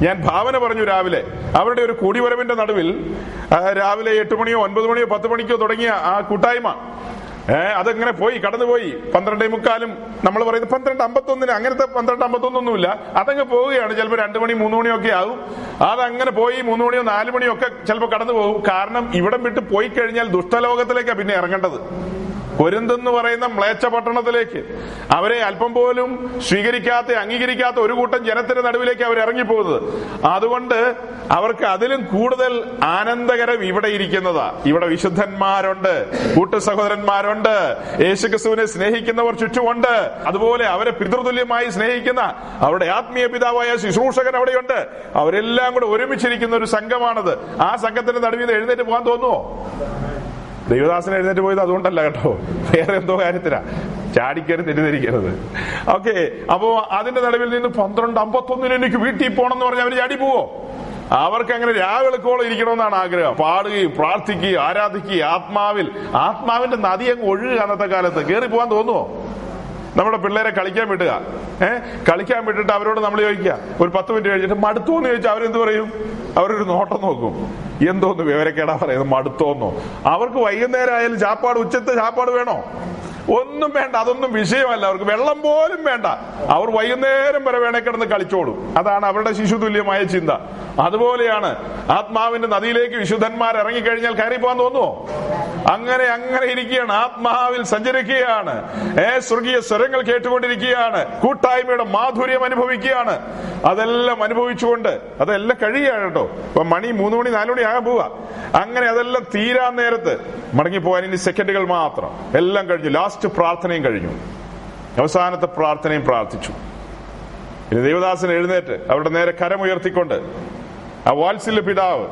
ഞാൻ ഭാവന പറഞ്ഞു രാവിലെ. അവരുടെ ഒരു കൂടിവരവിന്റെ നടുവിൽ രാവിലെ എട്ട് മണിയോ ഒൻപത് മണിയോ പത്ത് മണിക്കോ തുടങ്ങിയ ആ കൂട്ടായ്മ. ഏഹ് അതെങ്ങനെ പോയി? കടന്നുപോയി. പന്ത്രണ്ടേ മുക്കാലും നമ്മൾ പറയുന്നത് പന്ത്രണ്ട് അമ്പത്തൊന്നിന്. അങ്ങനത്തെ പന്ത്രണ്ട് അമ്പത്തൊന്നൊന്നുമില്ല. അതങ്ങ് പോവുകയാണ്. ചിലപ്പോൾ രണ്ടു മണി മൂന്ന് മണിയൊക്കെ ആവും. അതങ്ങനെ പോയി മൂന്ന് മണിയോ നാല് മണിയോ ഒക്കെ ചിലപ്പോൾ കടന്നു പോകും കാരണം ഇവിടം വിട്ട് പോയി കഴിഞ്ഞാൽ ദുഷ്ടലോകത്തിലേക്കാണ് പിന്നെ ഇറങ്ങേണ്ടത്. കൊരിന്തെന്ന് പറയുന്ന മ്ലേച്ഛ പട്ടണത്തിലേക്ക്. അവരെ അല്പം പോലും സ്വീകരിക്കാത്ത അംഗീകരിക്കാത്ത ഒരു കൂട്ടം ജനത്തിന്റെ നടുവിലേക്ക് അവർ ഇറങ്ങിപ്പോകുന്നത്. അതുകൊണ്ട് അവർക്ക് അതിലും കൂടുതൽ ആനന്ദകരം ഇവിടെ ഇരിക്കുന്നതാ. ഇവിടെ വിശുദ്ധന്മാരുണ്ട് കൂട്ടു സഹോദരന്മാരുണ്ട് യേശുക്രിസ്തുവിനെ സ്നേഹിക്കുന്നവർ ചുറ്റുമുണ്ട്. അതുപോലെ അവരെ പിതൃതുല്യമായി സ്നേഹിക്കുന്ന അവരുടെ ആത്മീയ പിതാവായ ശുശ്രൂഷകൻ അവിടെയുണ്ട്. അവരെല്ലാം കൂടെ ഒരുമിച്ചിരിക്കുന്ന ഒരു സംഘമാണത്. ആ സംഘത്തിന്റെ നടുവിൽ എഴുന്നേറ്റ് പോകാൻ തോന്നുവോ? ദൈവദാസൻ എഴുന്നേറ്റ് പോയത് അതുകൊണ്ടല്ല കേട്ടോ. വേറെ എന്തോ കാര്യത്തിലാ ചാടിക്കരുത് തെറ്റിദ്ധരിക്കരുത് ഓക്കെ അപ്പോ അതിന്റെ നടുവിൽ നിന്ന് പന്ത്രണ്ട് അമ്പത്തൊന്നിന് എനിക്ക് വീട്ടിൽ പോകണം എന്ന് പറഞ്ഞാൽ അവർ ചാടി പോവോ? അവർക്ക് അങ്ങനെ രാവിളക്കോളം ഇരിക്കണമെന്നാണ് ആഗ്രഹം. പാടുകയും പ്രാർത്ഥിക്കുകയും ആരാധിക്കുകയും ആത്മാവിൽ ആത്മാവിന്റെ നദി അങ്ങ് ഒഴുകുക അന്നത്തെ കാലത്ത്. കയറി പോകാൻ തോന്നുവോ? നമ്മുടെ പിള്ളേരെ കളിക്കാൻ വിട്ടുക ഏഹ് കളിക്കാൻ വിട്ടിട്ട് അവരോട് നമ്മൾ ചോദിക്കുക. ഒരു പത്ത് മിനിറ്റ് കഴിഞ്ഞിട്ട് മടുത്തു എന്ന് ചോദിച്ചാൽ അവരെന്ത് പറയും? അവരൊരു നോട്ടം നോക്കും. എന്തോന്ന് വിവരക്കേടാ പറയുന്നത്? മടുത്തോന്നോ? അവർക്ക് വൈകുന്നേരം ആയാലും ചാപ്പാട് ഉച്ചത്തെ ചാപ്പാട് വേണോ? ഒന്നും വേണ്ട. അതൊന്നും വിഷയമല്ല. അവർക്ക് വെള്ളം പോലും വേണ്ട. അവർ വൈകുന്നേരം വരെ വേണേ കിടന്ന് കളിച്ചോളും. അതാണ് അവരുടെ ശിശു തുല്യമായ ചിന്ത. അതുപോലെയാണ് ആത്മാവിന്റെ നദിയിലേക്ക് വിശുദ്ധന്മാർ ഇറങ്ങിക്കഴിഞ്ഞാൽ കയറി പോകാൻ തോന്നുമോ അങ്ങനെ അങ്ങനെ ഇരിക്കുകയാണ്. ആത്മാവിൽ സഞ്ചരിക്കുകയാണ്. ഏ സ്വർഗീയ സ്വരങ്ങൾ കേട്ടുകൊണ്ടിരിക്കുകയാണ്. കൂട്ടായ്മയുടെ മാധുര്യം അനുഭവിക്കുകയാണ്. അതെല്ലാം അനുഭവിച്ചുകൊണ്ട് അതെല്ലാം കഴിയുകയാണ് കേട്ടോ. ഇപ്പൊ മണി മൂന്ന് മണി നാലു മണി ആകാൻ പോവുക അങ്ങനെ അതെല്ലാം തീരാൻ നേരത്ത് മടങ്ങിപ്പോകാൻ ഇനി സെക്കൻഡുകൾ മാത്രം. എല്ലാം കഴിഞ്ഞു. ലാസ്റ്റ് പ്രാർത്ഥനയും കഴിഞ്ഞു. അവസാനത്തെ പ്രാർത്ഥനയും പ്രാർത്ഥിച്ചു. ഇനി ദേവദാസൻ എഴുന്നേറ്റ് അവരുടെ നേരെ കരമുയർത്തിക്കൊണ്ട് ആ വാത്സല്യ പിതാവ്.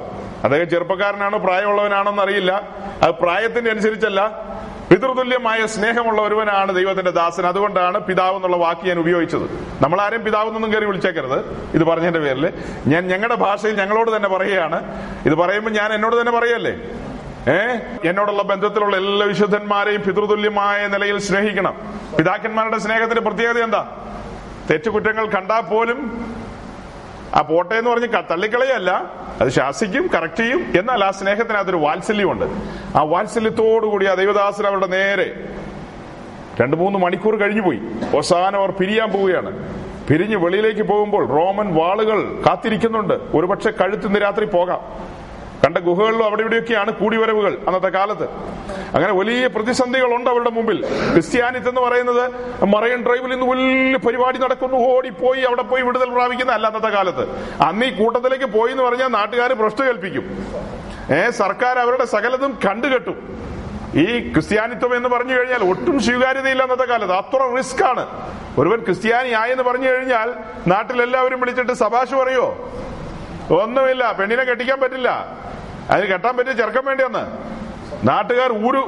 അദ്ദേഹം ചെറുപ്പക്കാരനാണോ പ്രായമുള്ളവനാണോ എന്നറിയില്ല അത് പ്രായത്തിന്റെ അനുസരിച്ചല്ല. പിതൃതുല്യമായ സ്നേഹമുള്ള ഒരുവനാണ് ദൈവത്തിന്റെ ദാസൻ. അതുകൊണ്ടാണ് പിതാവ് എന്നുള്ള വാക്ക് ഞാൻ ഉപയോഗിച്ചത്. നമ്മൾ ആരെയും പിതാവ് എന്നൊന്നും കയറി വിളിച്ചേക്കരുത്. ഇത് പറഞ്ഞതിന്റെ പേരിൽ ഞാൻ ഞങ്ങളുടെ ഭാഷയിൽ ഞങ്ങളോട് തന്നെ പറയുകയാണ്. ഇത് പറയുമ്പോൾ ഞാൻ എന്നോട് തന്നെ പറയല്ലേ? ഏ? എന്നോടുള്ള ബന്ധത്തിലുള്ള എല്ലാ വിശുദ്ധന്മാരെയും പിതൃതുല്യമായ നിലയിൽ സ്നേഹിക്കണം. പിതാക്കന്മാരുടെ സ്നേഹത്തിന്റെ പ്രത്യേകത എന്താ? തെറ്റുകുറ്റങ്ങൾ കണ്ടാൽ പോലും ആ പോട്ടെ എന്ന് പറഞ്ഞ് തള്ളിക്കളയല്ല. അത് ശാസിക്കും കറക്റ്റ് ചെയ്യും. എന്നാൽ ആ സ്നേഹത്തിന് അതൊരു വാത്സല്യമുണ്ട്. ആ വാത്സല്യത്തോടുകൂടി ആ ദൈവദാസൻ അവരുടെ നേരെ രണ്ടു മൂന്ന് മണിക്കൂർ കഴിഞ്ഞു പോയി. അവസാനം അവർ പിരിയാൻ പോവുകയാണ്. പിരിഞ്ഞ് വെളിയിലേക്ക് പോകുമ്പോൾ റോമൻ വാളുകൾ കാത്തിരിക്കുന്നുണ്ട്. ഒരുപക്ഷെ കഴുത്തിന് രാത്രി പോകാം. കണ്ട ഗുഹകളിലും അവിടെ ഇവിടെയൊക്കെയാണ് കൂടിവരവുകൾ അന്നത്തെ കാലത്ത്. അങ്ങനെ വലിയ പ്രതിസന്ധികളുണ്ട് അവരുടെ മുമ്പിൽ. ക്രിസ്ത്യാനിത്ത് എന്ന് പറയുന്നത് മറൈൻ ഡ്രൈവിൽ നിന്ന് വലിയ പരിപാടി നടക്കുന്നു ഓടിപ്പോയി അവിടെ പോയി വിടുതൽ പ്രാപിക്കുന്ന അല്ല അന്നത്തെ കാലത്ത്. അന്ന് ഈ കൂട്ടത്തിലേക്ക് പോയി എന്ന് പറഞ്ഞാൽ നാട്ടുകാർ ഭ്രഷ്ട് കൽപ്പിക്കും ഏ സർക്കാർ അവരുടെ സകലതും കണ്ടുകെട്ടും. ഈ ക്രിസ്ത്യാനിത്വം എന്ന് പറഞ്ഞു കഴിഞ്ഞാൽ ഒട്ടും സ്വീകാര്യതയില്ല അന്നത്തെ കാലത്ത്. അത്ര റിസ്ക് ആണ്. ഒരുവൻ ക്രിസ്ത്യാനി ആയെന്ന് പറഞ്ഞു കഴിഞ്ഞാൽ നാട്ടിലെല്ലാവരും വിളിച്ചിട്ട് സഭാഷ് പറയോ? ഒന്നുമില്ല. പെണ്ണിനെ കെട്ടിക്കാൻ പറ്റില്ല. അതിന് കെട്ടാൻ പറ്റിയ ചെറുക്കം വേണ്ടിയെന്ന് നാട്ടുകാർ ഊരു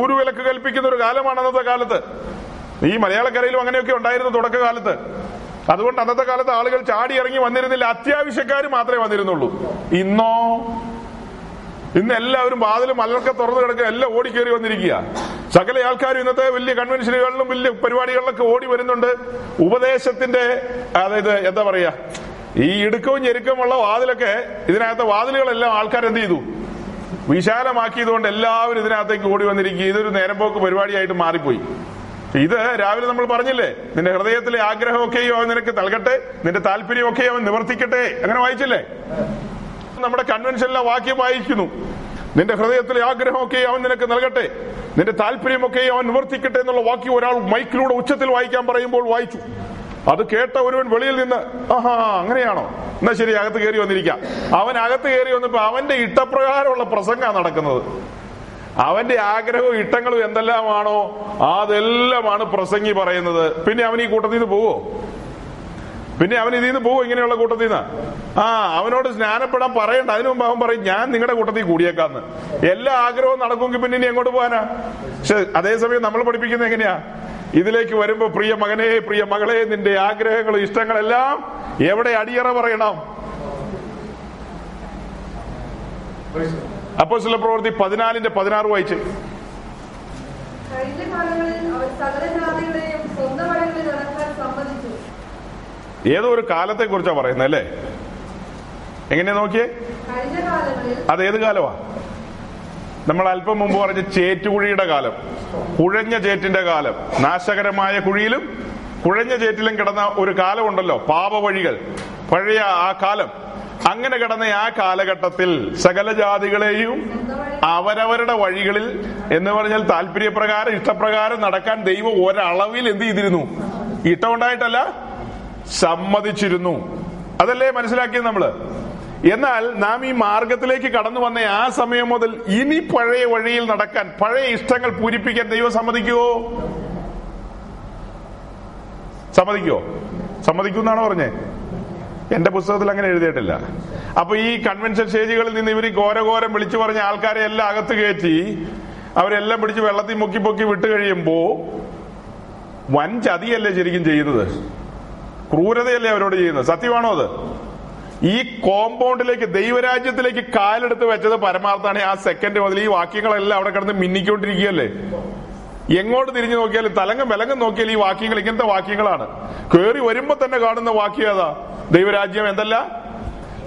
ഊരുവിലക്ക് കൽപ്പിക്കുന്ന ഒരു കാലമാണ് അന്നത്തെ കാലത്ത്. ഈ മലയാളക്കരയിലും അങ്ങനെയൊക്കെ ഉണ്ടായിരുന്നു തുടക്കകാലത്ത്. അതുകൊണ്ട് അന്നത്തെ കാലത്ത് ആളുകൾ ചാടി ഇറങ്ങി വന്നിരുന്നില്ല. അത്യാവശ്യക്കാർ മാത്രമേ വന്നിരുന്നുള്ളൂ. ഇന്നോ? ഇന്ന് എല്ലാവരും വാതിലും മലർക്ക തുറന്നു കിടക്കുക എല്ലാം ഓടിക്കേറി വന്നിരിക്കുക. സകല ആൾക്കാരും ഇന്നത്തെ വലിയ കൺവെൻഷനുകളിലും വലിയ പരിപാടികളിലൊക്കെ ഓടി വരുന്നുണ്ട്. ഉപദേശത്തിന്റെ അതായത് എന്താ പറയാ ഈ ഇടുക്കവും ഞെരുക്കമുള്ള വാതിലൊക്കെ ഇതിനകത്തെ വാതിലുകളെല്ലാം ആൾക്കാർ എന്ത് ചെയ്തു? വിശാലമാക്കിയതുകൊണ്ട് എല്ലാവരും ഇതിനകത്തേക്ക് ഓടി വന്നിരിക്കുക ഇതൊരു നേരമ്പോക്ക് പരിപാടിയായിട്ട് മാറിപ്പോയി. ഇത് രാവിലെ നമ്മൾ പറഞ്ഞില്ലേ നിന്റെ ഹൃദയത്തിലെ ആഗ്രഹമൊക്കെയോ അവൻ നിനക്ക് നൽകട്ടെ നിന്റെ താല്പര്യമൊക്കെയോ അവൻ നിവർത്തിക്കട്ടെ. അങ്ങനെ വായിച്ചില്ലേ? നമ്മുടെ കൺവെൻഷനിലെ വാക്യം വായിക്കുന്നു. നിന്റെ ഹൃദയത്തിലെ ആഗ്രഹമൊക്കെ അവൻ നിനക്ക് നൽകട്ടെ നിന്റെ താല്പര്യമൊക്കെ അവൻ നിവർത്തിക്കട്ടെ എന്നുള്ള വാക്യം ഒരാൾ മൈക്കിലൂടെ ഉച്ചത്തിൽ വായിക്കാൻ പറയുമ്പോൾ വായിച്ചു. അത് കേട്ട ഒരുവൻ വെളിയിൽ നിന്ന് ആഹാ അങ്ങനെയാണോ? എന്നാ ശരി അകത്ത് കയറി വന്നിരിക്കാം. അവൻ അകത്ത് കയറി വന്നപ്പോ അവന്റെ ഇട്ടപ്രകാരമുള്ള പ്രസംഗമാണ് നടക്കുന്നത്. അവന്റെ ആഗ്രഹവും ഇട്ടങ്ങളും എന്തെല്ലാമാണോ അതെല്ലാമാണ് പ്രസംഗി പറയുന്നത്. പിന്നെ അവൻ ഈ കൂട്ടത്തിൽ നിന്ന് പോവോ? പിന്നെ അവൻ ഇതിൽ നിന്ന് പോവും ഇങ്ങനെയുള്ള കൂട്ടത്തിൽ നിന്ന് ആ അവനോട് സ്നാനപ്പെടാൻ പറയണ്ട. അതിനു മുമ്പ് അവൻ പറയും ഞാൻ നിങ്ങളുടെ കൂട്ടത്തിൽ കൂടിയേക്കാന്ന്. എല്ലാ ആഗ്രഹവും നടക്കുമെങ്കിൽ പിന്നെ ഇനി എങ്ങോട്ട് പോകാനാ? പക്ഷെ അതേസമയം നമ്മൾ പഠിപ്പിക്കുന്നത് എങ്ങനെയാ? ഇതിലേക്ക് വരുമ്പോ പ്രിയ മകനെ പ്രിയ മകളെ നിന്റെ ആഗ്രഹങ്ങളും ഇഷ്ടങ്ങളെല്ലാം എവിടെ അടിയറ പറയണം? അപ്പോ ചില പ്രവൃത്തി പതിനാലിന്റെ പതിനാറ് വായിച്ച്. ഏതോ ഒരു കാലത്തെ കുറിച്ചാ പറയുന്നത് അല്ലേ എങ്ങനെയാ നോക്കിയേ? അതേത് അത് ഏത് കാലമാ നമ്മൾ അല്പം മുമ്പ് പറഞ്ഞ ചേറ്റുകുഴിയുടെ കാലം. കുഴഞ്ഞ ചേറ്റിന്റെ കാലം. നാശകരമായ കുഴിയിലും കുഴഞ്ഞ ചേറ്റിലും കിടന്ന ഒരു കാലമുണ്ടല്ലോ. പാപവഴികൾ. പഴയ ആ കാലം. അങ്ങനെ കിടന്ന ആ കാലഘട്ടത്തിൽ സകല ജാതികളെയും അവരവരുടെ വഴികളിൽ എന്ന് പറഞ്ഞാൽ താല്പര്യപ്രകാരം ഇഷ്ടപ്രകാരം നടക്കാൻ ദൈവം ഒരളവിൽ എന്ത് ചെയ്തിരുന്നു? ഇഷ്ടമുണ്ടായിട്ടല്ല സമ്മതിച്ചിരുന്നു. അതല്ലേ മനസ്സിലാക്കിയത് നമ്മൾ? എന്നാൽ നാം ഈ മാർഗത്തിലേക്ക് കടന്നു വന്ന ആ സമയം മുതൽ ഇനി പഴയ വഴിയിൽ നടക്കാൻ പഴയ ഇഷ്ടങ്ങൾ പൂരിപ്പിക്കാൻ ദൈവം സമ്മതിക്കുവോ? സമ്മതിക്കുവോ? സമ്മതിക്കുന്നാണോ പറഞ്ഞേ? എന്റെ പുസ്തകത്തിൽ അങ്ങനെ എഴുതിയിട്ടില്ല. അപ്പൊ ഈ കൺവെൻഷൻ സ്റ്റേജുകളിൽ നിന്ന് ഇവർ ഘോരഘോരം വിളിച്ചു പറഞ്ഞ ആൾക്കാരെ എല്ലാം അകത്ത് കയറ്റി അവരെല്ലാം പിടിച്ച് വെള്ളത്തിൽ മുക്കി പൊക്കി വിട്ട് കഴിയുമ്പോ വൻ ചതിയല്ലേ ശരിക്കും ചെയ്യുന്നത്? ക്രൂരതയല്ലേ അവരോട് ചെയ്യുന്നത്? സത്യമാണോ അത്? ഈ കോമ്പൗണ്ടിലേക്ക് ദൈവരാജ്യത്തിലേക്ക് കാലെടുത്ത് വെച്ചത് പരമാർത്ഥാണ് ആ സെക്കൻഡ് മുതൽ ഈ വാക്യങ്ങളെല്ലാം അവിടെ കിടന്ന് മിന്നിക്കൊണ്ടിരിക്കുകയല്ലേ? എങ്ങോട്ട് തിരിഞ്ഞു നോക്കിയാലും തലങ്ങും വിലങ്ങും നോക്കിയാൽ ഈ വാക്യങ്ങൾ ഇങ്ങനത്തെ വാക്യങ്ങളാണ്. കേറി വരുമ്പോ തന്നെ കാണുന്ന വാക്യം ഏതാ? ദൈവരാജ്യം എന്തല്ല?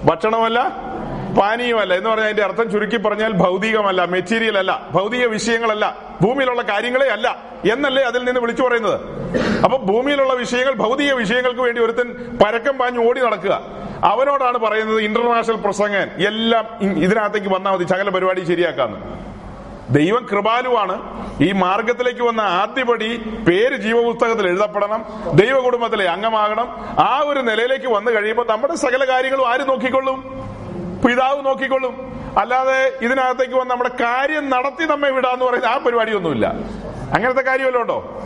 ഭക്ഷണമല്ല? പാനീയമല്ല എന്ന് പറഞ്ഞാൽ അതിന്റെ അർത്ഥം ചുരുക്കി പറഞ്ഞാൽ ഭൗതികമല്ല മെറ്റീരിയൽ അല്ല ഭൗതിക വിഷയങ്ങളല്ല ഭൂമിയിലുള്ള കാര്യങ്ങളെ അല്ല എന്നല്ലേ അതിൽ നിന്ന് വിളിച്ചു പറയുന്നത്. അപ്പൊ ഭൂമിയിലുള്ള വിഷയങ്ങൾ ഭൗതിക വിഷയങ്ങൾക്ക് വേണ്ടി ഒരുത്തൻ പരക്കം പാഞ്ഞു ഓടി നടക്കുക. അവനോടാണ് പറയുന്നത് ഇന്റർനാഷണൽ പ്രസംഗൻ എല്ലാം ഇതിനകത്തേക്ക് വന്നാൽ മതി ചകല പരിപാടി ശരിയാക്കാന്ന്. ദൈവം കൃപാലുവാണ്. ഈ മാർഗത്തിലേക്ക് വന്ന ആദ്യപടി പേര് ജീവപുസ്തകത്തിൽ എഴുതപ്പെടണം ദൈവ കുടുംബത്തിലെ അംഗമാകണം. ആ ഒരു നിലയിലേക്ക് വന്നു കഴിയുമ്പോൾ നമ്മുടെ സകല കാര്യങ്ങളും ആര് നോക്കിക്കൊള്ളും? പിതാവ് നോക്കിക്കൊള്ളും. അല്ലാതെ ഇതിനകത്തേക്ക് വന്ന് നമ്മുടെ കാര്യം നടത്തി നമ്മെ വിടാന്ന് പറയുന്ന ആ പരിപാടിയൊന്നുമില്ല. അങ്ങനത്തെ കാര്യമല്ലോ ഉണ്ടോ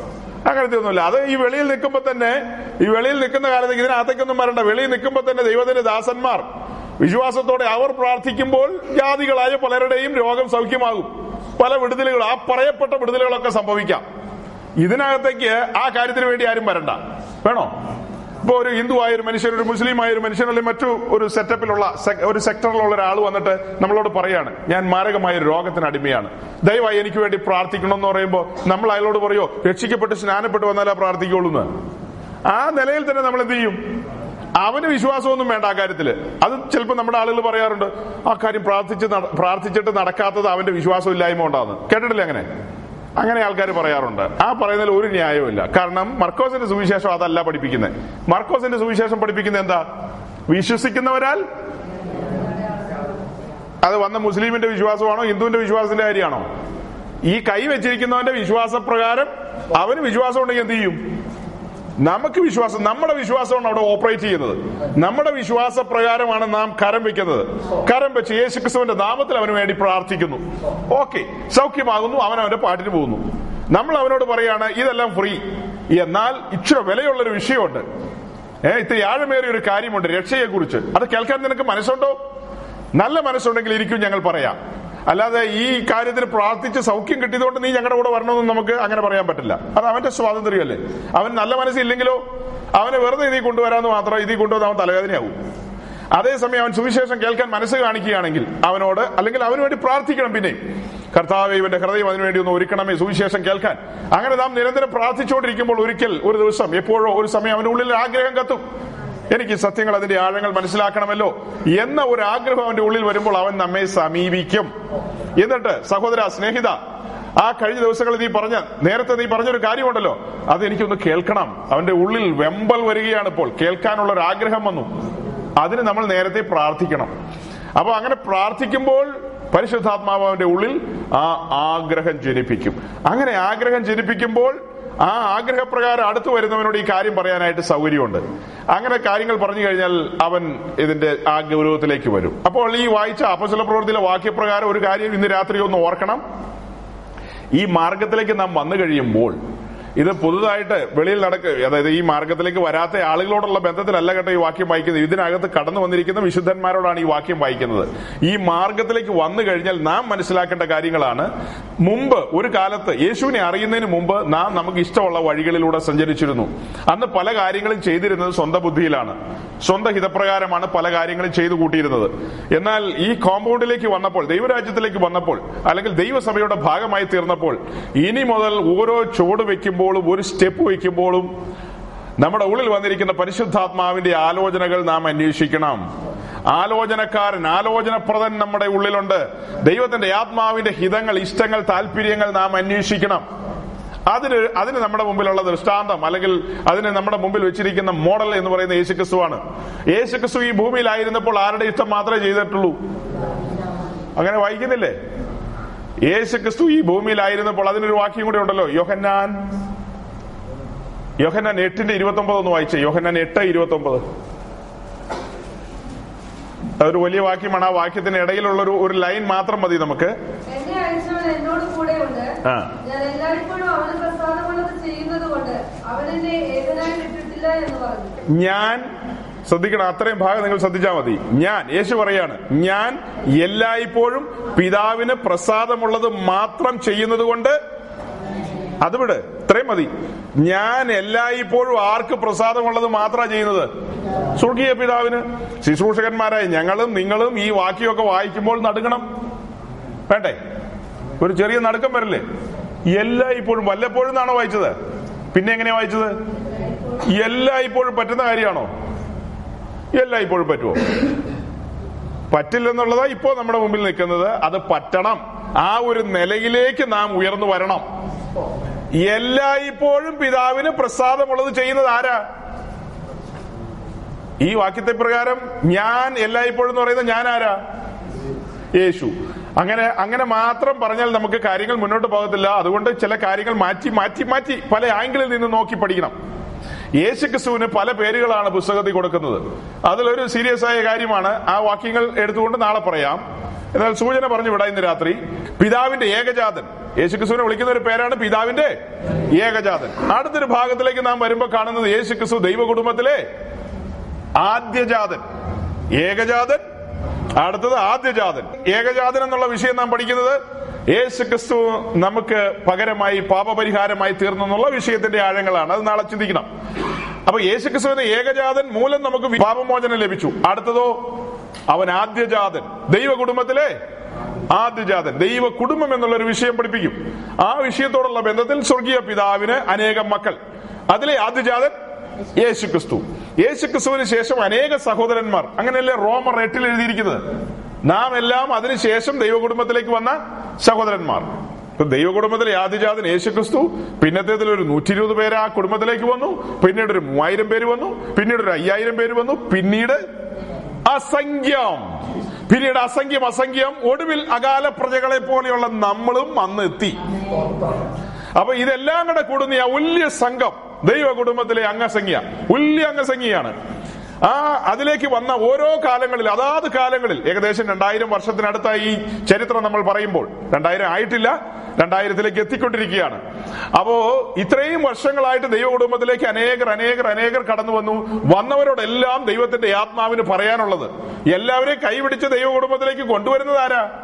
അങ്ങനത്തെ ഒന്നുമില്ല അത് ഈ വെളിയിൽ നിൽക്കുമ്പോ തന്നെ ഈ വെളിയിൽ നിൽക്കുന്ന കാലത്ത് ഇതിനകത്തേക്കൊന്നും വരണ്ട. വെളിയിൽ നിൽക്കുമ്പോ തന്നെ ദൈവത്തിന്റെ ദാസന്മാർ വിശ്വാസത്തോടെ അവർ പ്രാർത്ഥിക്കുമ്പോൾ ജാതികളായ പലരുടെയും രോഗം സൗഖ്യമാകും. പല വിടുതലുകൾ ആ പറയപ്പെട്ട വിടുതലുകളൊക്കെ സംഭവിക്കാം. ഇതിനകത്തേക്ക് ആ കാര്യത്തിന് വേണ്ടി ആരും വരണ്ട. വേണോ? ഇപ്പൊ ഒരു ഹിന്ദു ആയ ഒരു മനുഷ്യൻ ഒരു മുസ്ലിം ആയ ഒരു മനുഷ്യൻ അല്ലെങ്കിൽ മറ്റു ഒരു സെറ്റപ്പിലുള്ള ഒരു സെക്ടറിലുള്ള ഒരാൾ വന്നിട്ട് നമ്മളോട് പറയാണ് ഞാൻ മാരകമായ ഒരു രോഗത്തിന് അടിമയാണ്. ദയവായി എനിക്ക് വേണ്ടി പ്രാർത്ഥിക്കണം എന്ന് പറയുമ്പോൾ നമ്മൾ അയാളോട് പറയോ രക്ഷിക്കപ്പെട്ട് സ്നാനപ്പെട്ട് വന്നാലാ പ്രാർത്ഥിക്കുള്ളൂ എന്ന്. ആ നിലയിൽ തന്നെ നമ്മൾ എന്ത് ചെയ്യും? അവന് വിശ്വാസമൊന്നും വേണ്ട ആ കാര്യത്തിൽ. അത് ചിലപ്പോൾ നമ്മുടെ ആളുകൾ പറയാറുണ്ട് ആ കാര്യം പ്രാർത്ഥിച്ച് പ്രാർത്ഥിച്ചിട്ട് നടക്കാത്തത് അവന്റെ വിശ്വാസം ഇല്ലായ്മ ഉണ്ടാകുന്നു കേട്ടിട്ടില്ലേ അങ്ങനെ? അങ്ങനെ ആൾക്കാർ പറയാറുണ്ട്. ആ പറയുന്നതിൽ ഒരു ന്യായവുമില്ല. കാരണം മർക്കോസിന്റെ സുവിശേഷം അതല്ല പഠിപ്പിക്കുന്നത് മർക്കോസിന്റെ സുവിശേഷം പഠിപ്പിക്കുന്നത് എന്താ? വിശ്വസിക്കുന്നവരാൽ അത് വന്ന മുസ്ലിമിന്റെ വിശ്വാസമാണോ ഹിന്ദുവിന്റെ വിശ്വാസത്തിന്റെ കാര്യമാണോ? ഈ കൈ വെച്ചിരിക്കുന്നവന്റെ വിശ്വാസപ്രകാരം അവന് വിശ്വാസം ഉണ്ടെങ്കിൽ എന്ത് ചെയ്യും? നമുക്ക് വിശ്വാസം നമ്മുടെ വിശ്വാസമാണ് അവിടെ ഓപ്പറേറ്റ് ചെയ്യുന്നത്. നമ്മുടെ വിശ്വാസ പ്രകാരമാണ് നാം കരം വെക്കുന്നത്. കരം വെച്ച് യേശുക്രിസ്തുവിന്റെ നാമത്തിൽ അവന് വേണ്ടി പ്രാർത്ഥിക്കുന്നു. ഓക്കെ സൗഖ്യമാകുന്നു. അവൻ അവന്റെ പാട്ടിന് പോകുന്നു. നമ്മൾ അവനോട് പറയാണ് ഇതെല്ലാം ഫ്രീ എന്നാൽ ഇച്ചിരി വിലയുള്ളൊരു വിഷയമുണ്ട്. ഏഹ് ഇത്ര ആഴമേറിയ ഒരു കാര്യമുണ്ട് രക്ഷയെ കുറിച്ച് അത് കേൾക്കാൻ നിനക്ക് മനസ്സുണ്ടോ? നല്ല മനസ്സുണ്ടെങ്കിൽ ഇരിക്കും ഞങ്ങൾ പറയാം. അല്ലാതെ ഈ കാര്യത്തിൽ പ്രാർത്ഥിച്ച് സൗഖ്യം കിട്ടിയതുകൊണ്ട് നീ ഞങ്ങളുടെ കൂടെ വരണമെന്ന് നമുക്ക് അങ്ങനെ പറയാൻ പറ്റില്ല. അത് അവന്റെ സ്വാതന്ത്ര്യമല്ലേ അവൻ നല്ല മനസ്സില്ലെങ്കിലോ? അവനെ വെറുതെ ഇതിൽ കൊണ്ടുവരാമെന്ന് മാത്രം ഇതിൽ കൊണ്ടുവന്ന് അവൻ തലവേദനയാവും. അതേസമയം അവൻ സുവിശേഷം കേൾക്കാൻ മനസ്സ് കാണിക്കുകയാണെങ്കിൽ അവനോട് അല്ലെങ്കിൽ അവന് വേണ്ടി പ്രാർത്ഥിക്കണം പിന്നെ. കർത്താവ് ഇവന്റെ ഹൃദയം അതിനുവേണ്ടി ഒന്ന് ഒരുക്കണമേ സുവിശേഷം കേൾക്കാൻ. അങ്ങനെ നാം നിരന്തരം പ്രാർത്ഥിച്ചുകൊണ്ടിരിക്കുമ്പോൾ ഒരിക്കൽ ഒരു ദിവസം എപ്പോഴോ ഒരു സമയം അവന്റെ ഉള്ളിൽ ആഗ്രഹം കത്തും. എനിക്ക് സത്യങ്ങൾ അതിന്റെ ആഴങ്ങൾ മനസ്സിലാക്കണമല്ലോ എന്ന ഒരു ആഗ്രഹം അവന്റെ ഉള്ളിൽ വരുമ്പോൾ അവൻ നമ്മെ സമീപിക്കും. എന്നിട്ട് സഹോദര സ്നേഹിത ആ കഴിഞ്ഞ ദിവസങ്ങളിൽ നീ പറഞ്ഞ നേരത്തെ നീ പറഞ്ഞൊരു കാര്യമുണ്ടല്ലോ. അത് എനിക്കൊന്ന് കേൾക്കണം. അവന്റെ ഉള്ളിൽ വെമ്പൽ വരികയാണ് ഇപ്പോൾ. കേൾക്കാനുള്ള ഒരു ആഗ്രഹം വന്നു. അതിന് നമ്മൾ നേരത്തെ പ്രാർത്ഥിക്കണം. അപ്പൊ അങ്ങനെ പ്രാർത്ഥിക്കുമ്പോൾ പരിശുദ്ധാത്മാവ് അവന്റെ ഉള്ളിൽ ആ ആഗ്രഹം ജനിപ്പിക്കും. അങ്ങനെ ആഗ്രഹം ജനിപ്പിക്കുമ്പോൾ ആ ആഗ്രഹപ്രകാരം അടുത്തു വരുന്നവനോട് ഈ കാര്യം പറയാനായിട്ട് സൗകര്യമുണ്ട്. അങ്ങനെ കാര്യങ്ങൾ പറഞ്ഞു കഴിഞ്ഞാൽ അവൻ ഇതിന്റെ ആ ഗൗരവത്തിലേക്ക് വരും. അപ്പോൾ ഈ വായിച്ച അപസല പ്രവൃത്തിയിലെ വാക്യപ്രകാരം ഒരു കാര്യം ഇന്ന് രാത്രി ഒന്ന് ഓർക്കണം. ഈ മാർഗത്തിലേക്ക് നാം വന്നു കഴിയുമ്പോൾ ഇത് പുതുതായിട്ട് വെളിയിൽ നടക്കുക അതായത് ഈ മാർഗത്തിലേക്ക് വരാത്ത ആളുകളോടുള്ള ബന്ധത്തിലല്ല കേട്ടോ ഈ വാക്യം വായിക്കുന്നത്. ഇതിനകത്ത് കടന്നു വന്നിരിക്കുന്ന വിശുദ്ധന്മാരോടാണ് ഈ വാക്യം വായിക്കുന്നത്. ഈ മാർഗത്തിലേക്ക് വന്നു കഴിഞ്ഞാൽ നാം മനസ്സിലാക്കേണ്ട കാര്യങ്ങളാണ്. മുമ്പ് ഒരു കാലത്ത് യേശുവിനെ അറിയുന്നതിന് മുമ്പ് നാം നമുക്ക് ഇഷ്ടമുള്ള വഴികളിലൂടെ സഞ്ചരിച്ചിരുന്നു. അന്ന് പല കാര്യങ്ങളും ചെയ്തിരുന്നത് സ്വന്തം ബുദ്ധിയിലാണ് സ്വന്തം ഹിതപ്രകാരമാണ് പല കാര്യങ്ങളും ചെയ്തു കൂട്ടിയിരുന്നത്. എന്നാൽ ഈ കോമ്പൗണ്ടിലേക്ക് വന്നപ്പോൾ ദൈവരാജ്യത്തിലേക്ക് വന്നപ്പോൾ അല്ലെങ്കിൽ ദൈവസഭയുടെ ഭാഗമായി തീർന്നപ്പോൾ ഇനി മുതൽ ഓരോ ചുവട് വെക്കുമ്പോഴും ഒരു സ്റ്റെപ്പ് വെക്കുമ്പോഴും നമ്മുടെ ഉള്ളിൽ വന്നിരിക്കുന്ന പരിശുദ്ധാത്മാവിന്റെ ആലോചനകൾ നാം അന്വേഷിക്കണം. ആലോചനക്കാരൻ ആലോചനപ്രദൻ നമ്മുടെ ഉള്ളിലുണ്ട്. ദൈവത്തിന്റെ ആത്മാവിന്റെ ഹിതങ്ങൾ ഇഷ്ടങ്ങൾ താല്പര്യങ്ങൾ നാം അന്വേഷിക്കണം. അതിന് അതിന് നമ്മുടെ മുമ്പിലുള്ള ദൃഷ്ടാന്തം അല്ലെങ്കിൽ അതിന് നമ്മുടെ മുമ്പിൽ വെച്ചിരിക്കുന്ന മോഡൽ എന്ന് പറയുന്ന യേശുക്രിസ്തുവാണ്. യേശുക്രിസ്തു ഈ ഭൂമിയിലായിരുന്നപ്പോൾ ആരുടെ ഇഷ്ടം മാത്രമേ ചെയ്തിട്ടുള്ളൂ? അങ്ങനെ വായിക്കുന്നില്ലേ? യേശുക്രിസ്തു ഈ ഭൂമിയിലായിരുന്നപ്പോൾ അതിനൊരു വാക്യം കൂടെ ഉണ്ടല്ലോ. യോഹന്നാൻ. യോഹന്നാൻ എട്ടിന്റെ ഇരുപത്തി ഒമ്പത് ഒന്ന് വായിച്ചേ. യോഹന്നാൻ എട്ട് ഇരുപത്തി ഒമ്പത് ഒരു വലിയ വാക്യമാണ്. ആ വാക്യത്തിന് ഇടയിലുള്ള ഒരു ഒരു ലൈൻ മാത്രം മതി നമുക്ക്. ഞാൻ ശ്രദ്ധിക്കണം. അത്രയും ഭാഗം നിങ്ങൾ ശ്രദ്ധിച്ചാൽ മതി. ഞാൻ യേശു പറയാണ് ഞാൻ എല്ലായ്പ്പോഴും പിതാവിന് പ്രസാദമുള്ളത് മാത്രം ചെയ്യുന്നത് കൊണ്ട് അത് ഇത്രയും മതി. ഞാൻ എല്ലായ്പ്പോഴും ആർക്ക് പ്രസാദമുള്ളത് മാത്രമാണ് ചെയ്യുന്നത്? സ്വർഗീയ പിതാവിന്. ശുശ്രൂഷകന്മാരായ ഞങ്ങളും നിങ്ങളും ഈ വാക്യമൊക്കെ വായിക്കുമ്പോൾ നടുങ്ങണം. വേണ്ടേ? ഒരു ചെറിയ നടുക്കം വരില്ലേ? എല്ലായ്പ്പോഴും വല്ലപ്പോഴും എന്നാണോ വായിച്ചത്? പിന്നെ എങ്ങനെയാ വായിച്ചത്? എല്ലാ ഇപ്പോഴും പറ്റുന്ന കാര്യമാണോ? എല്ലാ ഇപ്പോഴും പറ്റുമോ പറ്റില്ലെന്നുള്ളതാ ഇപ്പോ നമ്മുടെ മുമ്പിൽ നിൽക്കുന്നത്. അത് പറ്റണം. ആ ഒരു നിലയിലേക്ക് നാം ഉയർന്നു വരണം. എല്ലായ്പ്പോഴും പിതാവിന് പ്രസാദമുള്ളത് ചെയ്യുന്നത് ആരാ? ഈ വാക്യത്തെ പ്രകാരം ഞാൻ എല്ലായ്പ്പോഴും എന്ന് പറയുന്നത് ഞാൻ ആരാ? യേശു. അങ്ങനെ അങ്ങനെ മാത്രം പറഞ്ഞാൽ നമുക്ക് കാര്യങ്ങൾ മുന്നോട്ട് പോകത്തില്ല. അതുകൊണ്ട് ചില കാര്യങ്ങൾ മാറ്റി മാറ്റി മാറ്റി പല ആംഗിളിൽ നിന്ന് നോക്കി പഠിക്കണം. യേശു ക്രിസ്തുവിന് പല പേരുകളാണ് പുസ്തകത്തിൽ കൊടുക്കുന്നത്. അതിലൊരു സീരിയസ് ആയ കാര്യമാണ്. ആ വാക്യങ്ങൾ എടുത്തുകൊണ്ട് നാളെ പറയാം. എന്നാൽ സൂചന പറഞ്ഞു വിടാം ഇന്ന് രാത്രി. പിതാവിന്റെ ഏകജാതൻ. യേശു ക്രിസ്തുവിനെ വിളിക്കുന്ന ഒരു പേരാണ് പിതാവിന്റെ ഏകജാതൻ. അടുത്തൊരു ഭാഗത്തിലേക്ക് നാം വരുമ്പോൾ കാണുന്നത് യേശു ക്രിസ്തു ദൈവ കുടുംബത്തിലെ ആദ്യജാതൻ. ഏകജാതൻ. അടുത്തത് ആദ്യജാതൻ. ഏകജാതൻ എന്നുള്ള വിഷയം നാം പഠിക്കുന്നത് യേശു ക്രിസ്തു നമുക്ക് പകരമായി പാപപരിഹാരമായി തീർന്നു എന്നുള്ള വിഷയത്തിന്റെ ആഴങ്ങളാണ്. അത് നാളെ ചിന്തിക്കണം. അപ്പൊ യേശു ക്രിസ്തുവിന്റെ ഏകജാതൻ മൂലം നമുക്ക് പാപമോചനം ലഭിച്ചു. അടുത്തതോ അവൻ ആദ്യജാതൻ. ദൈവ കുടുംബത്തിലെ ആദ്യജാതൻ. ദൈവ കുടുംബം എന്നുള്ള ഒരു വിഷയം പഠിപ്പിക്കും. ആ വിഷയത്തോടുള്ള ബന്ധത്തിൽ സ്വർഗീയ പിതാവിന് അനേകം മക്കൾ. അതിലെ ആദ്യജാതൻ യേശു ക്രിസ്തു യേശു ക്രിസ്തുവിന് ശേഷം അനേക സഹോദരന്മാർ. അങ്ങനെയല്ലേ റോമർ എട്ടിൽ എഴുതിയിരിക്കുന്നത്? നാം എല്ലാം അതിനുശേഷം ദൈവകുടുംബത്തിലേക്ക് വന്ന സഹോദരന്മാർ. ഇപ്പൊ ദൈവകുടുംബത്തിലെ ആദിജാതൻ യേശു ക്രിസ്തു പിന്നത്തേതിൽ ഒരു നൂറ്റി ഇരുപത് പേര് ആ കുടുംബത്തിലേക്ക് വന്നു പിന്നീട് ഒരു മൂവായിരം പേര് വന്നു പിന്നീട് ഒരു അയ്യായിരം പേര് വന്നു പിന്നീട് അസംഖ്യം. പിന്നീട് അസംഖ്യം അസംഖ്യം ഒടുവിൽ അകാല പ്രജകളെ പോലെയുള്ള നമ്മളും അന്ന് എത്തി. അപ്പൊ ഇതെല്ലാം കൂടെ കൂടുന്ന ആ വലിയ സംഘം ദൈവ കുടുംബത്തിലെ അംഗസംഖ്യ വലിയ അംഗസംഖ്യയാണ്. ആ അതിലേക്ക് വന്ന ഓരോ കാലങ്ങളിൽ അതാത് കാലങ്ങളിൽ ഏകദേശം രണ്ടായിരം വർഷത്തിനടുത്തായി ഈ ചരിത്രം നമ്മൾ പറയുമ്പോൾ രണ്ടായിരം ആയിട്ടില്ല രണ്ടായിരത്തിലേക്ക് എത്തിക്കൊണ്ടിരിക്കുകയാണ്. അപ്പോ ഇത്രയും വർഷങ്ങളായിട്ട് ദൈവ കുടുംബത്തിലേക്ക് അനേകർ അനേകർ അനേകർ കടന്നു വന്നു. വന്നവരോടെല്ലാം ദൈവത്തിന്റെ ആത്മാവിന് പറയാനുള്ളത് എല്ലാവരെയും കൈപിടിച്ച് ദൈവ കുടുംബത്തിലേക്ക് കൊണ്ടുവരുന്നത് ആരാ?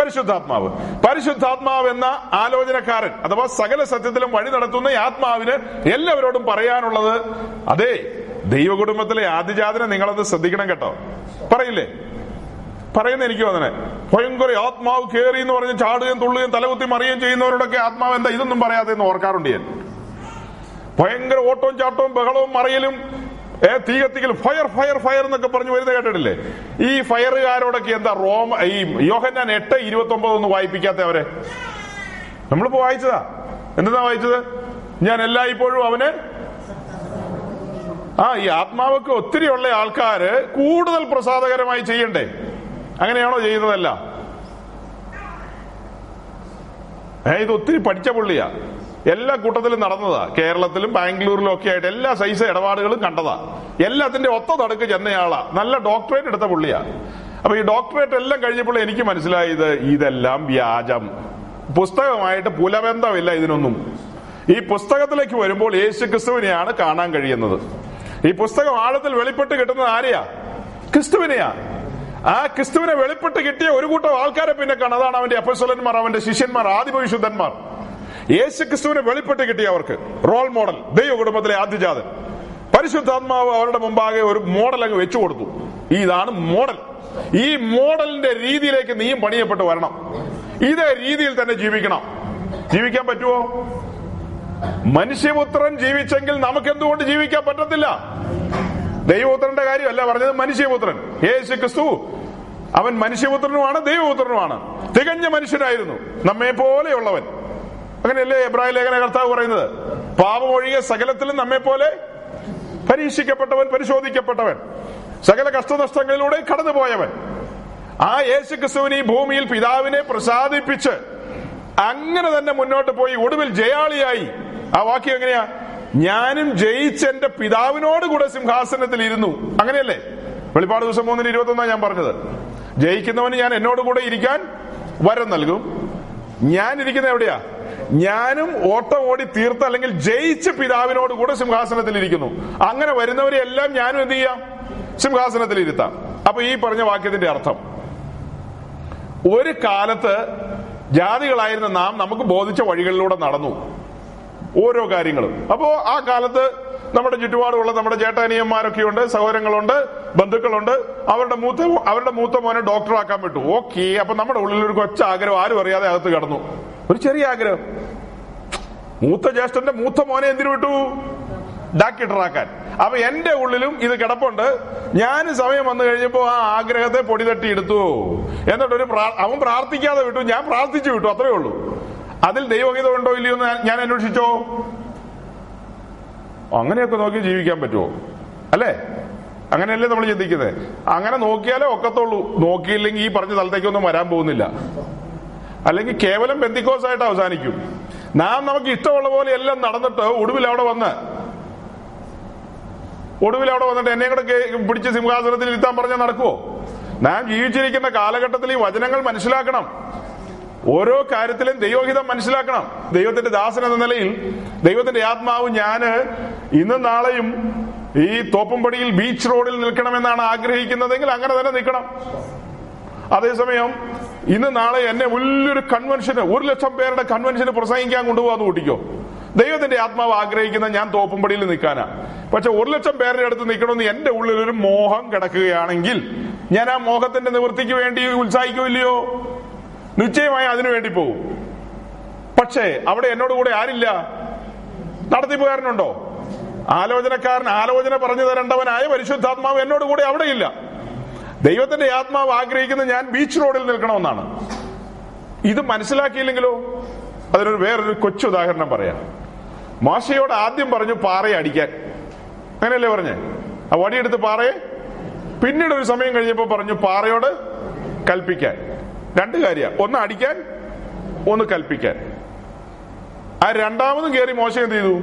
പരിശുദ്ധാത്മാവ്. പരിശുദ്ധാത്മാവ് എന്ന ആലോചനക്കാരൻ അഥവാ സകല സത്യത്തിലും വഴി നടത്തുന്ന ആത്മാവിന് എല്ലാവരോടും പറയാനുള്ളത് അതെ ദൈവ കുടുംബത്തിലെ ആദ്യജാതനെ നിങ്ങളത് ശ്രദ്ധിക്കണം കേട്ടോ. പറയില്ലേ? പറയുന്ന എനിക്ക് വന്നെ ഭയങ്കര ആത്മാവ് കേറി എന്ന് പറഞ്ഞ് ചാടുകയും തുള്ളുകയും തലകുത്തി മറിയുകയും ചെയ്യുന്നവരോടൊക്കെ ആത്മാവ് എന്താ? ഇതൊന്നും പറയാതെ എന്ന് ഓർക്കാറുണ്ട് ഞാൻ. ഭയങ്കര ഓട്ടവും ചാട്ടവും ബഹളവും മറിയലും ഏ തീ ഫയർ ഫയർ ഫയർ എന്നൊക്കെ പറഞ്ഞു വരുന്ന കേട്ടിട്ടില്ലേ? ഈ ഫയറുകാരോടൊക്കെ എന്താ റോമ ഈ യോഹന്നാൻ എട്ട് ഇരുപത്തി ഒമ്പത് ഒന്ന് വായിപ്പിക്കാത്ത അവരെ? നമ്മളിപ്പോ വായിച്ചതാ. എന്താ വായിച്ചത്? ഞാൻ എല്ലായ്പ്പോഴും അവന് ആ ഈ ആത്മാവൊക്കെ ഒത്തിരി ഉള്ള ആൾക്കാര് കൂടുതൽ പ്രസാദകരമായി ചെയ്യണ്ടേ? അങ്ങനെയാണോ ചെയ്യുന്നതല്ല ഏ ഇത് ഒത്തിരി പഠിച്ച പുള്ളിയാ. എല്ലാ കൂട്ടത്തിലും നടന്നതാ. കേരളത്തിലും ബാംഗ്ലൂരിലും ഒക്കെ ആയിട്ട് എല്ലാ സൈസ് ഇടപാടുകളും കണ്ടതാ. എല്ലാത്തിന്റെ ഒത്ത തടുക്ക് ചെന്നയാളാ. നല്ല ഡോക്ടറേറ്റ് എടുത്ത പുള്ളിയാ. അപ്പൊ ഈ ഡോക്ടറേറ്റ് എല്ലാം കഴിഞ്ഞപ്പോൾ എനിക്ക് മനസ്സിലായത് ഇതെല്ലാം വ്യാജം. പുസ്തകമായിട്ട് പുലബന്ധമില്ല ഇതിനൊന്നും. ഈ പുസ്തകത്തിലേക്ക് വരുമ്പോൾ യേശു ക്രിസ്തുവിനെയാണ് കാണാൻ കഴിയുന്നത്. ഈ പുസ്തകം ആഴത്തിൽ വെളിപ്പെട്ട് കിട്ടുന്നത് ആരെയാ? ക്രിസ്തുവിനെയാ. ആ ക്രിസ്തുവിനെ വെളിപ്പെട്ട് കിട്ടിയ ഒരു കൂട്ടം ആൾക്കാരെ പിന്നെ കാണാം. അതാണ് അവന്റെ അപ്പസ്വലന്മാർ അവന്റെ ശിഷ്യന്മാർ ആദിപവിശുദ്ധന്മാർ യേശു ക്രിസ്തുവിനെ വെളിപ്പെട്ട് കിട്ടിയ അവർക്ക് റോൾ മോഡൽ ദൈവ കുടുംബത്തിലെ ആദ്യജാതൻ. പരിശുദ്ധാത്മാവ് അവരുടെ മുമ്പാകെ ഒരു മോഡൽ അങ്ങ് വെച്ചു കൊടുത്തു. ഇതാണ് മോഡൽ. ഈ മോഡലിന്റെ രീതിയിലേക്ക് നീയും പണിയപ്പെട്ട് വരണം. ഇതേ രീതിയിൽ തന്നെ ജീവിക്കണം. ജീവിക്കാൻ പറ്റുമോ മനുഷ്യപുത്രൻ ജീവിച്ചെങ്കിൽ നമുക്ക് എന്തുകൊണ്ട് ജീവിക്കാൻ പറ്റത്തില്ല? ദൈവപുത്രന്റെ കാര്യമല്ല പറഞ്ഞത് മനുഷ്യപുത്രൻ യേശു ക്രിസ്തു അവൻ മനുഷ്യപുത്രനുമാണ് ദൈവപുത്രനുമാണ്. തികഞ്ഞ മനുഷ്യനായിരുന്നു. നമ്മെ പോലെയുള്ളവൻ. അങ്ങനെയല്ലേ എബ്രാഹിം ലേഖന കർത്താവ് പറയുന്നത്? പാപമൊഴികെ സകലത്തിലും നമ്മെ പോലെ പരീക്ഷിക്കപ്പെട്ടവൻ പരിശോധിക്കപ്പെട്ടവൻ. സകല കഷ്ടനഷ്ടങ്ങളിലൂടെ കടന്നുപോയവൻ. ആ യേശു ക്രിസ്തുവിന് ഈ ഭൂമിയിൽ പിതാവിനെ പ്രസാദിപ്പിച്ച് അങ്ങനെ തന്നെ മുന്നോട്ട് പോയി ഒടുവിൽ ജയാളിയായി ആ വാക്യം എങ്ങനെയാ? ഞാനും ജയിച്ച് എന്റെ പിതാവിനോട് കൂടെ സിംഹാസനത്തിൽ ഇരുന്നു. അങ്ങനെയല്ലേ? വെളിപ്പാട് ദിവസം മൂന്നിന് ഇരുപത്തി ഒന്നാ ഞാൻ പറഞ്ഞത്. ജയിക്കുന്നവന് ഞാൻ എന്നോട് കൂടെ ഇരിക്കാൻ വരം നൽകും. ഞാൻ ഇരിക്കുന്ന എവിടെയാ? ഞാനും ഓട്ടം ഓടി തീർത്ത അല്ലെങ്കിൽ ജയിച്ച് പിതാവിനോട് കൂടെ സിംഹാസനത്തിൽ ഇരിക്കുന്നു. അങ്ങനെ വരുന്നവരെ എല്ലാം ഞാനും എന്ത് ചെയ്യാം? സിംഹാസനത്തിൽ ഇരുത്താം. അപ്പൊ ഈ പറഞ്ഞ വാക്യത്തിന്റെ അർത്ഥം. ഒരു കാലത്ത് ജാതികളായിരുന്ന നാം നമുക്ക് ബോധിച്ച വഴികളിലൂടെ നടന്നു. ഓരോ കാര്യങ്ങളും. അപ്പോ ആ കാലത്ത് നമ്മുടെ ചുറ്റുപാടുള്ള നമ്മുടെ ചേട്ടാനിയന്മാരൊക്കെ ഉണ്ട് സഹോദരങ്ങളുണ്ട് ബന്ധുക്കളുണ്ട്. അവരുടെ മൂത്ത അവരുടെ മൂത്ത മോനെ ഡോക്ടറാക്കാൻ വിട്ടു ഓക്കെ അപ്പൊ നമ്മുടെ ഉള്ളിൽ ഒരു കൊച്ച ആഗ്രഹം ആരും അറിയാതെ അകത്ത് കടന്നു. ഒരു ചെറിയ ആഗ്രഹം. മൂത്ത ജ്യേഷ്ഠന്റെ മൂത്ത മോനെ എന്തിനു വിട്ടു? ഡാക്ടറാക്കാൻ. അപ്പൊ എന്റെ ഉള്ളിലും ഇത് കിടപ്പുണ്ട്. ഞാൻ സമയം വന്നു കഴിഞ്ഞപ്പോ ആ ആഗ്രഹത്തെ പൊടി തട്ടി എടുത്തു. എന്നിട്ടൊരു അവൻ പ്രാർത്ഥിക്കാതെ വിട്ടു. ഞാൻ പ്രാർത്ഥിച്ചു വിട്ടു അത്രേ ഉള്ളൂ. അതിൽ ദൈവഹിതം ഉണ്ടോ ഇല്ലയോ എന്ന് ഞാൻ അന്വേഷിച്ചോ? അങ്ങനെയൊക്കെ നോക്കി ജീവിക്കാൻ പറ്റുമോ? അല്ലേ? അങ്ങനെയല്ലേ നമ്മൾ ചിന്തിക്കുന്നത്. അങ്ങനെ നോക്കിയാലേ ഒക്കത്തുള്ളൂ. നോക്കിയില്ലെങ്കിൽ ഈ പറഞ്ഞ സ്ഥലത്തേക്കൊന്നും വരാൻ പോകുന്നില്ല. അല്ലെങ്കിൽ കേവലം ബന്ധിക്കോസ് ആയിട്ട് അവസാനിക്കും. നാം നമുക്ക് ഇഷ്ടമുള്ള പോലെ എല്ലാം നടന്നിട്ട് ഒടുവിൽ അവിടെ വന്ന് ഒടുവിൽ അവിടെ വന്നിട്ട് എന്നെ കൂടെ പിടിച്ച് സിംഹാസനത്തിൽ ഇരുത്താൻ പറഞ്ഞാൽ നടക്കുവോ? നാം ജീവിച്ചിരിക്കുന്ന കാലഘട്ടത്തിൽ ഈ വചനങ്ങൾ മനസ്സിലാക്കണം. ഓരോ കാര്യത്തിലും ദൈവഹിതം മനസ്സിലാക്കണം. ദൈവത്തിന്റെ ദാസൻ എന്ന നിലയിൽ ദൈവത്തിന്റെ ആത്മാവ് ഞാൻ ഇന്നും നാളെയും ഈ തോപ്പുംപടിയിൽ ബീച്ച് റോഡിൽ നിൽക്കണമെന്നാണ് ആഗ്രഹിക്കുന്നതെങ്കിൽ അങ്ങനെ തന്നെ നിൽക്കണം. അതേസമയം ഇന്ന് നാളെ എന്നെ വലിയൊരു കൺവെൻഷന് ഒരു ലക്ഷം പേരുടെ കൺവെൻഷന് പ്രസംഗിക്കാൻ കൊണ്ടുപോകാൻ കൂട്ടിക്കോ. ദൈവത്തിന്റെ ആത്മാവ് ആഗ്രഹിക്കുന്ന ഞാൻ തോപ്പുംപടിയിൽ നിൽക്കാനാ. പക്ഷെ ഒരു ലക്ഷം പേരുടെ അടുത്ത് നിൽക്കണമെന്ന് എന്റെ ഉള്ളിൽ ഒരു മോഹം കിടക്കുകയാണെങ്കിൽ ഞാൻ ആ മോഹത്തിന്റെ നിവൃത്തിക്ക് വേണ്ടി ഉത്സാഹിക്കില്ലയോ നിശ്ചയമായി അതിനു വേണ്ടി പോകും പക്ഷേ അവിടെ എന്നോട് കൂടെ ആരില്ല? നടത്തിപ്പുകാരനുണ്ടോ ആലോചനക്കാരൻ ആലോചന പറഞ്ഞു തരേണ്ടവനായ പരിശുദ്ധാത്മാവ് എന്നോട് കൂടെ അവിടെയില്ല. ദൈവത്തിന്റെ ആത്മാവ് ആഗ്രഹിക്കുന്ന ഞാൻ ബീച്ച് റോഡിൽ നിൽക്കണമെന്നാണ്. ഇത് മനസ്സിലാക്കിയില്ലെങ്കിലോ? അതിനൊരു വേറൊരു കൊച്ചു ഉദാഹരണം പറയാം. മോശയോട് ആദ്യം പറഞ്ഞു പാറയെ അടിക്കാൻ. അങ്ങനെയല്ലേ പറഞ്ഞേ? ആ വടിയെടുത്ത് പാറയെ? പിന്നീട് ഒരു സമയം കഴിഞ്ഞപ്പോ പറഞ്ഞു പാറയോട് കൽപ്പിക്കാൻ. രണ്ട് കാര്യ. ഒന്ന് അടിക്കാൻ ഒന്ന് കൽപ്പിക്കാൻ. ആ രണ്ടാമതും കേറി മോശം എന്ത് ചെയ്തു?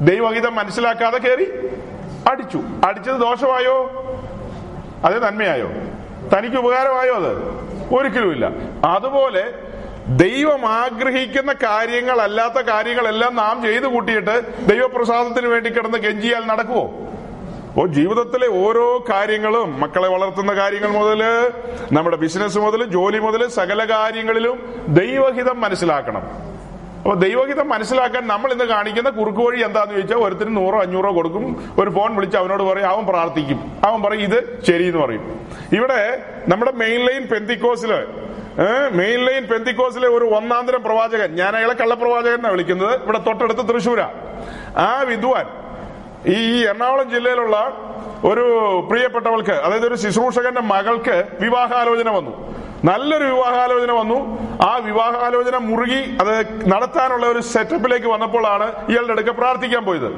ദൈവഹിതം മനസ്സിലാക്കാതെ കേറി അടിച്ചു. അടിച്ചത് ദോഷമായോ? അത് നന്മയായോ? തനിക്ക് ഉപകാരമായോ അത്? ഒരിക്കലുമില്ല അതുപോലെ ദൈവം ആഗ്രഹിക്കുന്ന കാര്യങ്ങളല്ലാത്ത കാര്യങ്ങളെല്ലാം നാം ചെയ്തു കൂട്ടിയിട്ട് ദൈവപ്രസാദത്തിന് വേണ്ടി കിടന്ന് കെഞ്ചിയാൽ നടക്കുവോ? ഓ ജീവിതത്തിലെ ഓരോ കാര്യങ്ങളും മക്കളെ വളർത്തുന്ന കാര്യങ്ങൾ മുതൽ നമ്മുടെ ബിസിനസ് മുതൽ ജോലി മുതൽ സകല കാര്യങ്ങളിലും ദൈവഹിതം മനസ്സിലാക്കണം. അപ്പൊ ദൈവഹിതം മനസ്സിലാക്കാൻ നമ്മൾ ഇന്ന് കാണിക്കുന്ന കുറുക്ക് വഴി എന്താന്ന് ചോദിച്ചാൽ ഒരുത്തിന് നൂറോ അഞ്ഞൂറോ കൊടുക്കും. ഒരു ഫോൺ വിളിച്ച് അവനോട് പറയും അവൻ പ്രാർത്ഥിക്കും. അവൻ പറയും ഇത് ശരി എന്ന് പറയും. ഇവിടെ നമ്മുടെ മെയിൻ ലൈൻ പെന്തിക്കോസിൽ മെയിൻ ലൈൻ പെന്തിക്കോസിലെ ഒരു ഒന്നാന്തരം പ്രവാചകൻ. ഞാൻ അയാളെ കള്ളപ്രവാചകൻ എന്നാണ് വിളിക്കുന്നത്. ഇവിടെ തൊട്ടടുത്ത് തൃശ്ശൂരാ. ആ വിദ്വാൻ ഈ എറണാകുളം ജില്ലയിലുള്ള ഒരു പ്രിയപ്പെട്ടവൾക്ക് അതായത് ഒരു ശുശ്രൂഷകന്റെ മകൾക്ക് വിവാഹാലോചന വന്നു. നല്ലൊരു വിവാഹാലോചന വന്നു. ആ വിവാഹാലോചന മുറുകി അത് നടത്താനുള്ള ഒരു സെറ്റപ്പിലേക്ക് വന്നപ്പോഴാണ് ഇയാളുടെ അടുക്ക പ്രാർത്ഥിക്കാൻ പോയത്.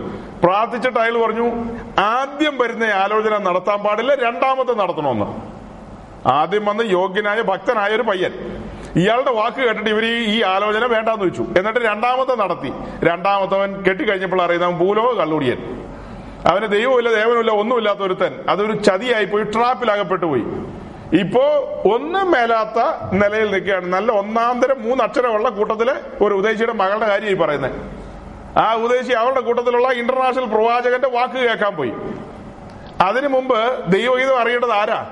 പ്രാർത്ഥിച്ചിട്ട് അയാൾ പറഞ്ഞു ആദ്യം വരുന്ന ആലോചന നടത്താൻ പാടില്ല രണ്ടാമത്തെ നടത്തണമെന്ന്. ആദ്യം വന്ന് യോഗ്യനായ ഭക്തനായ ഒരു പയ്യൻ. ഇയാളുടെ വാക്ക് കേട്ടിട്ട് ഇവർ ഈ ആലോചന വേണ്ടാന്ന് വെച്ചു. എന്നിട്ട് രണ്ടാമത്തെ നടത്തി. രണ്ടാമത്തവൻ കെട്ടിക്കഴിഞ്ഞപ്പോൾ അറിയുന്ന പൂലോ കള്ളുടിയൻ. അവന് ദൈവമില്ല ദേവനുമില്ല ഒന്നുമില്ലാത്ത ഒരുത്തൻ. അതൊരു ചതിയായി പോയി ട്രാപ്പിലകപ്പെട്ടു പോയി. ഇപ്പോ ഒന്നും മേലാത്ത നിലയിൽ നിൽക്കുകയാണ്. നല്ല ഒന്നാന്തരം മൂന്നക്ഷരമുള്ള കൂട്ടത്തിൽ ഒരു ഉദ്ദേശിയുടെ മകളുടെ കാര്യം ഈ പറയുന്നത്. ആ ഉദ്ദേശി അവളുടെ കൂട്ടത്തിലുള്ള ഇന്റർനാഷണൽ പ്രവാചകന്റെ വാക്ക് കേൾക്കാൻ പോയി. അതിനു മുമ്പ് ദൈവഗീതം അറിയേണ്ടത് ആരാ?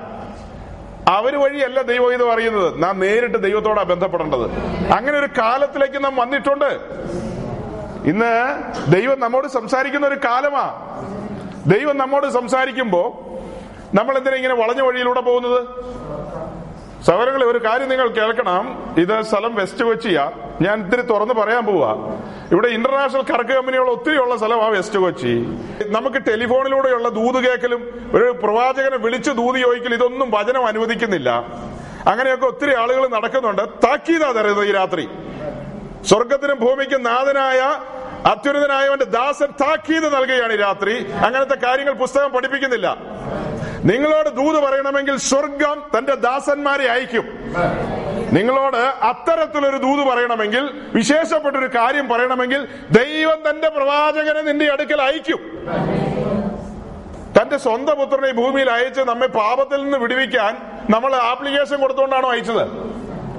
അവർ വഴിയല്ല ദൈവഗീതം അറിയുന്നത്. നാം നേരിട്ട് ദൈവത്തോടാ ബന്ധപ്പെടേണ്ടത്. അങ്ങനെ ഒരു കാലത്തിലേക്ക് നാം വന്നിട്ടുണ്ട്. ഇന്ന് ദൈവം നമ്മോട് സംസാരിക്കുന്ന ഒരു കാലമാ. ദൈവം നമ്മോട് സംസാരിക്കുമ്പോ നമ്മൾ എന്തിനാ ഇങ്ങനെ വളഞ്ഞ വഴിയിലൂടെ പോകുന്നത്? സഹോദരങ്ങളെ ഒരു കാര്യം നിങ്ങൾ കേൾക്കണം. ഇത് സ്ഥലം വെസ്റ്റ് കൊച്ചിയാ. ഞാൻ ഇത്തിരി തുറന്ന് പറയാൻ പോവാ. ഇവിടെ ഇന്റർനാഷണൽ കറക്ക് കമ്പനികൾ ഒത്തിരി ഉള്ള സ്ഥലമാണ് വെസ്റ്റ് കൊച്ചി. നമുക്ക് ടെലിഫോണിലൂടെയുള്ള ദൂത് കേൾക്കലും ഒരു പ്രവാചകനെ വിളിച്ച് ദൂത് ചോദിക്കൽ ഇതൊന്നും വചനം അനുവദിക്കുന്നില്ല. അങ്ങനെയൊക്കെ ഒത്തിരി ആളുകൾ നടക്കുന്നുണ്ട്. താക്കീതാ തരുന്നത് ഈ രാത്രി. സ്വർഗത്തിനും ഭൂമിക്കും നാഥനായ അത്യുന്നതനായവന്റെ ദാസൻ താക്കീത് നൽകുകയാണ് രാത്രി. അങ്ങനത്തെ കാര്യങ്ങൾ പുസ്തകം പഠിപ്പിക്കുന്നില്ല. നിങ്ങളോട് ദൂത് പറയണമെങ്കിൽ സ്വർഗം തന്റെ ദാസന്മാരെ അയക്കും. നിങ്ങളോട് അത്തരത്തിലൊരു ദൂത് പറയണമെങ്കിൽ വിശേഷപ്പെട്ട ഒരു കാര്യം പറയണമെങ്കിൽ ദൈവം തന്റെ പ്രവാചകനെ നിന്റെ അടുക്കൽ അയക്കും. തന്റെ സ്വന്തം പുത്രനെ ഭൂമിയിൽ അയച്ച് നമ്മെ പാപത്തിൽ നിന്ന് വിടുവിക്കാൻ നമ്മൾ ആപ്ലിക്കേഷൻ കൊടുത്തുകൊണ്ടാണോ അയച്ചത്?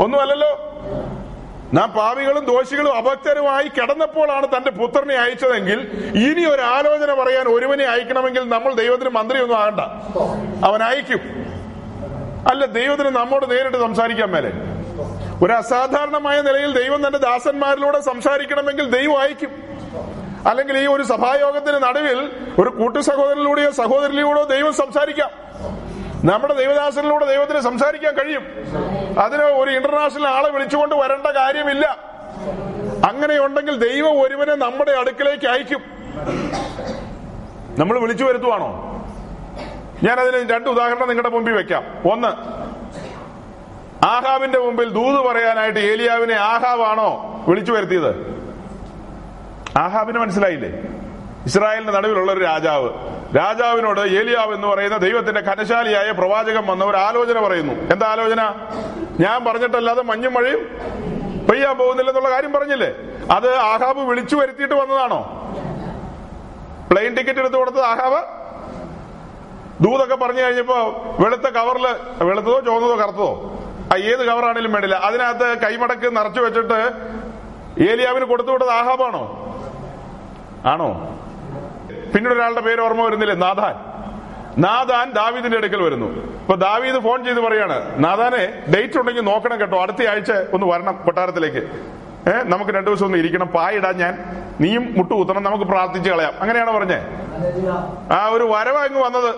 ഒന്നുമല്ലല്ലോ. നാം പാവികളും ദോഷികളും അഭക്തരുമായി കിടന്നപ്പോഴാണ് തന്റെ പുത്രനെ അയച്ചതെങ്കിൽ ഇനി ഒരു ആലോചന പറയാൻ ഒരുവനെ അയക്കണമെങ്കിൽ നമ്മൾ ദൈവത്തിന് മന്ത്രിയൊന്നും ആകണ്ട. അവൻ അയക്കും. അല്ല ദൈവത്തിന് നമ്മോട് നേരിട്ട് സംസാരിക്കാൻ മേലെ. ഒരു അസാധാരണമായ നിലയിൽ ദൈവം തന്റെ ദാസന്മാരിലൂടെ സംസാരിക്കണമെങ്കിൽ ദൈവം അയക്കും. അല്ലെങ്കിൽ ഈ ഒരു സഭായോഗത്തിന് നടുവിൽ ഒരു കൂട്ടു സഹോദരനിലൂടെയോ സഹോദരിലൂടെയോ ദൈവം സംസാരിക്കാം. നമ്മുടെ ദൈവദാസനിലൂടെ ദൈവത്തിന് സംസാരിക്കാൻ കഴിയും. അതിന് ഒരു ഇന്റർനാഷണൽ ആളെ വിളിച്ചുകൊണ്ട് വരേണ്ട കാര്യമില്ല. അങ്ങനെയുണ്ടെങ്കിൽ ദൈവം ഒരുവനെ നമ്മുടെ അടുക്കലേക്ക് അയക്കും. നമ്മൾ വിളിച്ചു വരുത്തുവാണോ? ഞാൻ അതിന് രണ്ട് ഉദാഹരണം നിങ്ങളുടെ മുമ്പിൽ വെക്കാം. ഒന്ന് ആഹാവിന്റെ മുമ്പിൽ ദൂത് പറയാനായിട്ട് ഏലിയാവിനെ ആഹാവാണോ വിളിച്ചു വരുത്തിയത്? ആഹാബിന് മനസ്സിലായില്ലേ? ഇസ്രായേലിന്റെ നടുവിലുള്ള ഒരു രാജാവ്. രാജാവിനോട് ഏലിയാവ് എന്ന് പറയുന്ന ദൈവത്തിന്റെ കനശാലിയായ പ്രവാചകൻ വന്ന ഒരു ആലോചന പറയുന്നു. എന്താ ആലോചന? ഞാൻ പറഞ്ഞിട്ടല്ലാതെ മഞ്ഞും മഴയും പെയ്യാൻ പോകുന്നില്ലെന്നുള്ള കാര്യം പറഞ്ഞില്ലേ? അത് ആഹാബ് വിളിച്ചു വരുത്തിയിട്ട് വന്നതാണോ? പ്ലെയിൻ ടിക്കറ്റ് എടുത്തു കൊടുത്തത് ആഹാബ്? ദൂതൊക്കെ പറഞ്ഞു കഴിഞ്ഞപ്പോ വെളുത്ത കവറിൽ വെളുത്തതോ ചുവന്നതോ കറുത്തതോ? ആ ഏത് കവറാണേലും വേണ്ടില്ല. അതിനകത്ത് കൈമടക്ക് നിറച്ചു വെച്ചിട്ട് ഏലിയാവിന് കൊടുത്തു വിട്ടത് ആഹാബാണോ? ആണോ? പിന്നീട് ഒരാളുടെ പേര് ഓർമ്മ വരുന്നില്ലേ? നാഥാൻ. നാദാൻ ദാവീദിന്റെ അടുക്കൽ വരുന്നു. ഇപ്പൊ ദാവീദ് ഫോൺ ചെയ്ത് പറയാണ് നാദാനെ ഡേറ്റ് ഉണ്ടെങ്കിൽ നോക്കണം കേട്ടോ. അടുത്ത ആഴ്ച ഒന്ന് വരണം കൊട്ടാരത്തിലേക്ക്. ഏഹ് നമുക്ക് രണ്ടു ദിവസം ഒന്ന് ഇരിക്കണം. പായിടാ ഞാൻ നീയും മുട്ടുകുത്തണം നമുക്ക് പ്രാർത്ഥിച്ച് കളയാം. അങ്ങനെയാണ് പറഞ്ഞേ? ആ ഒരു വരവ അങ്ങ് വന്നത്.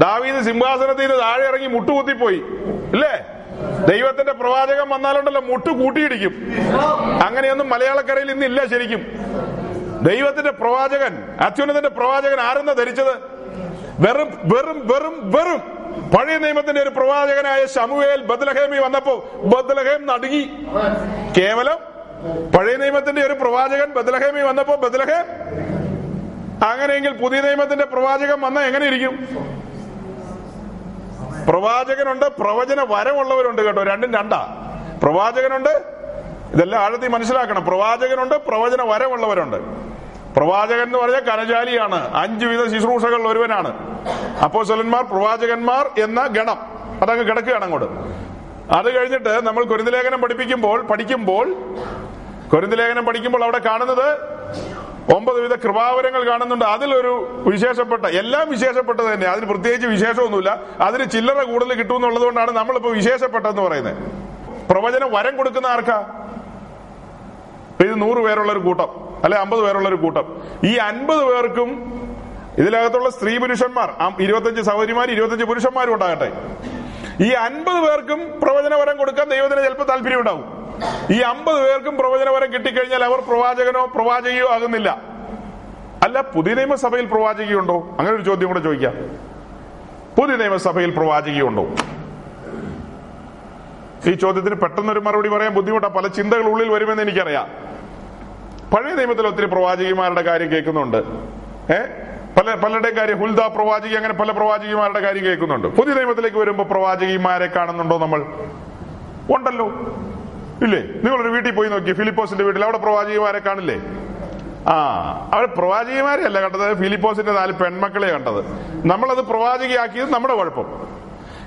ദാവീദ് സിംഹാസനത്തിൽ നിന്ന് താഴെ ഇറങ്ങി മുട്ടുകുത്തിപ്പോയി ഇല്ലേ? ദൈവത്തിന്റെ പ്രവാചകൻ വന്നാലുണ്ടല്ലോ മുട്ടു കൂട്ടിയിടിക്കും. അങ്ങനെയൊന്നും മലയാളക്കരയിൽ ഇന്നില്ല ശരിക്കും. ദൈവത്തിന്റെ പ്രവാചകൻ അത്യുന്നതന്റെ പ്രവാചകൻ ആരെന്ന ധരിച്ചത്? വെറും വെറും വെറും വെറും. പഴയ നിയമത്തിന്റെ ഒരു പ്രവാചകനായ ശമുവേൽ ബദ്ലഹേമി വന്നപ്പോ ബദ്ലഹേം നടുങ്ങി. കേവലം പഴയ നിയമത്തിന്റെ ഒരു പ്രവാചകൻ ബദ്ലഹേമി വന്നപ്പോ ബദ്ലഹേം? അങ്ങനെയെങ്കിൽ പുതിയ നിയമത്തിന്റെ പ്രവാചകൻ വന്ന എങ്ങനെ ഇരിക്കും? പ്രവാചകനുണ്ട് പ്രവചന വരമുള്ളവരുണ്ട് കേട്ടോ. രണ്ടും രണ്ടാ. പ്രവാചകനുണ്ട് ഇതെല്ലാം ആഴത്തിൽ മനസ്സിലാക്കണം. പ്രവാചകനുണ്ട് പ്രവചന വരമുള്ളവരുണ്ട് പ്രവാചകൻ എന്ന് പറഞ്ഞ കനജാലിയാണ് അഞ്ചുവിധ ശുശ്രൂഷകൾ ഒരുവനാണ്. അപ്പോ സ്വലന്മാർ പ്രവാചകന്മാർ എന്ന ഗണം. അതങ്ങ് കിടക്കുകയാണ് അങ്ങോട്ട്. അത് കഴിഞ്ഞിട്ട് നമ്മൾ കുരുന്തലേഖനം പഠിപ്പിക്കുമ്പോൾ പഠിക്കുമ്പോൾ കുരുന്തലേഖനം പഠിക്കുമ്പോൾ അവിടെ കാണുന്നത് ഒമ്പത് വിധ കൃപാവരങ്ങൾ കാണുന്നുണ്ട്. അതിലൊരു വിശേഷപ്പെട്ട എല്ലാം വിശേഷപ്പെട്ടത് തന്നെ. അതിന് പ്രത്യേകിച്ച് വിശേഷമൊന്നുമില്ല. അതിന് ചില്ലറ കൂടുതൽ കിട്ടുമെന്നുള്ളത് കൊണ്ടാണ് നമ്മളിപ്പോ വിശേഷപ്പെട്ടതെന്ന് പറയുന്നത്. പ്രവചന വരം കൊടുക്കുന്ന ആർക്കാ? ഇത് നൂറ് പേരുള്ള ഒരു കൂട്ടം. അല്ലെ അമ്പത് പേരുള്ള ഒരു കൂട്ടം. ഈ അൻപത് പേർക്കും ഇതിനകത്തുള്ള സ്ത്രീ പുരുഷന്മാർ ഇരുപത്തഞ്ച് സഹോദരിമാർ ഇരുപത്തഞ്ച് പുരുഷന്മാരും ഉണ്ടാകട്ടെ. ഈ അൻപത് പേർക്കും പ്രവചനവരം കൊടുക്കാൻ ദൈവത്തിന് ചിലപ്പോൾ താല്പര്യം ഉണ്ടാവും. ഈ അമ്പത് പേർക്കും പ്രവചനവരം കിട്ടിക്കഴിഞ്ഞാൽ അവർ പ്രവാചകനോ പ്രവാചകയോ ആകുന്നില്ല. അല്ല പുതിയ നിയമസഭയിൽ പ്രവാചകയുണ്ടോ? അങ്ങനെ ഒരു ചോദ്യം കൂടെ ചോദിക്കാം. പുതിയ നിയമസഭയിൽ പ്രവാചകയുണ്ടോ? ഈ ചോദ്യത്തിന് പെട്ടെന്നൊരു മറുപടി പറയാൻ ബുദ്ധിമുട്ടാ. പല ചിന്തകൾ ഉള്ളിൽ വരുമെന്ന് എനിക്കറിയാം. പഴയ നിയമത്തിൽ ഒത്തിരി പ്രവാചകിമാരുടെ കാര്യം കേൾക്കുന്നുണ്ട്. ഏ? പല പലരുടെയും കാര്യം ഹുൽദ പ്രവാചകി അങ്ങനെ പല പ്രവാചകിമാരുടെ കാര്യം കേൾക്കുന്നുണ്ട്. പുതിയ നിയമത്തിലേക്ക് വരുമ്പോൾ പ്രവാചകിമാരെ കാണുന്നുണ്ടോ നമ്മൾ? ഉണ്ടല്ലോ. ഇല്ലേ? നിങ്ങളൊരു വീട്ടിൽ പോയി നോക്കി ഫിലിപ്പോസിന്റെ വീട്ടിൽ അവിടെ പ്രവാചകിമാരെ കാണില്ലേ? ആ അവിടെ പ്രവാചകിമാരെ അല്ല കണ്ടത് ഫിലിപ്പോസിന്റെ നാല് പെൺമക്കളെ കണ്ടത്. നമ്മളത് പ്രവാചകിയാക്കിയത് നമ്മുടെ കുഴപ്പം.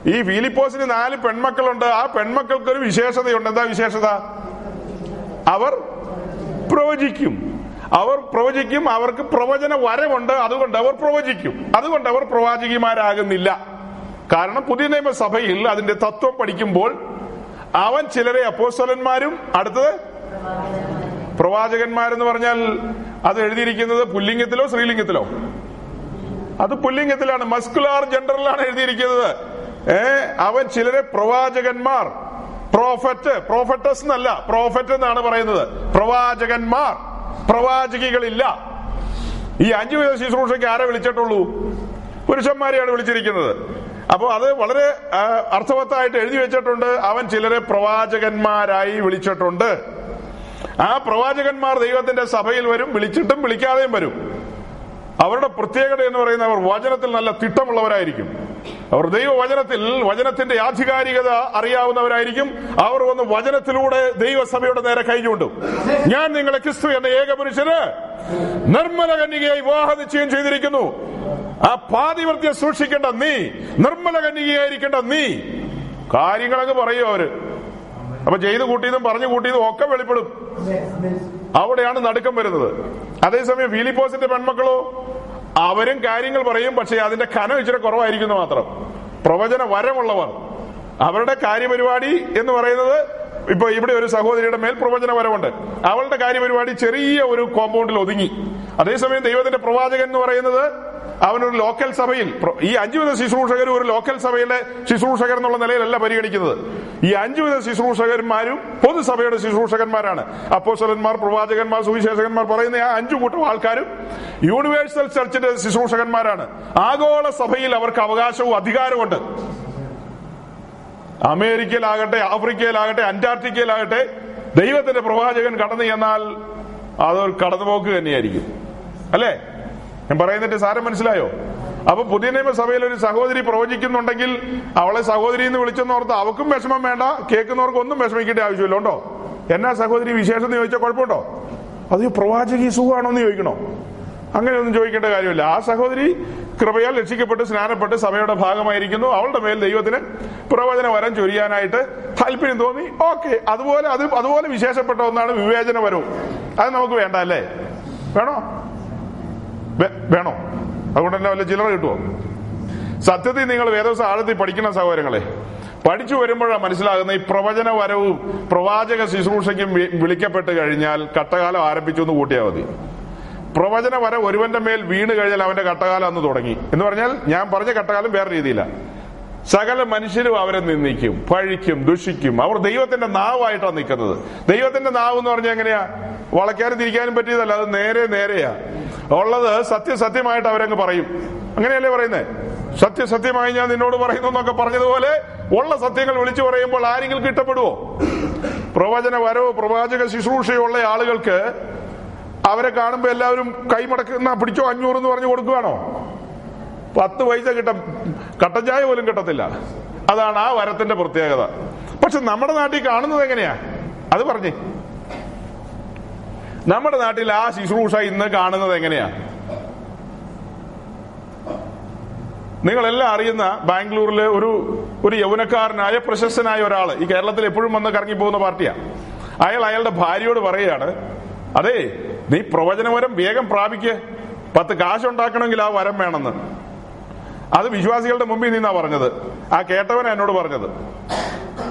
ഈ ഫിലിപ്പോസിന് നാല് പെൺമക്കളുണ്ട് ആ പെൺമക്കൾക്ക് ഒരു വിശേഷതയുണ്ട്. എന്താ വിശേഷത? അവർ പ്രവചിക്കും. അവർ പ്രവചിക്കും അവർക്ക് പ്രവചന വരവുണ്ട് അതുകൊണ്ട് അവർ പ്രവചിക്കും. അതുകൊണ്ട് അവർ പ്രവാചകിമാരാകുന്നില്ല. കാരണം പുതിയ നിയമസഭയിൽ അതിന്റെ തത്വം പഠിക്കുമ്പോൾ അവൻ ചിലരെ അപ്പോസ്തലന്മാരും അടുത്തത് പ്രവാചകന്മാരെന്ന് പറഞ്ഞാൽ അത് എഴുതിയിരിക്കുന്നത് പുല്ലിംഗത്തിലോ സ്ത്രീലിംഗത്തിലോ? അത് പുല്ലിംഗത്തിലാണ് മസ്കുലാർ ജെൻഡറിലാണ് എഴുതിയിരിക്കുന്നത്. ഏ അവൻ ചിലരെ പ്രവാചകന്മാർ പ്രോഫറ്റ് പ്രോഫറ്റസ് എന്നല്ല പ്രോഫറ്റ് എന്നാണ് പറയുന്നത്. പ്രവാചകന്മാർ പ്രവാചകികളില്ല. ഈ അഞ്ചു വിധ ശുശ്രൂഷയ്ക്ക് ആരെ വിളിച്ചിട്ടുള്ളൂ? പുരുഷന്മാരെയാണ് വിളിച്ചിരിക്കുന്നത്. അപ്പോൾ അത് വളരെ അർത്ഥവത്തായിട്ട് എഴുതി വെച്ചിട്ടുണ്ട്. അവൻ ചിലരെ പ്രവാചകന്മാരായി വിളിച്ചിട്ടുണ്ട്. ആ പ്രവാചകന്മാർ ദൈവത്തിന്റെ സഭയിൽ വരും വിളിച്ചിട്ടും വിളിക്കാതെയും വരും. അവരുടെ പ്രത്യേകത എന്ന് പറയുന്നത് അവർ വചനത്തിൽ നല്ല തിട്ടമുള്ളവരായിരിക്കും. അവർ ദൈവവചനത്തിൽ വചനത്തിന്റെ ആധികാരികത അറിയാവുന്നവരായിരിക്കും. അവർ വന്ന് വചനത്തിലൂടെ ദൈവസഭയുടെ നേരെ കൈചൂണ്ടും ഞാൻ നിങ്ങളെ ക്രിസ്തു എന്ന ഏക പുരുഷന് നിർമ്മല കന്യകയായി വിവാഹ നിശ്ചയം ചെയ്തിരിക്കുന്നു. ആ പാതിവൃത്യം സൂക്ഷിക്കേണ്ട നീ നിർമ്മല കന്യകയായിരിക്കേണ്ട നീ. കാര്യങ്ങളങ്ങ് പറയും അവർ. അപ്പൊ ചെയ്ത് കൂട്ടിയതും പറഞ്ഞു കൂട്ടിയതും ഒക്കെ വെളിപ്പെടും. അവിടെയാണ് നടുക്കം വരുന്നത്. അതേസമയം ഫിലിപ്പോസിന്റെ പെൺമക്കളോ അവരും കാര്യങ്ങൾ പറയും പക്ഷേ അതിന്റെ കനം ഇച്ചിരി കുറവായിരിക്കുന്നു മാത്രം. പ്രവചന വരമുള്ളവർ. അവരുടെ കാര്യപരിപാടി എന്ന് പറയുന്നത് ഇപ്പൊ ഇവിടെ ഒരു സഹോദരിയുടെ മേൽ പ്രവചന വരവുണ്ട് അവളുടെ കാര്യപരിപാടി ചെറിയ ഒരു കോമ്പൗണ്ടിൽ ഒതുങ്ങി. അതേസമയം ദൈവത്തിന്റെ പ്രവാചകൻ എന്ന് പറയുന്നത് അവനൊരു ലോക്കൽ സഭയിൽ ഈ അഞ്ചുവിധ ശുശ്രൂഷകർ ഒരു ലോക്കൽ സഭയിലെ ശുശ്രൂഷകർ എന്നുള്ള നിലയിലല്ല പരിഗണിക്കുന്നത്. ഈ അഞ്ചുവിധ ശുശ്രൂഷകന്മാരും പൊതുസഭയുടെ ശുശ്രൂഷകന്മാരാണ്. അപ്പോസ്തലന്മാർ പ്രവാചകന്മാർ സുവിശേഷകന്മാർ പറയുന്ന ആ അഞ്ചു കൂട്ടം ആൾക്കാരും യൂണിവേഴ്സൽ ചർച്ചിന്റെ ശുശ്രൂഷകന്മാരാണ്. ആഗോള സഭയിൽ അവർക്ക് അവകാശവും അധികാരമുണ്ട് അമേരിക്കയിലാകട്ടെ ആഫ്രിക്കയിലാകട്ടെ അന്റാർട്ടിക്കയിലാകട്ടെ ദൈവത്തിന്റെ പ്രവാചകൻ കടന്നു ചെന്നാൽ അതൊരു കടന്നുപോക്ക് തന്നെയായിരിക്കും. അല്ലേ? ഞാൻ പറയുന്നിട്ട് സാരം മനസ്സിലായോ? അപ്പൊ പുതിയ നിയമസഭയിൽ ഒരു സഹോദരി പ്രവചിക്കുന്നുണ്ടെങ്കിൽ അവളെ സഹോദരി എന്ന് വിളിച്ചെന്നോർത്ത് അവക്കും വിഷമം വേണ്ട കേൾക്കുന്നവർക്ക് ഒന്നും വിഷമിക്കേണ്ട ആവശ്യമില്ല ഉണ്ടോ? എന്നാ സഹോദരി വിശേഷം എന്ന് ചോദിച്ചാൽ കുഴപ്പമുണ്ടോ? അത് പ്രവാചകി സുഖമാണോ എന്ന് ചോദിക്കണോ? അങ്ങനെയൊന്നും ചോദിക്കേണ്ട കാര്യമില്ല. ആ സഹോദരി കൃപയാൽ രക്ഷിക്കപ്പെട്ട് സ്നാനപ്പെട്ട് സഭയുടെ ഭാഗമായിരിക്കുന്നു. അവളുടെ മേൽ ദൈവത്തിന് പ്രവചന വരം ചൊരിയാനായിട്ട് താല്പര്യം തോന്നി. ഓക്കെ അതുപോലെ അത് അതുപോലെ വിശേഷപ്പെട്ട ഒന്നാണ് വിവേചന വരവും. അത് നമുക്ക് വേണ്ട അല്ലേ? വേണോ? വേണോ? അതുകൊണ്ട് തന്നെ വല്ല ചില്ലറ കിട്ടുമോ സത്യത്തിൽ നിങ്ങൾ വേദവസം ആഴത്തിൽ പഠിക്കണം സഹോദരങ്ങളെ. പഠിച്ചു വരുമ്പോഴാണ് മനസ്സിലാകുന്ന ഈ പ്രവചന വരവും പ്രവാചക ശുശ്രൂഷയ്ക്കും വിളിക്കപ്പെട്ട് കഴിഞ്ഞാൽ കട്ടകാലം ആരംഭിച്ചു എന്ന് കൂട്ടിയാൽ മതി. പ്രവചന വര ഒരുവന്റെ മേൽ വീണ് കഴിഞ്ഞാൽ അവന്റെ കട്ടകാലം അന്ന് തുടങ്ങി. എന്ന് പറഞ്ഞാൽ ഞാൻ പറഞ്ഞ കട്ടകാലം വേറെ രീതിയില്ല സകല മനുഷ്യരും അവരെ നിന്ദിക്കും പഴിക്കും ദുഷിക്കും. അവർ ദൈവത്തിന്റെ നാവായിട്ടാണ് നിൽക്കുന്നത്. ദൈവത്തിന്റെ നാവ് എന്ന് പറഞ്ഞാൽ എങ്ങനെയാ? വളയ്ക്കാനും തിരിക്കാനും പറ്റിയതല്ല അത് നേരെ നേരെയാ. ഉള്ളത് സത്യസത്യമായിട്ട് അവരങ്ങ് പറയും. അങ്ങനെയല്ലേ പറയുന്നേ? സത്യസത്യമായി ഞാൻ നിന്നോട് പറയുന്നു എന്നൊക്കെ പറഞ്ഞതുപോലെ ഉള്ള സത്യങ്ങൾ വിളിച്ചു പറയുമ്പോൾ ആരെങ്കിലും കിട്ടപ്പെടുവോ? പ്രവചന വരവ് പ്രവാചക ശുശ്രൂഷയുള്ള ആളുകൾക്ക് അവരെ കാണുമ്പോ എല്ലാവരും കൈമടക്കുന്ന പിടിച്ചോ അഞ്ഞൂറ് എന്ന് പറഞ്ഞു കൊടുക്കുകയാണോ പത്ത് പൈസ കിട്ട കട്ടഞ്ചായ ചായ പോലും കിട്ടത്തില്ല. അതാണ് ആ വരത്തിന്റെ പ്രത്യേകത. പക്ഷെ നമ്മുടെ നാട്ടിൽ കാണുന്നത് എങ്ങനെയാ? അത് പറഞ്ഞേ. നമ്മുടെ നാട്ടിൽ ആ ശുശ്രൂഷ ഇന്ന് കാണുന്നത് എങ്ങനെയാ? നിങ്ങളെല്ലാം അറിയുന്ന ബാംഗ്ലൂരിലെ ഒരു ഒരു യൗവനക്കാരനായ പ്രശസ്തനായ ഒരാൾ ഈ കേരളത്തിൽ എപ്പോഴും വന്ന് കറങ്ങി പോകുന്ന പാർട്ടിയാ. അയാൾ അയാളുടെ ഭാര്യയോട് പറയുകയാണ് അതെ നീ പ്രവചനവരം വേഗം പ്രാപിക്ക്. പത്ത് കാശുണ്ടാക്കണമെങ്കിൽ ആ വരം വേണമെന്ന്. അത് വിശ്വാസികളുടെ മുമ്പിൽ നിന്നാ പറഞ്ഞത്. ആ കേട്ടവൻ എന്നോട് പറഞ്ഞത്.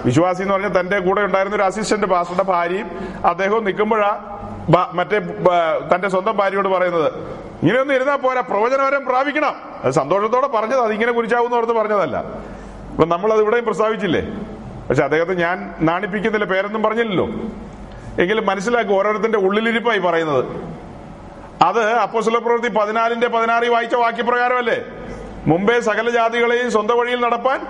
വിശ്വാസി എന്ന് പറഞ്ഞാൽ തന്റെ കൂടെ ഉണ്ടായിരുന്ന ഒരു അസിസ്റ്റന്റ് പാസ്റ്ററുടെ ഭാര്യയും അദ്ദേഹവും നിൽക്കുമ്പോഴാ മറ്റേ തന്റെ സ്വന്തം ഭാര്യയോട് പറയുന്നത് ഇങ്ങനെയൊന്നും ഇരുന്നാ പോരാ പ്രവചനവരം പ്രാപിക്കണം. അത് സന്തോഷത്തോടെ പറഞ്ഞത് അത് ഇങ്ങനെ ഓർത്ത് പറഞ്ഞതല്ല. അപ്പൊ നമ്മൾ അത് ഇവിടെയും പ്രസ്താവിച്ചില്ലേ? പക്ഷെ അദ്ദേഹത്തെ ഞാൻ നാണിപ്പിക്കുന്നില്ല പേരൊന്നും പറഞ്ഞില്ലല്ലോ. എങ്കിലും മനസ്സിലാക്കുക ഓരോരുത്തരുടെ ഉള്ളിലിരിപ്പായി പറയുന്നത്. അത് അപ്പോസ്തല പ്രവൃത്തി പതിനാലിന്റെ പതിനാറിൽ വായിച്ച വാക്യപ്രകാരമല്ലേ? മുമ്പേ സകല ജാതികളെയും സ്വന്തം വഴിയിൽ നടപ്പാൻ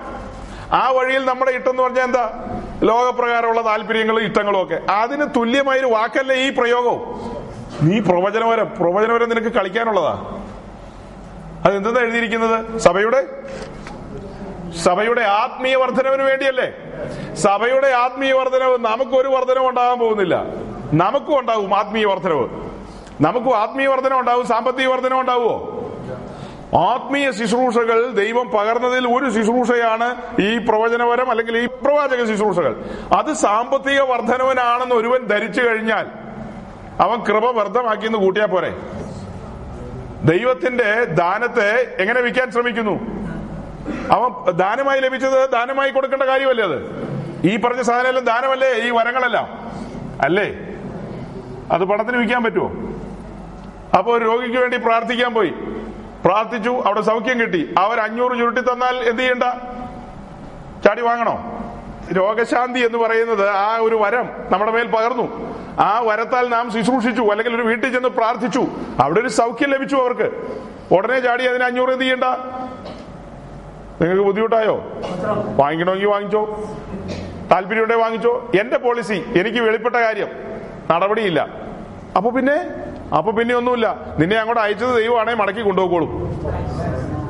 ആ വഴിയിൽ നമ്മുടെ ഇട്ടെന്ന് പറഞ്ഞാൽ എന്താ? ലോകപ്രകാരമുള്ള താല്പര്യങ്ങളും ഇഷ്ടങ്ങളും ഒക്കെ. അതിന് തുല്യമായ ഒരു വാക്കല്ലേ ഈ പ്രയോഗവും? നീ പ്രവചനവരം പ്രവചനവരം നിനക്ക് കളിക്കാനുള്ളതാ. അത് എന്തെന്നാ എഴുതിയിരിക്കുന്നത്? സഭയുടെ? സഭയുടെ ആത്മീയ വർധനവിന് വേണ്ടിയല്ലേ? സഭയുടെ ആത്മീയ വർധനവ് നമുക്കൊരു വർധനവും ഉണ്ടാകാൻ പോകുന്നില്ല. നമുക്കും ഉണ്ടാവും ആത്മീയ വർധനവ്. നമുക്കും ആത്മീയ വർധനം ഉണ്ടാവും സാമ്പത്തിക വർധനം ഉണ്ടാവുമോ ആത്മീയ ശുശ്രൂഷകൾ ദൈവം പകർന്നതിൽ ഒരു ശുശ്രൂഷയാണ് ഈ പ്രവചനപരം അല്ലെങ്കിൽ ഈ പ്രവാചക ശുശ്രൂഷകൾ. അത് സാമ്പത്തിക വർധനവനാണെന്ന് ഒരുവൻ ധരിച്ചു കഴിഞ്ഞാൽ അവൻ കൃപ വ്യർത്ഥമാക്കിയെന്ന് കൂട്ടിയാ പോരെ. ദൈവത്തിന്റെ ദാനത്തെ എങ്ങനെ വിൽക്കാൻ ശ്രമിക്കുന്നു? അവൻ ദാനമായി ലഭിച്ചത് ദാനമായി കൊടുക്കേണ്ട കാര്യമല്ലേ അത്? ഈ പറഞ്ഞ സാധനമെല്ലാം ദാനമല്ലേ? ഈ വരങ്ങളെല്ലാം അല്ലേ? അത് പണത്തിന് വിൽക്കാൻ പറ്റുമോ അപ്പൊ ഒരു രോഗിക്ക് വേണ്ടി പ്രാർത്ഥിക്കാൻ പോയി. പ്രാർത്ഥിച്ചു അവിടെ സൗഖ്യം കിട്ടി. അവർ അഞ്ഞൂറ് ചുരുട്ടി തന്നാൽ എന്ത് ചെയ്യണ്ട? ചാടി വാങ്ങണോ? രോഗശാന്തി എന്ന് പറയുന്നത് ആ ഒരു വരം നമ്മുടെ മേൽ പകർന്നു. ആ വരത്താൽ നാം ശുശ്രൂഷിച്ചു അല്ലെങ്കിൽ ഒരു വീട്ടിൽ ചെന്ന് പ്രാർത്ഥിച്ചു. അവിടെ ഒരു സൗഖ്യം ലഭിച്ചു അവർക്ക്. ഉടനെ ചാടി അതിന് അഞ്ഞൂറ് എന്ത് ചെയ്യണ്ട? നിങ്ങൾക്ക് ബുദ്ധിമുട്ടായോ? വാങ്ങിക്കണമെങ്കിൽ വാങ്ങിച്ചോ. താല്പര്യം വാങ്ങിച്ചോ. എന്റെ പോളിസി എനിക്ക് വെളിപ്പെട്ട കാര്യം. നടപടിയില്ല. അപ്പൊ പിന്നെ? അപ്പൊ പിന്നെ ഒന്നുമില്ല. നിന്നെ അങ്ങോട്ട് അയച്ചത് ദൈവമാണെ മടക്കി കൊണ്ടുപോയിക്കോളും.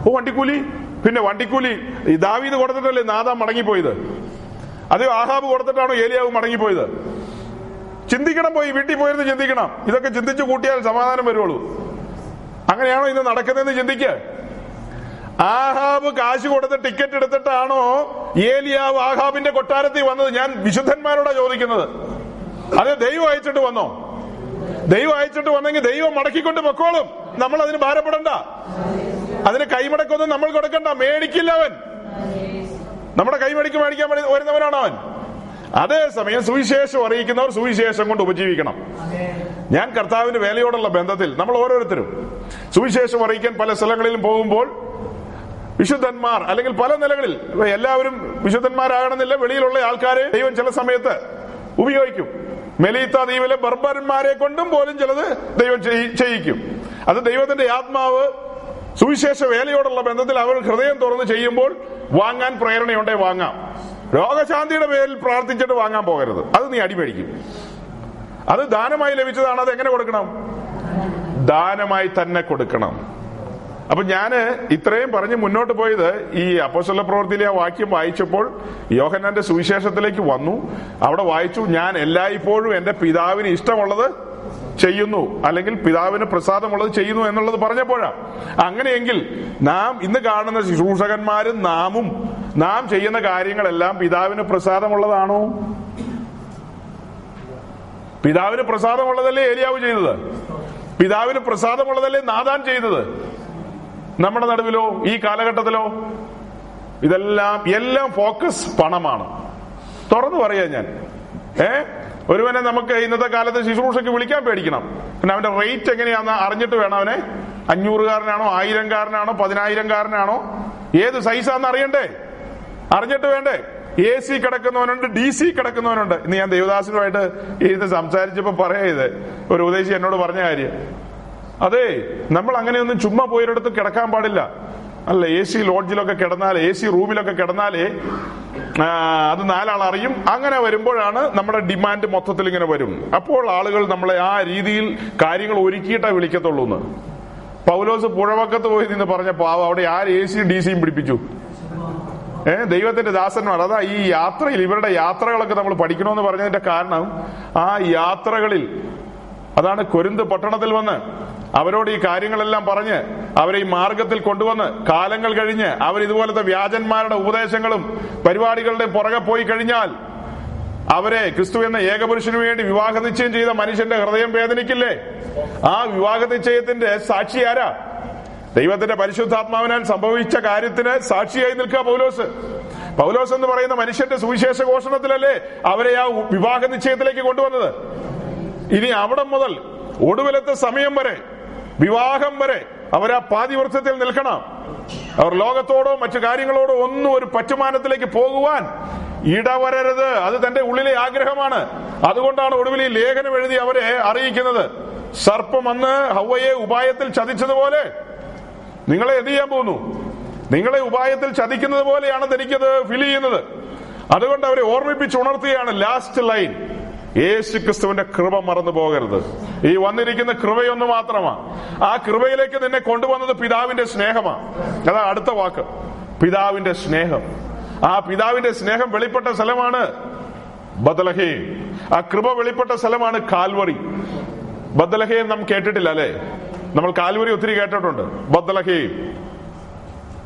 ഓ വണ്ടിക്കൂലി? പിന്നെ വണ്ടിക്കൂലി. ദാവീദ് കൊടുത്തിട്ടല്ലേ നാദാം മടങ്ങിപ്പോയത്? അത് ആഹാബ് കൊടുത്തിട്ടാണോ ഏലിയാവ് മടങ്ങിപ്പോയത്? ചിന്തിക്കണം പോയി വീട്ടിൽ പോയിരുന്ന് ചിന്തിക്കണം. ഇതൊക്കെ ചിന്തിച്ചു കൂട്ടിയാൽ സമാധാനം വരുള്ളൂ അങ്ങനെയാണോ ഇന്ന് നടക്കുന്നതെന്ന് ചിന്തിക്ക്? ആഹാബ് കാശ് കൊടുത്ത് ടിക്കറ്റ് എടുത്തിട്ടാണോ ഏലിയാവ് ആഹാബിന്റെ കൊട്ടാരത്തിൽ വന്നത്? ഞാൻ വിശുദ്ധന്മാരോടാ ചോദിക്കുന്നത്. അത് ദൈവം അയച്ചിട്ട് വന്നോ? ദൈവം അയച്ചിട്ട് വന്നെങ്കിൽ ദൈവം മടക്കിക്കൊണ്ട് പൊക്കോളും. നമ്മൾ അതിന് ഭാരപ്പെടണ്ട. അതിന് കൈമടക്കൊന്നും നമ്മൾ കൊടുക്കണ്ട. മേടിക്കില്ല അവൻ നമ്മുടെ കൈമടിക്ക് മേടിക്കാൻ വരുന്നവനാണ് അവൻ. അതേസമയം സുവിശേഷം അറിയിക്കുന്നവർ സുവിശേഷം കൊണ്ട് ഉപജീവിക്കണം. ഞാൻ കർത്താവിന്റെ വേലയോടുള്ള ബന്ധത്തിൽ നമ്മൾ ഓരോരുത്തരും സുവിശേഷം അറിയിക്കാൻ പല സ്ഥലങ്ങളിലും പോകുമ്പോൾ വിശുദ്ധന്മാർ അല്ലെങ്കിൽ പല നിലകളിൽ എല്ലാവരും വിശുദ്ധന്മാരാകണമെന്നില്ല വെളിയിലുള്ള ആൾക്കാരെ ദൈവം ചില സമയത്ത് ഉപയോഗിക്കും. മെലീത്ത ദ്വീപിലെ ബർബരന്മാരെ കൊണ്ടും പോലും ചിലത് ദൈവം ചെയ്യിക്കും. അത് ദൈവത്തിന്റെ ആത്മാവ് സുവിശേഷ വേലയോടുള്ള ബന്ധത്തിൽ അവർ ഹൃദയം തുറന്ന് ചെയ്യുമ്പോൾ വാങ്ങാൻ പ്രേരണയുണ്ടെ വാങ്ങാം. രോഗശാന്തിയുടെ പേരിൽ പ്രാർത്ഥിച്ചിട്ട് വാങ്ങാൻ പോകരുത്. അത് നീ അടിമേടിക്കും അത് ദാനമായി ലഭിച്ചതാണ് അത് എങ്ങനെ കൊടുക്കണം? ദാനമായി തന്നെ കൊടുക്കണം. അപ്പൊ ഞാൻ ഇത്രയും പറഞ്ഞ് മുന്നോട്ട് പോയത് ഈ അപ്പോസ്തല പ്രവൃത്തിയിലെ ആ വാക്യം വായിച്ചപ്പോൾ യോഹന്നാന്റെ സുവിശേഷത്തിലേക്ക് വന്നു. അവിടെ വായിച്ചു ഞാൻ എല്ലായ്പ്പോഴും എന്റെ പിതാവിന് ഇഷ്ടമുള്ളത് ചെയ്യുന്നു. അല്ലെങ്കിൽ പിതാവിന് പ്രസാദമുള്ളത് ചെയ്യുന്നു എന്നുള്ളത് പറഞ്ഞപ്പോഴാ. അങ്ങനെയെങ്കിൽ നാം ഇന്ന് കാണുന്ന ശുശ്രൂഷകന്മാരും നാമും നാം ചെയ്യുന്ന കാര്യങ്ങളെല്ലാം പിതാവിന് പ്രസാദമുള്ളതാണോ? പിതാവിന് പ്രസാദമുള്ളതല്ലേ ഏലിയാവ് ചെയ്തത്? പിതാവിന് പ്രസാദമുള്ളതല്ലേ നാദാൻ ചെയ്തത്? നമ്മുടെ നടുവിലോ ഈ കാലഘട്ടത്തിലോ? ഇതെല്ലാം എല്ലാം ഫോക്കസ് പണമാണ്. തുറന്നു പറയാ ഞാൻ. ഏ? ഒരുവനെ നമുക്ക് ഇന്നത്തെ കാലത്ത് ശുശ്രൂഷയ്ക്ക് വിളിക്കാൻ പേടിക്കണം. പിന്നെ അവന്റെ റേറ്റ് എങ്ങനെയാന്ന് അറിഞ്ഞിട്ട് വേണം അവനെ. അഞ്ഞൂറുകാരനാണോ ആയിരംകാരനാണോ പതിനായിരംകാരനാണോ? ഏത് സൈസാന്ന് അറിയണ്ടേ? അറിഞ്ഞിട്ട് വേണ്ടേ? എ സി കിടക്കുന്നവനുണ്ട് ഡി സി കിടക്കുന്നവനുണ്ട്. ഇന്ന് ഞാൻ ദേവദാസനുമായിട്ട് ഇരുന്ന് സംസാരിച്ചപ്പോ പറയാ ഇത്. ഒരു ഉപദേശി എന്നോട് പറഞ്ഞ കാര്യം. അതെ നമ്മൾ അങ്ങനെയൊന്നും ചുമ്മാ പോയൊരിടത്ത് കിടക്കാൻ പാടില്ല. അല്ല എ സി ലോഡ്ജിലൊക്കെ കിടന്നാൽ എ സി റൂമിലൊക്കെ കിടന്നാലേ അത് നാലാൾ അറിയും. അങ്ങനെ വരുമ്പോഴാണ് നമ്മുടെ ഡിമാൻഡ് മൊത്തത്തിൽ ഇങ്ങനെ വരും. അപ്പോൾ ആളുകൾ നമ്മളെ ആ രീതിയിൽ കാര്യങ്ങൾ ഒരുക്കിയിട്ടാ വിളിക്കത്തുള്ളൂ എന്ന്. പൗലോസ് പുഴവക്കത്ത് പോയി നിന്ന് പറഞ്ഞപ്പോ അവിടെ ആര് എ സിയും ഡി സിയും പിടിപ്പിച്ചു? ഏഹ് ദൈവത്തിന്റെ ദാസന്മാർ. അതാ ഈ യാത്രയിൽ ഇവരുടെ യാത്രകളൊക്കെ നമ്മൾ പഠിക്കണമെന്ന് പറഞ്ഞതിന്റെ കാരണം ആ യാത്രകളിൽ അതാണ് കൊരുന്ത് പട്ടണത്തിൽ വന്ന് അവരോട് ഈ കാര്യങ്ങളെല്ലാം പറഞ്ഞ് അവരെ ഈ മാർഗത്തിൽ കൊണ്ടുവന്ന് കാലങ്ങൾ കഴിഞ്ഞ് അവർ ഇതുപോലത്തെ വ്യാജന്മാരുടെ ഉപദേശങ്ങളും പരിപാടികളുടെ പുറകെ പോയി കഴിഞ്ഞാൽ അവരെ ക്രിസ്തു എന്ന ഏകപുരുഷനു വേണ്ടി വിവാഹ നിശ്ചയം ചെയ്ത മനുഷ്യന്റെ ഹൃദയം വേദനിക്കില്ലേ? ആ വിവാഹ നിശ്ചയത്തിന്റെ സാക്ഷി ആരാ? ദൈവത്തിന്റെ പരിശുദ്ധാത്മാവിനാൽ സംഭവിച്ച കാര്യത്തിന് സാക്ഷിയായി നിൽക്കുക പൗലോസ്. പൗലോസ് എന്ന് പറയുന്ന മനുഷ്യന്റെ സുവിശേഷ ഘോഷണത്തിലല്ലേ അവരെ ആ വിവാഹ നിശ്ചയത്തിലേക്ക് കൊണ്ടുവന്നത്? ഇനി അവിടം മുതൽ ഒടുവിലത്തെ സമയം വരെ വിവാഹം വരെ അവർ ആ പാതിവൃത്തത്തിൽ നിൽക്കണം. അവർ ലോകത്തോടോ മറ്റു കാര്യങ്ങളോടോ ഒന്നും ഒരു പറ്റുമാനത്തിലേക്ക് പോകുവാൻ ഇടവരരുത്. അത് തന്റെ ഉള്ളിലെ ആഗ്രഹമാണ്. അതുകൊണ്ടാണ് ഒടുവിൽ ഈ ലേഖനം എഴുതി അവരെ അറിയിക്കുന്നത്. സർപ്പം അന്ന് ഹവയെ ഉപായത്തിൽ ചതിച്ചതുപോലെ നിങ്ങളെ എന്ത് ചെയ്യാൻ പോകുന്നു? നിങ്ങളെ ഉപായത്തിൽ ചതിക്കുന്നത് പോലെയാണ് തനിക്കത് ഫീൽ ചെയ്യുന്നത്. അതുകൊണ്ട് അവരെ ഓർമ്മിപ്പിച്ച് ഉണർത്തുകയാണ് ലാസ്റ്റ് ലൈൻ യേശു ക്രിസ്തുവിന്റെ കൃപ മറന്നു പോകരുത്. ഈ വന്നിരിക്കുന്ന കൃപയൊന്നു മാത്രമാ. ആ കൃപയിലേക്ക് നിന്നെ കൊണ്ടുവന്നത് പിതാവിന്റെ സ്നേഹമാ. അതാ അടുത്ത വാക്ക്. പിതാവിന്റെ സ്നേഹം. ആ പിതാവിന്റെ സ്നേഹം വെളിപ്പെട്ട സ്ഥലമാണ് ബദലഹേ. ആ കൃപ വെളിപ്പെട്ട സ്ഥലമാണ് കാൽവറി. ബദലഹേ നാം കേട്ടിട്ടില്ല അല്ലെ? നമ്മൾ കാൽവറി ഒത്തിരി കേട്ടിട്ടുണ്ട്. ബദലഹേ.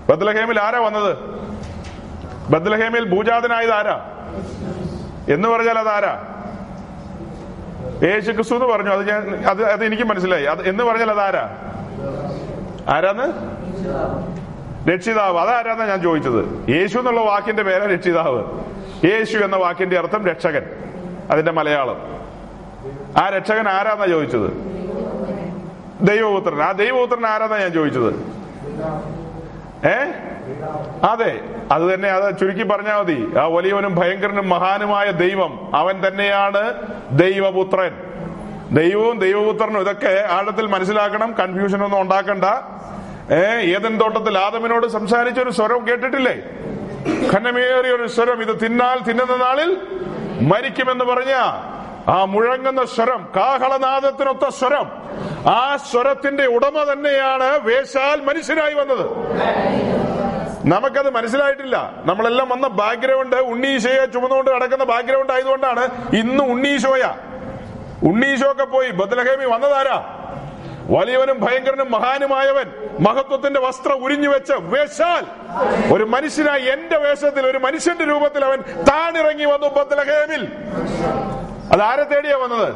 ബദലഹേമിൽ ആരാ വന്നത്? ബദലഹേമിൽ ഭൂജാതനായത് ആരാ? എന്ന് പറഞ്ഞാൽ അതാരാ? യേശു ക്രിസ്തു എന്ന് പറഞ്ഞു അത് ഞാൻ അത് അത് എനിക്ക് മനസ്സിലായി. അത് എന്ന് പറഞ്ഞാൽ അത് ആരാ ആരാന്ന്? രക്ഷിതാവ്. അതാരാന്നാ ഞാൻ ചോദിച്ചത്. യേശു എന്നുള്ള വാക്കിന്റെ പേരാ രക്ഷിതാവ്. യേശു എന്ന വാക്കിന്റെ അർത്ഥം രക്ഷകൻ അതിന്റെ മലയാളം. ആ രക്ഷകൻ ആരാന്നാ ചോദിച്ചത്? ദൈവപുത്രൻ. ആ ദൈവപുത്രൻ ആരാന്നാ ഞാൻ ചോദിച്ചത്? ഏ? അതെ അത് തന്നെ അത് ചുരുക്കി പറഞ്ഞാൽ മതി. ആ വലിയവനും ഭയങ്കരനും മഹാനുമായ ദൈവം അവൻ തന്നെയാണ് ദൈവപുത്രൻ. ദൈവവും ദൈവപുത്രനും ഇതൊക്കെ ആഴത്തിൽ മനസ്സിലാക്കണം കൺഫ്യൂഷൻ ഒന്നും ഉണ്ടാക്കണ്ട. ഏ ഏതൻ തോട്ടത്തിൽ ആദമിനോട് സംസാരിച്ച ഒരു സ്വരം കേട്ടിട്ടില്ലേ? ഖനമേറിയ ഒരു സ്വരം ഇത് തിന്നാൽ തിന്നുന്ന നാളിൽ മരിക്കുമെന്ന് പറഞ്ഞ ആ മുഴങ്ങുന്ന സ്വരം കാഹളനാദത്തിനൊത്ത സ്വരം ആ സ്വരത്തിന്റെ ഉടമ തന്നെയാണ് വേശാൽ മനുഷ്യനായി വന്നത്. നമുക്കത് മനസ്സിലായിട്ടില്ല. നമ്മളെല്ലാം വന്ന ബാക്ക്ഗ്രൗണ്ട് ഉണ്ണീശോയെ ചുമന്നുകൊണ്ട് കിടക്കുന്ന ബാക്ക്ഗ്രൗണ്ട് ആയതുകൊണ്ടാണ് ഇന്ന് ഉണ്ണീശോയ. ഉണ്ണീശോ ഒക്കെ പോയി. ബദലഹേമി വന്നതാരാ? വലിയവനും ഭയങ്കരനും മഹാനുമായവൻ മഹത്വത്തിന്റെ വസ്ത്രം ഉരിഞ്ഞു വെച്ച വേശാൽ. ഒരു മനുഷ്യനായി എന്റെ വേഷത്തിൽ ഒരു മനുഷ്യന്റെ രൂപത്തിൽ അവൻ താണിറങ്ങി വന്നു ബദലഹേമിൽ. അത് ആരെ തേടിയാ വന്നത്?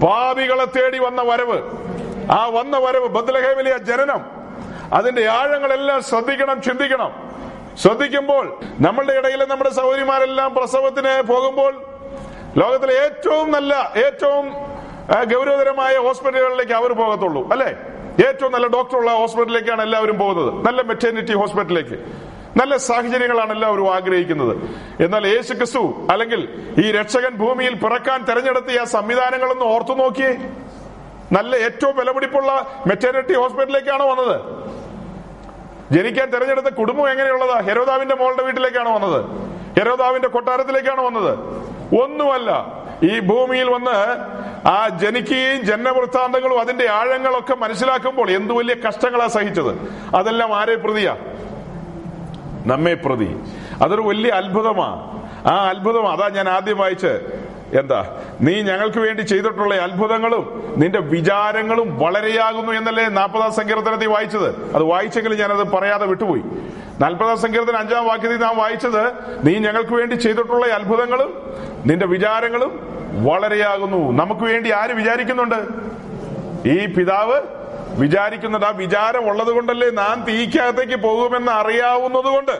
പാപികളെ തേടി വന്ന വരവ്. ആ വന്ന വരവ് ബദലഹേമിലെ ജനനം. അതിന്റെ ആഴങ്ങളെല്ലാം ശ്രദ്ധിക്കണം ചിന്തിക്കണം. ശ്രദ്ധിക്കുമ്പോൾ നമ്മളുടെ ഇടയിൽ നമ്മുടെ സഹോദരിമാരെല്ലാം പ്രസവത്തിന് പോകുമ്പോൾ ലോകത്തിലെ ഏറ്റവും നല്ല ഏറ്റവും ഗൗരവതരമായ ഹോസ്പിറ്റലുകളിലേക്ക് അവർ പോകത്തുള്ളൂ അല്ലെ? ഏറ്റവും നല്ല ഡോക്ടർ ഉള്ള ഹോസ്പിറ്റലിലേക്കാണ് എല്ലാവരും പോകുന്നത്. നല്ല മെറ്റേണിറ്റി ഹോസ്പിറ്റലിലേക്ക്. നല്ല സാഹചര്യങ്ങളാണ് എല്ലാവരും ആഗ്രഹിക്കുന്നത്. എന്നാൽ യേശു ക്രിസ്തു അല്ലെങ്കിൽ ഈ രക്ഷകൻ ഭൂമിയിൽ പിറക്കാൻ തെരഞ്ഞെടുത്ത ആ സംവിധാനങ്ങളൊന്ന് ഓർത്തു നോക്കിയേ. നല്ല ഏറ്റവും വിലപിടിപ്പുള്ള മെറ്റേണിറ്റി ഹോസ്പിറ്റലിലേക്കാണോ വന്നത്. ജനിക്കാൻ തെരഞ്ഞെടുത്ത കുടുംബം എങ്ങനെയുള്ളതാ? ഹെരോദാവിന്റെ മോളുടെ വീട്ടിലേക്കാണ് വന്നത്. ഹെരോദാവിന്റെ കൊട്ടാരത്തിലേക്കാണ് വന്നത്. ഒന്നുമല്ല ഈ ഭൂമിയിൽ വന്ന് ആ ജനിക്കുകയും ജന്മവൃത്താന്തങ്ങളും അതിന്റെ ആഴങ്ങളൊക്കെ മനസ്സിലാക്കുമ്പോൾ എന്തു വലിയ കഷ്ടങ്ങളാ സഹിച്ചത്. അതെല്ലാം ആരെ പ്രതിയാ? നമ്മെ പ്രതി. അതൊരു വലിയ അത്ഭുതമാ. ആ അത്ഭുതം അതാ ഞാൻ ആദ്യം വായിച്ച് എന്താ? നീ ഞങ്ങൾക്ക് വേണ്ടി ചെയ്തിട്ടുള്ള അത്ഭുതങ്ങളും നിന്റെ വിചാരങ്ങളും വളരെയാകുന്നു എന്നല്ലേ നാൽപ്പതാം സങ്കീർത്തനത്തിൽ വായിച്ചത്? അത് വായിച്ചെങ്കിലും ഞാനത് പറയാതെ വിട്ടുപോയി. നാൽപ്പതാം സങ്കീർത്തനം അഞ്ചാം വാക്യത്തിൽ നാം വായിച്ചത് നീ ഞങ്ങൾക്ക് വേണ്ടി ചെയ്തിട്ടുള്ള അത്ഭുതങ്ങളും നിന്റെ വിചാരങ്ങളും വളരെയാകുന്നു. നമുക്ക് വേണ്ടി ആര് വിചാരിക്കുന്നുണ്ട്? ഈ പിതാവ് വിചാരിക്കുന്നുണ്ട് ആ വിചാരം ഉള്ളത് കൊണ്ടല്ലേ നാം തീക്കകത്തേക്ക് പോകുമെന്ന് അറിയാവുന്നത് കൊണ്ട്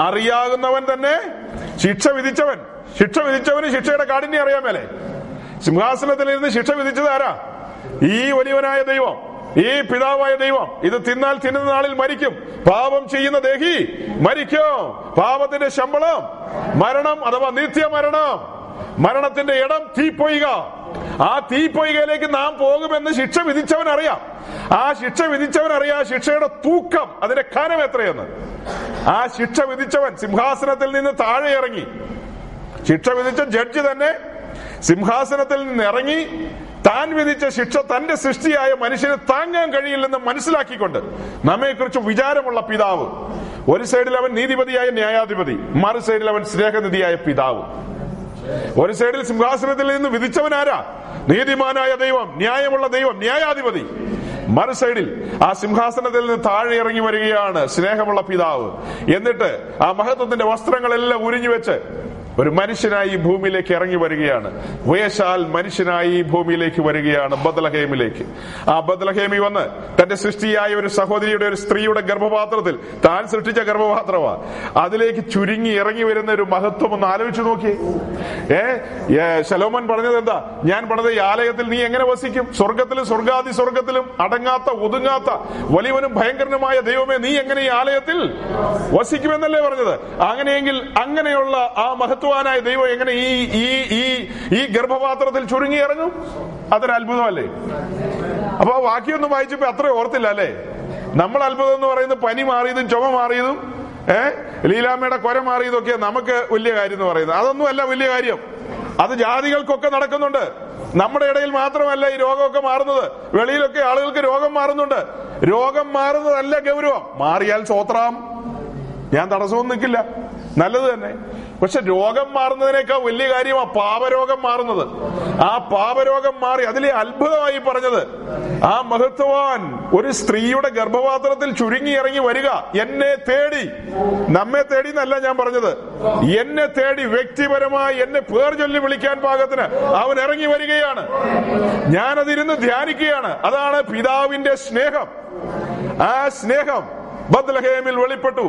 അറിയാകുന്നവൻ തന്നെ ശിക്ഷ വിധിച്ചവൻ. ശിക്ഷ വിധിച്ചവന് ശിക്ഷയുടെ കാഠിന്യം അറിയാൻ മേലെ. സിംഹാസനത്തിൽ ഇരുന്ന് ശിക്ഷ വിധിച്ചത് ആരാ? ഈ വലിയവനായ ദൈവം ഈ പിതാവായ ദൈവം. ഇത് തിന്നാൽ തിന്നുന്ന നാളിൽ മരിക്കും. പാപം ചെയ്യുന്ന ദേഹി മരിക്കും. പാപത്തിന്റെ ശമ്പളം മരണം അഥവാ നിത്യമരണം. മരണത്തിന്റെ ഇടം തീപ്പൊയ്ക. ആ തീപ്പൊയ്കയിലേക്ക് നാം പോകുമെന്ന് ശിക്ഷ വിധിച്ചവൻ അറിയാം. ആ ശിക്ഷ വിധിച്ചവൻ ആ ശിക്ഷയുടെ തൂക്കം അതിന്റെ കനം എത്രയെന്ന്. ആ ശിക്ഷ വിധിച്ചവൻ സിംഹാസനത്തിൽ നിന്ന് താഴെ ഇറങ്ങി. ശിക്ഷ വിധിച്ച ജഡ്ജി തന്നെ സിംഹാസനത്തിൽ നിന്ന് ഇറങ്ങി താൻ വിധിച്ച ശിക്ഷ തന്റെ സൃഷ്ടിയായ മനുഷ്യന് താങ്ങാൻ കഴിയില്ലെന്ന് മനസ്സിലാക്കിക്കൊണ്ട് നമ്മെക്കുറിച്ച് വിചാരമുള്ള പിതാവ്. ഒരു സൈഡിൽ അവൻ നീതിപതിയായ ന്യായാധിപതി മറു സൈഡിൽ അവൻ സ്നേഹനിധിയായ പിതാവ്. ഒരു സൈഡിൽ സിംഹാസനത്തിൽ നിന്ന് വിധിച്ചവനാരാ? നീതിമാനായ ദൈവം ന്യായമുള്ള ദൈവം ന്യായാധിപതി. മറു സൈഡിൽ ആ സിംഹാസനത്തിൽ നിന്ന് താഴെ ഇറങ്ങി വരികയാണ് സ്നേഹമുള്ള പിതാവ്. എന്നിട്ട് ആ മഹത്വത്തിന്റെ വസ്ത്രങ്ങളെല്ലാം ഉരിഞ്ഞു വെച്ച് ഒരു മനുഷ്യനായി ഭൂമിയിലേക്ക് ഇറങ്ങി വരികയാണ്. വയശാൽ മനുഷ്യനായി ഭൂമിയിലേക്ക് വരികയാണ് ബദലഹേമിലേക്ക്. ആ ബദലഹേമി വന്ന് തന്റെ സൃഷ്ടിയായ ഒരു സഹോദരിയുടെ ഒരു സ്ത്രീയുടെ ഗർഭപാത്രത്തിൽ താൻ സൃഷ്ടിച്ച ഗർഭപാത്രമാ. അതിലേക്ക് ചുരുങ്ങി ഇറങ്ങി വരുന്ന ഒരു മഹത്വം ഒന്ന് ആലോചിച്ചു നോക്കി ഏ ശലോമൻ പറഞ്ഞത് എന്താ? ഞാൻ പറഞ്ഞത് ഈ ആലയത്തിൽ നീ എങ്ങനെ വസിക്കും? സ്വർഗത്തിലും സ്വർഗാദി സ്വർഗത്തിലും അടങ്ങാത്ത ഒതുങ്ങാത്ത വലിയവനും ഭയങ്കരനുമായ ദൈവമേ നീ എങ്ങനെ ഈ ആലയത്തിൽ വസിക്കുമെന്നല്ലേ പറഞ്ഞത്? അങ്ങനെയെങ്കിൽ അങ്ങനെയുള്ള ആ മഹത്വാനായ ദൈവം എങ്ങനെ ഈ ഈ ഈ ഈ ഗർഭപാത്രത്തിൽ ചുരുങ്ങി ഇറങ്ങും അതൊരു അത്ഭുതമല്ലേ? അപ്പൊ ആ വാക്യൊന്നും വായിച്ചപ്പോ അത്ര ഓർത്തില്ല അല്ലേ? നമ്മൾ അത്ഭുതം എന്ന് പറയുന്നത് പനി മാറിയതും ചുമ മാറിയതും ഏ? ലീലാമ്മയുടെ കൊര മാറിയതൊക്കെ നമുക്ക് വലിയ കാര്യം എന്ന് പറയുന്നത്. അതൊന്നും അല്ല വലിയ കാര്യം. അത് ജാതികൾക്കൊക്കെ നടക്കുന്നുണ്ട്. നമ്മുടെ ഇടയിൽ മാത്രമല്ല ഈ രോഗമൊക്കെ മാറുന്നത്. വെളിയിലൊക്കെ ആളുകൾക്ക് രോഗം മാറുന്നുണ്ട്. രോഗം മാറുന്നതല്ല ഗൗരവം. മാറിയാൽ സ്വത്രാം ഞാൻ തടസ്സവും നിൽക്കില്ല. നല്ലത് തന്നെ. പക്ഷെ രോഗം മാറുന്നതിനേക്കാൾ വലിയ കാര്യമാ പാപരോഗം മാറുന്നത്. ആ പാപരോഗം മാറി അതിലെ അത്ഭുതമായി പറഞ്ഞത് ആ മഹത്വാൻ ഒരു സ്ത്രീയുടെ ഗർഭപാത്രത്തിൽ ചുരുങ്ങി ഇറങ്ങി വരിക എന്നെ തേടി. നമ്മെ തേടി എന്നല്ല ഞാൻ പറഞ്ഞത്. എന്നെ തേടി വ്യക്തിപരമായി എന്നെ പേർ ചൊല്ലി വിളിക്കാൻ പാകത്തിന് അവൻ ഇറങ്ങി വരികയാണ്. ഞാനതിരുന്ന് ധ്യാനിക്കുകയാണ്. അതാണ് പിതാവിന്റെ സ്നേഹം. ആ സ്നേഹം ബദ്ലഹേമിൽ വെളിപ്പെട്ടു.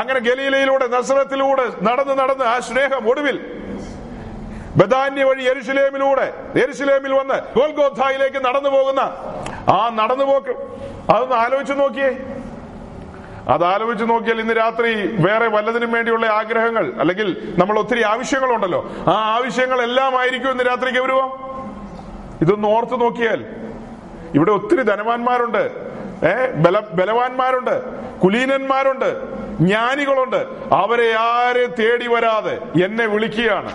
അങ്ങനെ ഗലീലയിലൂടെ നസ്രത്തിലൂടെ നടന്ന് നടന്ന് ആ സ്നേഹം ഒടുവിൽ ബദാന്യ വഴി എരുശിലേമിലൂടെ എരുശിലേമിൽ വന്ന് ഗോൽഗോധായിലേക്ക് നടന്നു പോകുന്ന ആ നടന്നുപോക്ക് അതൊന്ന് ആലോചിച്ചു നോക്കിയേ. അത് ആലോചിച്ച് നോക്കിയാൽ ഇന്ന് രാത്രി വേറെ വല്ലതിനും വേണ്ടിയുള്ള ആഗ്രഹങ്ങൾ അല്ലെങ്കിൽ നമ്മൾ ഒത്തിരി ആവശ്യങ്ങളുണ്ടല്ലോ. ആ ആവശ്യങ്ങൾ എല്ലാം ആയിരിക്കും ഇന്ന് രാത്രി ഗൗരവം. ഇതൊന്ന് ഓർത്തു നോക്കിയാൽ ഇവിടെ ഒത്തിരി ധനവാന്മാരുണ്ട്. ഏ ബല ബലവാന്മാരുണ്ട് കുലീനന്മാരുണ്ട് ജ്ഞാനികളുണ്ട്. അവരെ ആരെ തേടി വരാതെ എന്നെ വിളിക്കുകയാണ്.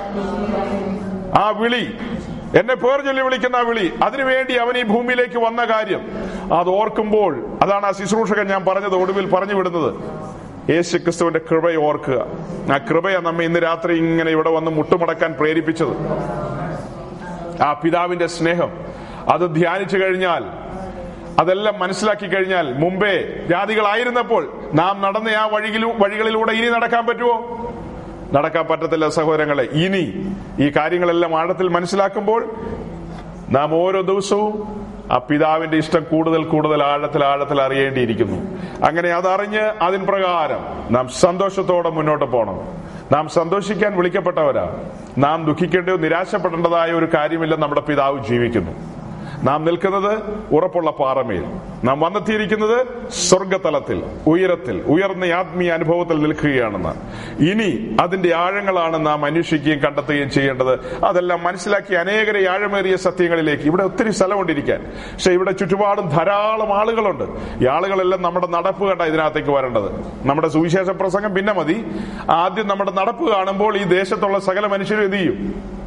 ആ വിളി എന്നെ പേർ ചൊല്ലി വിളിക്കുന്ന ആ വിളി അതിനുവേണ്ടി അവൻ ഈ ഭൂമിയിലേക്ക് വന്ന കാര്യം. അത് ഓർക്കുമ്പോൾ അതാണ് ആ ശുശ്രൂഷകൻ ഞാൻ പറഞ്ഞത് ഒടുവിൽ പറഞ്ഞു വിടുന്നത്. യേശു ക്രിസ്തുവിന്റെ കൃപയെ ഓർക്കുക. ആ കൃപയെ നമ്മെ ഇന്ന് രാത്രി ഇങ്ങനെ ഇവിടെ വന്ന് മുട്ടുമടക്കാൻ പ്രേരിപ്പിച്ചത്. ആ പിതാവിന്റെ സ്നേഹം അത് ധ്യാനിച്ചു കഴിഞ്ഞാൽ അതെല്ലാം മനസ്സിലാക്കി കഴിഞ്ഞാൽ മുമ്പേ ജാതികളായിരുന്നപ്പോൾ നാം നടന്ന ആ വഴിയിലൂ വഴികളിലൂടെ ഇനി നടക്കാൻ പറ്റുമോ? നടക്കാൻ പറ്റത്തില്ല സഹോദരങ്ങളെ. ഇനി ഈ കാര്യങ്ങളെല്ലാം ആഴത്തിൽ മനസ്സിലാക്കുമ്പോൾ നാം ഓരോ ദിവസവും ആ പിതാവിന്റെ ഇഷ്ടം കൂടുതൽ കൂടുതൽ ആഴത്തിൽ ആഴത്തിൽ അറിയേണ്ടിയിരിക്കുന്നു. അങ്ങനെ അതറിഞ്ഞ് അതിൻ പ്രകാരം നാം സന്തോഷത്തോടെ മുന്നോട്ട് പോകണം. നാം സന്തോഷിക്കാൻ വിളിക്കപ്പെട്ടവരാ. നാം ദുഃഖിക്കേണ്ടയോ നിരാശപ്പെടേണ്ടതായ ഒരു കാര്യമില്ല നമ്മുടെ പിതാവ് ജീവിക്കുന്നു. നാം നിൽക്കുന്നത് ഉറപ്പുള്ള പാറമേൽ. നാം വന്നെത്തിയിരിക്കുന്നത് സ്വർഗതലത്തിൽ ഉയരത്തിൽ ഉയർന്ന ആത്മീയ അനുഭവത്തിൽ നിൽക്കുകയാണെന്ന്. ഇനി അതിന്റെ ആഴങ്ങളാണ് നാം അന്വേഷിക്കുകയും കണ്ടെത്തുകയും ചെയ്യേണ്ടത്. അതെല്ലാം മനസ്സിലാക്കി അനേകരെ ആഴമേറിയ സത്യങ്ങളിലേക്ക് ഇവിടെ ഒത്തിരി സ്ഥലമുണ്ടിരിക്കാൻ. പക്ഷെ ഇവിടെ ചുറ്റുപാടും ധാരാളം ആളുകളുണ്ട്. ഈ ആളുകളെല്ലാം നമ്മുടെ നടപ്പ് കണ്ട ഇതിനകത്തേക്ക് വരേണ്ടത്. നമ്മുടെ സുവിശേഷ പ്രസംഗം പിന്നെ മതി. ആദ്യം നമ്മുടെ നടപ്പ് കാണുമ്പോൾ ഈ ദേശത്തുള്ള സകല മനുഷ്യരും എന്ത് ചെയ്യും?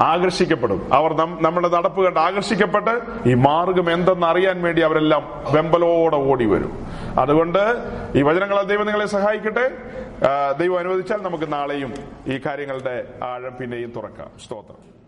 ആകർഷിക്കപ്പെടും. അവർ നമ്മുടെ നടപ്പ് കണ്ട് ആകർഷിക്കപ്പെട്ട് ഈ മാർഗം എന്തെന്ന് അറിയാൻ വേണ്ടി അവരെല്ലാം വെമ്പലോടെ ഓടി വരും അതുകൊണ്ട് ഈ വചനങ്ങളെ ദൈവം നിങ്ങളെ സഹായിക്കട്ടെ. ദൈവം അനുവദിച്ചാൽ നമുക്ക് നാളെയും ഈ കാര്യങ്ങളുടെ ആഴം പിന്നെയും തുറക്കാം. സ്തോത്രം.